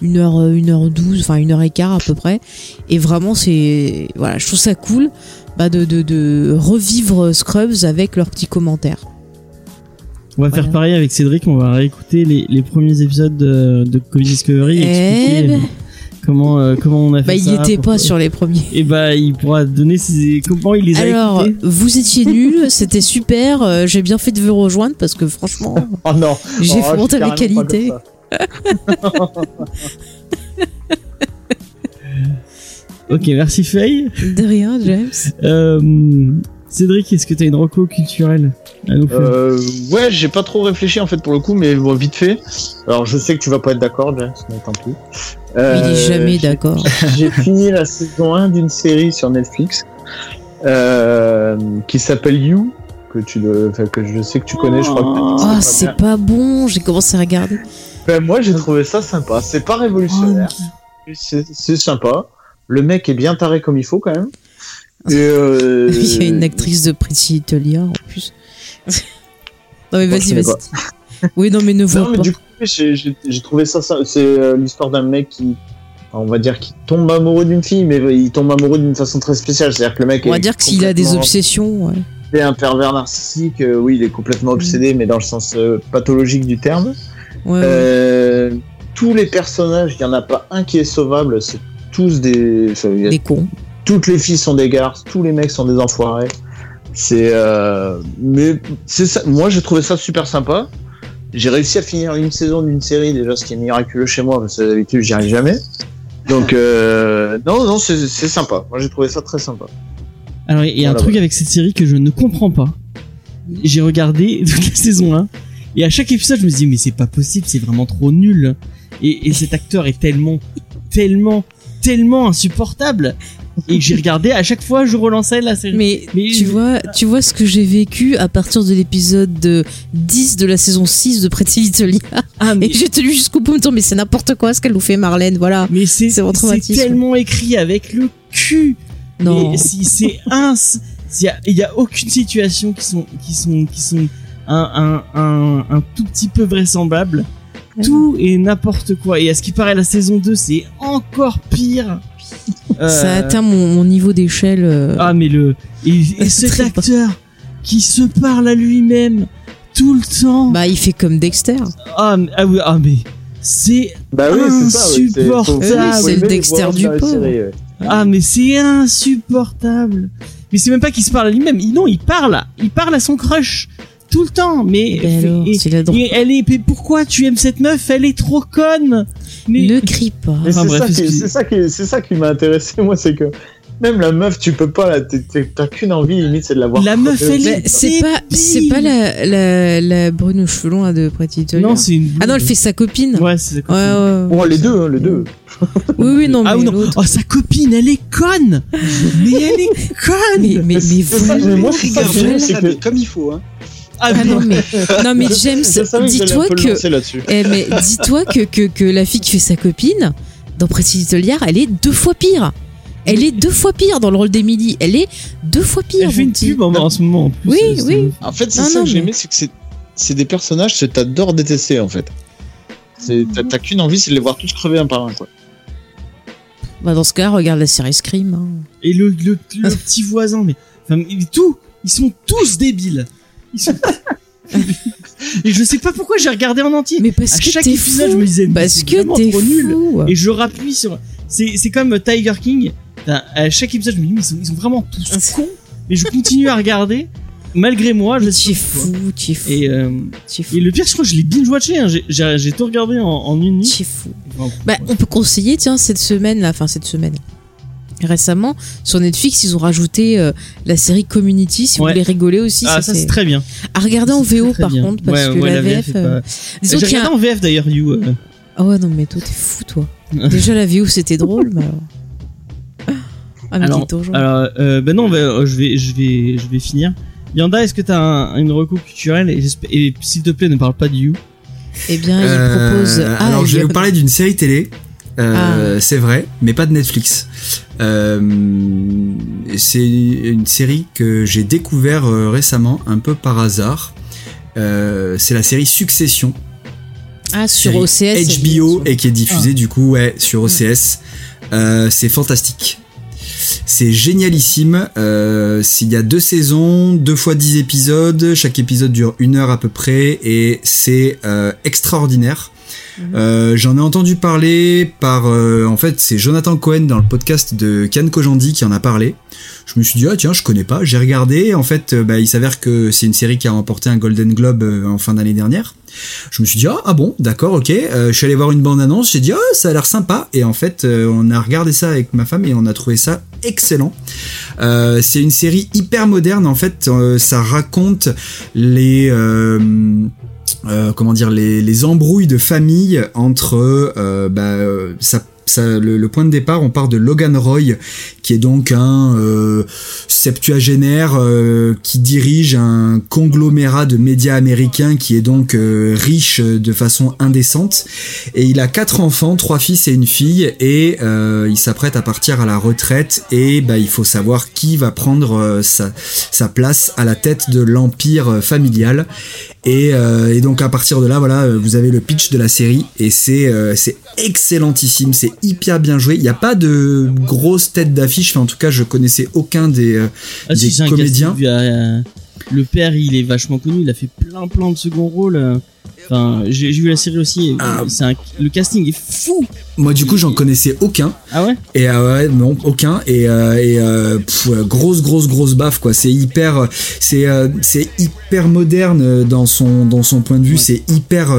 une heure, une heure douze, enfin une heure et quart à peu près. Et vraiment, c'est voilà, je trouve ça cool bah, de, de, de revivre Scrubs avec leurs petits commentaires. On va Voilà. faire pareil avec Cédric, on va réécouter les, les premiers épisodes de, de Comedy Discovery et Eh expliquer ben. comment, euh, comment on a fait Bah, il ça. y était pourquoi- pas sur les premiers. Et bah, il pourra donner ses, comment il les a Alors, vous étiez nuls, c'était super. euh, J'ai bien fait de vous rejoindre parce que franchement, Oh non. j'ai Oh, à mes qualités. Ok, merci Faye. De rien, James. Euh, Cédric, est-ce que t'as une reco culturelle? Euh, ouais, j'ai pas trop réfléchi en fait pour le coup, mais bon, vite fait. Alors je sais que tu vas pas être d'accord, James, mais tant pis. Il Euh, est jamais j'ai- d'accord. J'ai fini la saison 1 d'une série sur Netflix euh, qui s'appelle You, que tu que je sais que tu connais, je crois que Oh, c'est bien. pas bon. J'ai commencé à regarder. Ben, moi j'ai trouvé ça sympa. C'est pas révolutionnaire, Oh. c'est c'est sympa. Le mec est bien taré comme il faut quand même. Et euh, Il y a une actrice de Pretty Little Liars, en plus. Non mais vas-y, vas-y. Oui, non mais ne vois Non, mais pas. du coup, j'ai trouvé ça, ça c'est euh, l'histoire d'un mec qui, on va dire, qui tombe amoureux d'une fille, mais il tombe amoureux d'une façon très spéciale. C'est-à-dire que le mec On va est dire que s'il a des obsessions, ouais. c'est un pervers narcissique. euh, oui, il est complètement obsédé, mais dans le sens euh, pathologique du terme. Ouais, ouais. Tous les personnages, il y en a pas un qui est sauvable. C'est tous des, enfin, des cons. toutes les filles sont des garces, tous les mecs sont des enfoirés. C'est, euh, mais c'est ça. Moi, j'ai trouvé ça super sympa. J'ai réussi à finir une saison d'une série déjà, ce qui est miraculeux chez moi parce que d'habitude j'y arrive jamais. Donc euh, non, non, c'est sympa. Moi, j'ai trouvé ça très sympa. Alors, il y a un truc avec cette série que je ne comprends pas. J'ai regardé toute la saison 1 et à chaque épisode, je me dis mais c'est pas possible, c'est vraiment trop nul. Et, et cet acteur est tellement, tellement, tellement insupportable. Et j'ai regardé à chaque fois, je relançais la série. Mais, Mais- tu vois, tu vois ce que j'ai vécu à partir de l'épisode de 10 de la saison 6 de Pretty Little Liars. ah, mais, Et j'ai tenu jusqu'au bout, en me disant, mais c'est n'importe quoi ce qu'elle nous fait Marlène, voilà. mais c'est, tellement écrit avec le cul. Non. Et si c'est un, il y a, il y a aucune situation qui sont, qui sont, qui sont un, un, un, un tout petit peu vraisemblable. Tout et n'importe quoi. Et à ce qui paraît, la saison 2, c'est encore pire. Euh, Ça atteint mon, mon niveau d'échelle. euh, Ah, mais le, et, cet très acteur qui se parle à lui-même tout le temps. Bah, il fait comme Dexter. ah, mais, ah oui, ah, mais c'est, Bah oui, c'est ça. oui, c'est- faut- faut- Insupportable. faut C'est le aimer les Dexter voir du dans la pauvre. série, ouais. ah, mais c'est insupportable. Mais c'est même pas qu'il se parle à lui-même. Il- Non, il parle, il parle à son crush tout le temps. Mais, alors, et- et elle est, mais pourquoi tu aimes cette meuf? Elle est trop conne. Mais Ne crie pas. Enfin, c'est ça qui- c'est ça qui, c'est ça qui m'a intéressé moi, c'est que même la meuf, tu peux pas, t'as qu'une envie limite, c'est de la voir. La meuf, elle est c'est pas, c'est pas la, la, la brune aux cheveux longs là, de Pretty non, c'est une. Ah non, elle fait sa copine. Ouais, c'est sa Ouais, ouais, copine. ouais. Bon, les deux, hein, les deux. Oui, oui, non, ah mais non. Oh, sa copine, elle est conne. mais elle est conne. Mais, mais, mais ça, vous- mais moi, c'est ça que comme il faut, hein. Ah, Ah non, mais, non, mais James, dis-toi que, lancer là-dessus. eh, mais dis-toi que, que, que la fille qui fait sa copine, dans Pretty Little Liars, elle est deux fois pire. Elle est deux fois pire dans le rôle d'Emily. Elle est deux fois pire. Elle fait une pub en, en ce moment. En plus, Oui, oui. En fait, c'est ça non, que j'ai aimé, c'est que c'est c'est des personnages que t'adores détester en fait. T'as qu'une envie, c'est de les voir tous crever un par un quoi. Bah, dans ce cas, regarde la série Scream. hein. Et le, le, le petit voisin, mais enfin, tout, ils sont tous débiles. Et je sais pas pourquoi j'ai regardé en entier. Mais parce à que chaque épisode, fou. je me disais, mais Parce que t'es trop nul. Et je rappuie sur. C'est c'est comme Tiger King. À chaque épisode, je me dis, mais ils sont, ils sont vraiment tous cons. Mais je continue à regarder. Malgré moi, je suis fou, tu es fou. Et, euh, es fou. et le pire, je crois que je l'ai binge-watché. Hein. J'ai- tout regardé en, en une nuit. Tu es fou. Enfin, Bah, on peut conseiller, tiens, cette semaine, là, enfin, cette semaine. Récemment, sur Netflix, ils ont rajouté euh, la série Community. Si Ouais. vous voulez rigoler aussi, ah, ça c'est très bien. à regarder en VO par bien. contre, parce Ouais, que ouais, la VF. est euh, pas- Disons J'ai qu'il y a regardé en VF d'ailleurs, You. euh. Ah ouais, non, mais toi, t'es fou, toi. Déjà, la VO, c'était drôle, mais alors. Ah, mais Alors, t'es toujours. alors euh, ben non, ben, euh, je vais, je vais, je vais finir. Yanda, est-ce que t'as un, une reco culturelle et, s'il te plaît, ne parle pas de You. Eh bien, il Euh, propose. Ah, alors, je vais il- vous parler d'une série télé. Euh, Ah. C'est vrai, mais pas de Netflix. Euh, c'est une série que j'ai découvert euh, récemment, un peu par hasard. Euh, c'est la série Succession, Ah, sur série OCS. HBO et qui est diffusée Ah. du coup ouais sur OCS. Euh, c'est fantastique. C'est génialissime. Euh, s'il y a deux saisons, deux fois dix épisodes, chaque épisode dure une heure à peu près et c'est euh, extraordinaire. Euh, J'en ai entendu parler par, euh, en fait, c'est Jonathan Cohen dans le podcast de Ken Kojandi qui en a parlé. Je me suis dit ah tiens je connais pas, j'ai regardé. En fait, euh, bah, il s'avère que c'est une série qui a remporté un Golden Globe euh, en fin d'année dernière. Je me suis dit ah, ah bon d'accord ok. Je suis allé voir une bande annonce, j'ai dit ah ça a l'air sympa et en fait on a regardé ça avec ma femme et on a trouvé ça excellent. C'est une série hyper moderne en fait. ça raconte les euh, comment dire les, les embrouilles de famille entre euh, bah, euh, le point de départ on part de Logan Roy qui est donc un euh, septuagénaire euh, qui dirige un conglomérat de médias américains qui est donc euh, riche de façon indécente et il a quatre enfants trois fils et une fille et il s'apprête à partir à la retraite et bah, il faut savoir qui va prendre sa, sa place à la tête de l'empire familial et, et donc à partir de là, voilà, vous avez le pitch de la série et c'est excellentissime, c'est hyper bien joué. Il n'y a pas de grosse tête d'affiche, en tout cas je connaissais aucun des, euh, Ah, des comédiens. euh, le père, il est vachement connu. Il a fait plein, plein de second rôles. euh. Enfin, j'ai vu la série aussi. Ah. Un, le casting est fou. Moi du coup j'en connaissais aucun Ah ouais? et euh, ouais non aucun et euh, et euh, pff, grosse grosse grosse baffe quoi. C'est hyper c'est c'est hyper moderne dans son dans son point de vue. Ouais. C'est hyper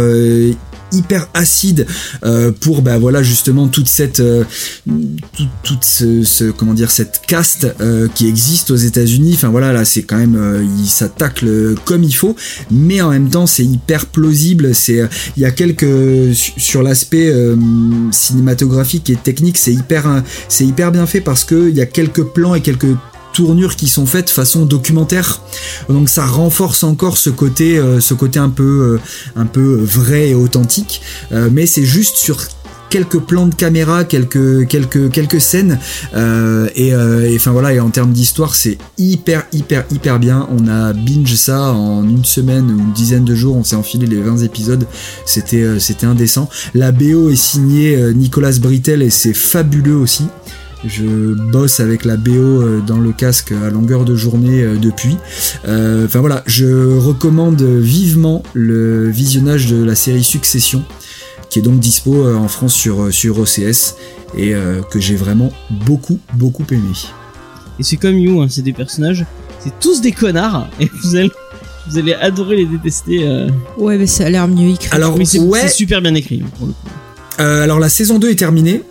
hyper acide euh, pour bah voilà justement toute cette euh, tout- toute ce, ce- comment dire cette caste euh, qui existe aux États-Unis. Enfin voilà là c'est quand même euh, il s'attaque comme il faut. Mais en même temps c'est hyper plausible. C'est euh, il y a quelques sur- l'aspect euh, cinématographique et technique c'est hyper c'est hyper bien fait parce que il y a quelques plans et quelques tournures qui sont faites façon documentaire donc ça renforce encore ce côté euh, ce côté un peu euh, un peu vrai et authentique Euh, mais c'est juste sur quelques plans de caméra, quelques quelques quelques scènes et enfin voilà et en termes d'histoire c'est hyper hyper hyper bien. On a binge ça en une semaine ou une dizaine de jours. On s'est enfilé les 20 épisodes. C'était c'était indécent. La BO est signée Nicolas Brittel et c'est fabuleux aussi. Je bosse avec la BO euh, dans le casque à longueur de journée euh, depuis. Euh, Enfin voilà, je recommande vivement le visionnage de la série Succession, qui est donc dispo en France sur, sur OCS et euh, que j'ai vraiment beaucoup beaucoup aimé. Et c'est comme You, hein, c'est des personnages, c'est tous des connards et vous allez, vous allez adorer les détester. euh. Ouais, mais ça a l'air mieux écrit. Alors Oui, c'est ouais, super bien écrit pour le coup. Euh, alors la saison 2 est terminée.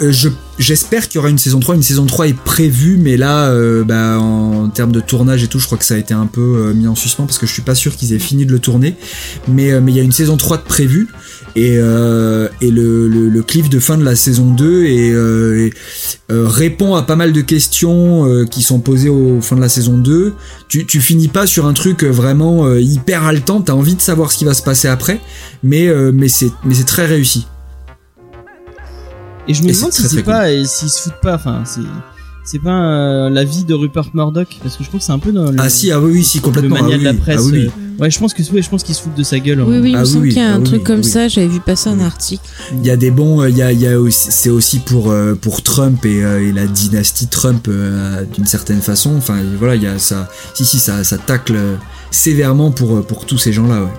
Euh, je j'espère qu'il y aura une saison 3. Une saison 3 est prévue, mais là, euh, bah, en termes de tournage et tout, je crois que ça a été un peu euh, mis en suspens parce que je suis pas sûr qu'ils aient fini de le tourner. Mais il y a une saison 3 de prévue et le, cliff de fin de la saison 2 et, euh, et, euh, répond à pas mal de questions qui sont posées au fin de la saison 2. Tu finis pas sur un truc vraiment hyper haletant. T'as envie de savoir ce qui va se passer après, mais c'est très réussi. Et je me Et demande si c'est pas, et s'ils se foutent pas, enfin, c'est, c'est pas euh, la vie de Rupert Murdoch, parce que je trouve que c'est un peu dans le, Ah si, ah oui, oui, si, le complètement. mania ah, de la oui, presse. ah oui, oui. euh, ouais, je pense que, ouais, je pense qu'ils se foutent de sa gueule. Oui, hein. oui, il Ah me oui, semble oui, qu'il y a ah un oui, truc oui, comme oui. ça, j'avais vu passer un article. Il y a des bons, euh, il y a, il y a aussi, c'est aussi pour euh, pour Trump et, euh, et la dynastie Trump euh, d'une certaine façon. Enfin voilà, il y a ça. Si si, ça ça tacle sévèrement pour pour tous ces gens-là. Ouais.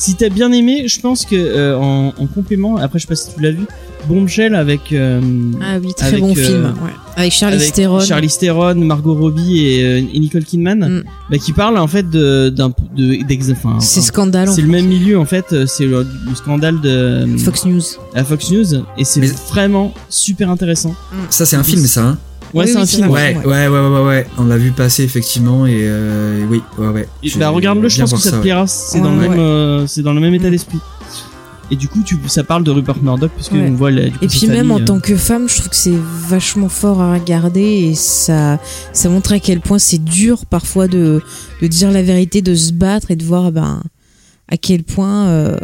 Si t'as bien aimé, je pense que euh, en, en complément, après je sais pas si tu l'as vu, Bombshell avec euh, Ah oui, très Avec, bon euh, film. Ouais. Avec Charlie Theron. Charlize Theron, Margot Robbie et, euh, et Nicole Kidman, Mm. bah, qui parle en fait de d'un de d'ex, enfin, C'est scandale. en c'est le même milieu en fait, c'est le, le scandale de Fox News. à Fox News et c'est Mais- vraiment super intéressant. Ça c'est un film, ça. Hein? Ouais, Oui, c'est oui, un film. ouais. ouais, ouais, ouais, ouais, ouais, ouais. On l'a vu passer effectivement et euh, oui, ouais, ouais. Et bah regarde-le, je pense que ça te plaira. C'est dans le ouais. même, euh, c'est dans le même état Mm. d'esprit. Et du coup, tu, ça parle de Rupert Murdoch puisque Ouais. on voit la, du coup, Et puis même en euh, tant que femme, je trouve que c'est vachement fort à regarder et ça, ça montre à quel point c'est dur parfois de, de dire la vérité, de se battre et de voir ben, à quel point euh,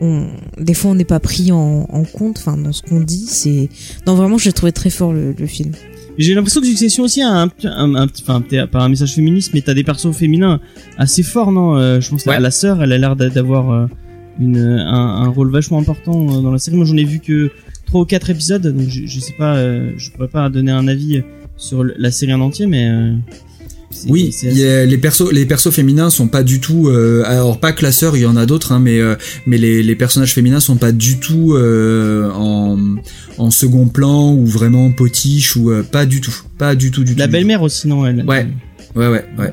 on, des fois on n'est pas pris en, en compte enfin, dans ce qu'on dit. C'est... Non, vraiment, j'ai trouvé très fort le, le film. J'ai l'impression que Succession aussi a un, un, un, petit- enfin, pas un message féministe, mais t'as des persos féminins assez forts, non Euh, Je pense Ouais. à la sœur, elle a l'air d'a- d'avoir euh, une, un, un rôle vachement important euh, dans la série. Moi, j'en ai vu que trois ou quatre épisodes, donc je, je sais pas, euh, je pourrais pas donner un avis sur la série en entier, mais euh, Oui, a- les persos, les persos féminins sont pas du tout. euh, alors pas que la sœur, il y en a d'autres, hein, mais euh, mais les, les personnages féminins sont pas du tout euh, en en second plan ou vraiment potiches ou euh, pas du tout, pas du tout du tout. la belle-mère aussi, non elle. Ouais. Ouais, ouais, ouais.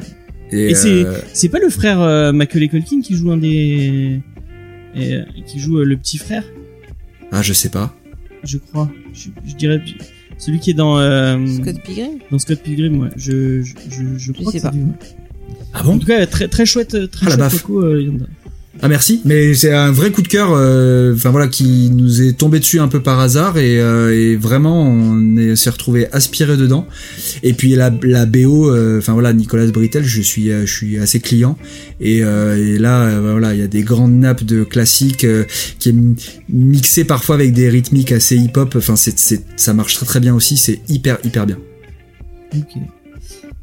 Et, Et c'est- euh, C'est pas le frère euh, Macaulay Culkin qui joue un des et, euh, qui joue euh, le petit frère, ah, je sais pas. je crois. Je, je dirais celui qui est dans euh, Scott Pilgrim dans Scott Pilgrim. Ouais. Je je je, je crois sais que c'est pas. lui, ouais. Ah En bon tout cas, très très chouette, très Ah, la chouette baffe. Coco, euh, Yanda. Ah merci, mais c'est un vrai coup de cœur, euh, enfin voilà, qui nous est tombé dessus un peu par hasard et, euh, et vraiment on est- s'est retrouvé aspiré dedans. Et puis la, la BO, euh, enfin voilà, Nicolas Britel, je suis euh, je suis assez client et, euh, et là euh, voilà, il y a des grandes nappes de classiques euh, qui est mi- mixé parfois avec des rythmiques assez hip-hop. Enfin c'est c'est ça marche très très bien aussi, c'est hyper hyper bien. Ok.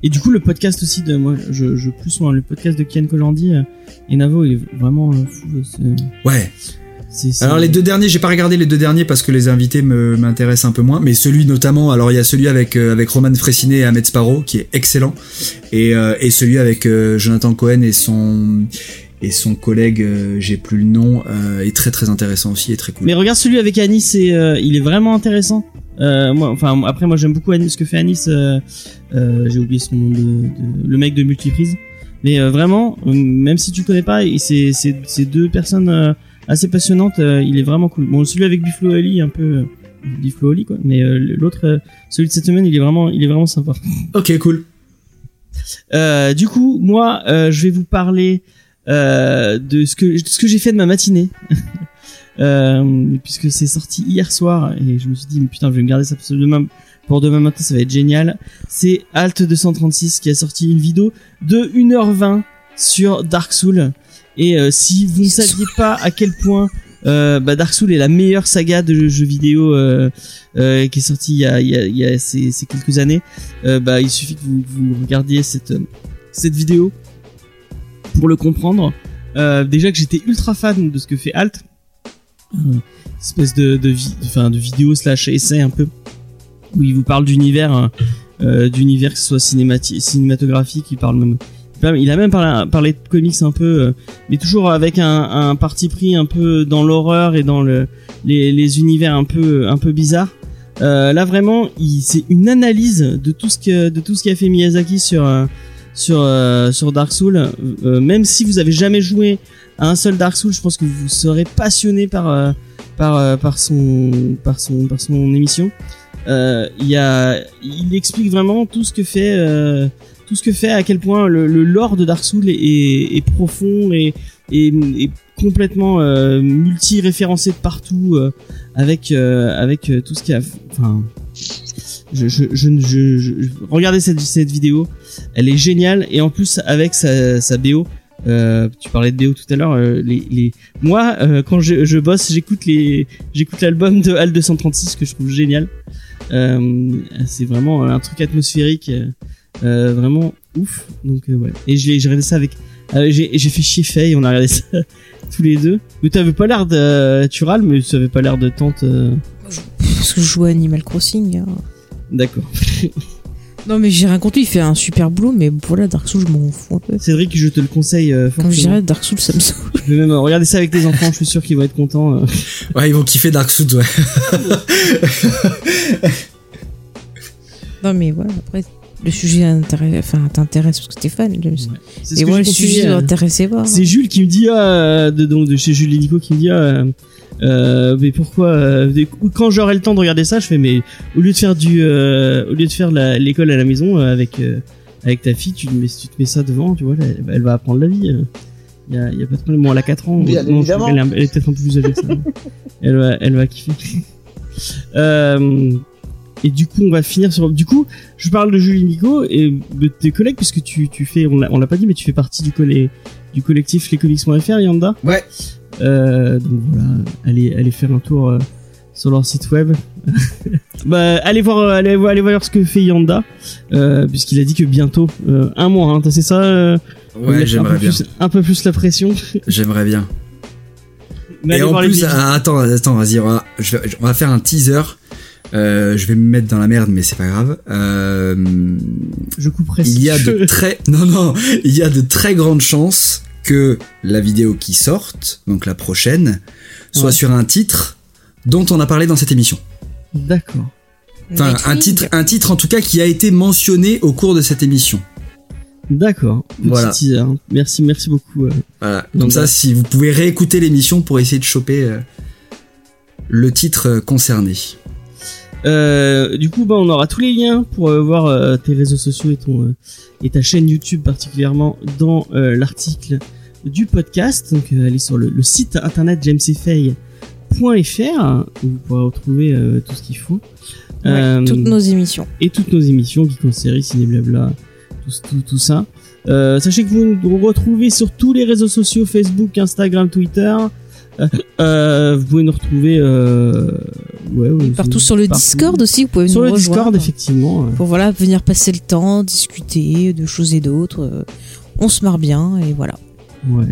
Et du coup, le podcast aussi de moi, je, je pousse le podcast de Kian Colandi euh, et Navo, il est vraiment euh, fou. euh, Ouais. c'est- c'est- Alors les deux derniers, j'ai pas regardé les deux derniers parce que les invités me m'intéressent un peu moins, mais celui notamment, alors il y a celui avec euh, avec Roman Fressinet et Ahmed Sparrow qui est excellent, et et celui avec Jonathan Cohen et son et son collègue, euh, j'ai plus le nom, euh, est très très intéressant aussi et très cool. Mais regarde celui avec Anis, et, euh, il est vraiment intéressant. Euh, moi, enfin après moi j'aime beaucoup Anis, ce que fait Anis. euh, euh, J'ai oublié son nom de, de- le mec de Multiprise. Mais euh, vraiment, euh, même si tu connais pas, c'est c'est deux personnes euh, assez passionnantes. euh, il est vraiment cool. Bon celui avec Biflo Ali un peu euh, Biflo Ali quoi. Mais euh, l'autre, euh, celui de cette semaine, il est vraiment il est vraiment sympa. Ok, cool. Euh, du coup, moi, euh, je vais vous parler euh, de ce que de ce que j'ai fait de ma matinée, euh, puisque c'est sorti hier soir et je me suis dit mais putain, je vais me garder ça pour demain pour demain matin, ça va être génial. C'est Alt 236 qui a sorti une vidéo de 1h20 sur Dark Souls et euh, si vous ne saviez pas à quel point euh, bah Dark Souls est la meilleure saga de jeux vidéo qui est sortie il y a, ces, quelques années bah il suffit que vous, vous regardiez cette cette vidéo pour le comprendre. Déjà que j'étais ultra fan de ce que fait Alt, espèce de de, vi- de vidéo slash essai un peu où il vous parle d'univers, hein, euh, d'univers que ce soit cinématographique, il parle même il a même parlé, de comics un peu, euh, mais toujours avec un, un parti pris un peu dans l'horreur et dans le, les, les univers un peu un peu bizarres. Euh, là vraiment, c'est une analyse de tout ce que de tout ce qu'a fait Miyazaki sur euh, sur euh, sur Dark Souls. Euh, même si vous avez jamais joué à un seul Dark Souls, je pense que vous serez passionné par euh, par par son par son par son émission. Il explique vraiment tout ce que fait tout ce que fait à quel point le, lore de Dark Souls est, profond et, et, complètement multi-référencé de partout avec avec tout ce qu'il y a. Enfin, regardez cette cette vidéo, elle est géniale et en plus avec sa, sa BO. Euh, tu parlais de BO tout à l'heure. euh, les, les moi euh, quand je, je bosse, j'écoute les j'écoute l'album de Hal 236 que je trouve génial. C'est vraiment un truc atmosphérique, vraiment ouf. Donc ouais. Et j'ai regardé ça avec, j'ai fait chier Faye, on a regardé ça tous les deux. Mais t'avais pas l'air de, tu râles, mais tu avais pas l'air de tante. Parce que je joue à Animal Crossing. hein. D'accord. Non, mais j'ai rien contre lui, il fait un super boulot, mais voilà, Dark Souls, je m'en fous un peu. Cédric, je te le conseille euh, Quand je dirais Dark Souls, ça me saoule. Tu peux même euh, regarder ça avec tes enfants, je suis sûr qu'ils vont être contents. euh. Ouais, ils vont kiffer Dark Souls, ouais. Non, mais voilà, après, le sujet intéresse- enfin, t'intéresse parce que t'es fan, James. C'est ce Et que moi, j'ai le sujet à- m'intéressait pas. C'est Jules qui me dit ah, de, donc, de chez Jules et Nico qui me dit ah, euh, mais pourquoi euh, quand j'aurai le temps de regarder ça je fais mais au lieu de faire du euh, au lieu de faire l'école à la maison euh, avec euh, avec ta fille tu te mets tu te mets ça devant tu vois elle, elle va apprendre la vie euh. y a, y a pas de problème. Bon elle a 4 ans Bien non, elle, est- elle est peut-être un peu plus âgée que ça elle va elle va kiffer. Euh, et du coup on va finir sur du coup je parle de Julie Nico et de tes collègues puisque tu tu fais on l'a on l'a pas dit mais tu fais partie du du collectif lescomics.fr Yanda. Ouais. Euh, donc voilà allez allez faire un tour euh, sur leur site web bah, allez voir, euh, allez, voir- allez voir ce que fait Yanda, euh, puisqu'il a dit que bientôt, euh, un mois, hein, c'est ça euh, Ouais, j'aimerais peu bien. plus- un peu plus la pression. J'aimerais bien. Mais Et en plus, ah, attends, attends, vas-y, on va, je vais- on va faire un teaser. Je vais me mettre dans la merde, mais c'est pas grave. Je couperai. il y a de très, non, non, il y a de très grandes chances que la vidéo qui sorte, donc la prochaine, soit Ouais. sur un titre dont on a parlé dans cette émission. D'accord. Enfin, un titre, un titre en tout cas qui a été mentionné au cours de cette émission. D'accord. Voilà. teaser. Merci, merci beaucoup. euh. Voilà. Comme Donc, ça, si vous pouvez réécouter l'émission pour essayer de choper euh, le titre euh, concerné. Euh, du coup, bah, on aura tous les liens pour euh, voir euh, tes réseaux sociaux et ton et ta chaîne YouTube particulièrement dans l'article du podcast. Donc, allez sur le, le site internet jamesfay.fr où vous pourrez retrouver tout ce qu'il faut. Ouais, toutes nos émissions. et toutes nos émissions, Geek en série, Ciné Blabla, tout, tout, tout ça. Sachez que vous nous retrouvez sur tous les réseaux sociaux, Facebook, Instagram, Twitter. Euh, vous pouvez nous retrouver euh, ouais, ouais, Partout sur le partout. Discord aussi, vous pouvez Sur nous le rejoindre. Discord, effectivement. Pour voilà, venir passer le temps, discuter de choses et d'autres. euh, On se marre bien et voilà. Ouais.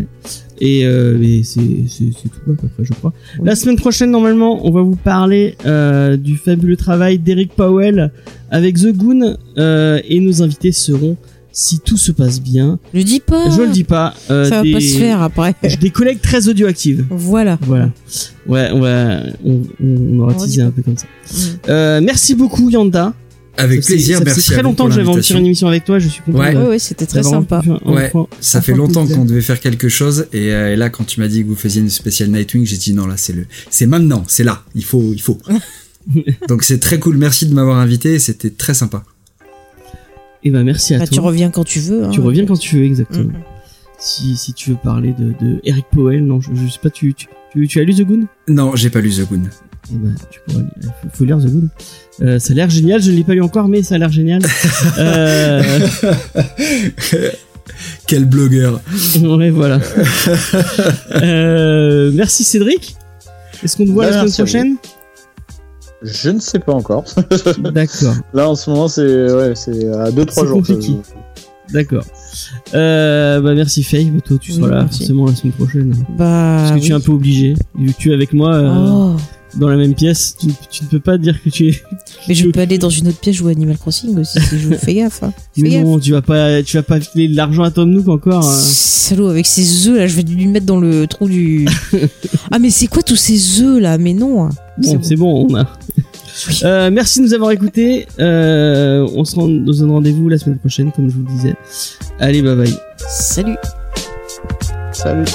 Et, euh, et c'est tout à peu près, je crois. Oui. La semaine prochaine, normalement, on va vous parler euh, du fabuleux travail d'Eric Powell avec The Goon euh, et nos invités seront, si tout se passe bien, Je dis pas. je le dis pas, euh, Ça va des, pas se faire après. des collègues très audioactives. voilà. Voilà. Ouais, on va, on, on aura On teasé un peu comme ça. Mm. Euh, merci beaucoup Yanda. Avec Ça plaisir, ça fait merci. très à vous longtemps que j'avais envie de faire une émission avec toi. Je suis content. Ouais. de- Ouais, ouais, c'était très sympa. Ouais, ça fait longtemps qu'on devait faire quelque chose et, euh, et là quand tu m'as dit que vous faisiez une spéciale Nightwing, j'ai dit non là c'est le c'est maintenant, c'est là, il faut il faut. Donc c'est très cool, merci de m'avoir invité, c'était très sympa. Eh ben merci à Bah, toi. tu reviens quand tu veux. hein. Tu reviens quand tu veux, exactement. Mhm. Si, si tu veux parler de, de Eric Powell, non, je, je sais pas, tu, tu, tu, tu as lu The Goon? Non, j'ai pas lu The Goon. Eh ben, tu pourras lire, faut, faut lire The Goon. Euh, ça a l'air génial, je ne l'ai pas lu encore, mais ça a l'air génial. euh, Quel blogueur. ouais, voilà. euh, merci Cédric. Est-ce qu'on te voit Bah, la semaine prochaine? Je ne sais pas encore. D'accord, Là, en ce moment, c'est ouais, c'est à 2-3 C'est jours. que- compliqué. d'accord. Euh, bah merci Faye, mais toi tu Oui, seras là merci. forcément la semaine prochaine. Bah. Parce que tu es un peu obligé. Vu que tu es avec moi euh, Oh. Dans la même pièce, tu, tu ne peux pas dire que tu es Mais je peux aller dans une autre pièce jouer Animal Crossing aussi si je. Fais gaffe. Hein. Fais Mais gaffe. non, tu vas pas, tu vas pas filer de l'argent à Tom Nook encore. euh. Salaud, avec ses œufs là, je vais lui mettre dans le trou du. ah, mais c'est quoi tous ces œufs là? Mais non. hein. Bon, c'est bon, on a. Euh, merci de nous avoir écoutés. Euh, on se rend, se donne rendez-vous la semaine prochaine, comme je vous le disais. Allez, bye bye. Salut. Salut.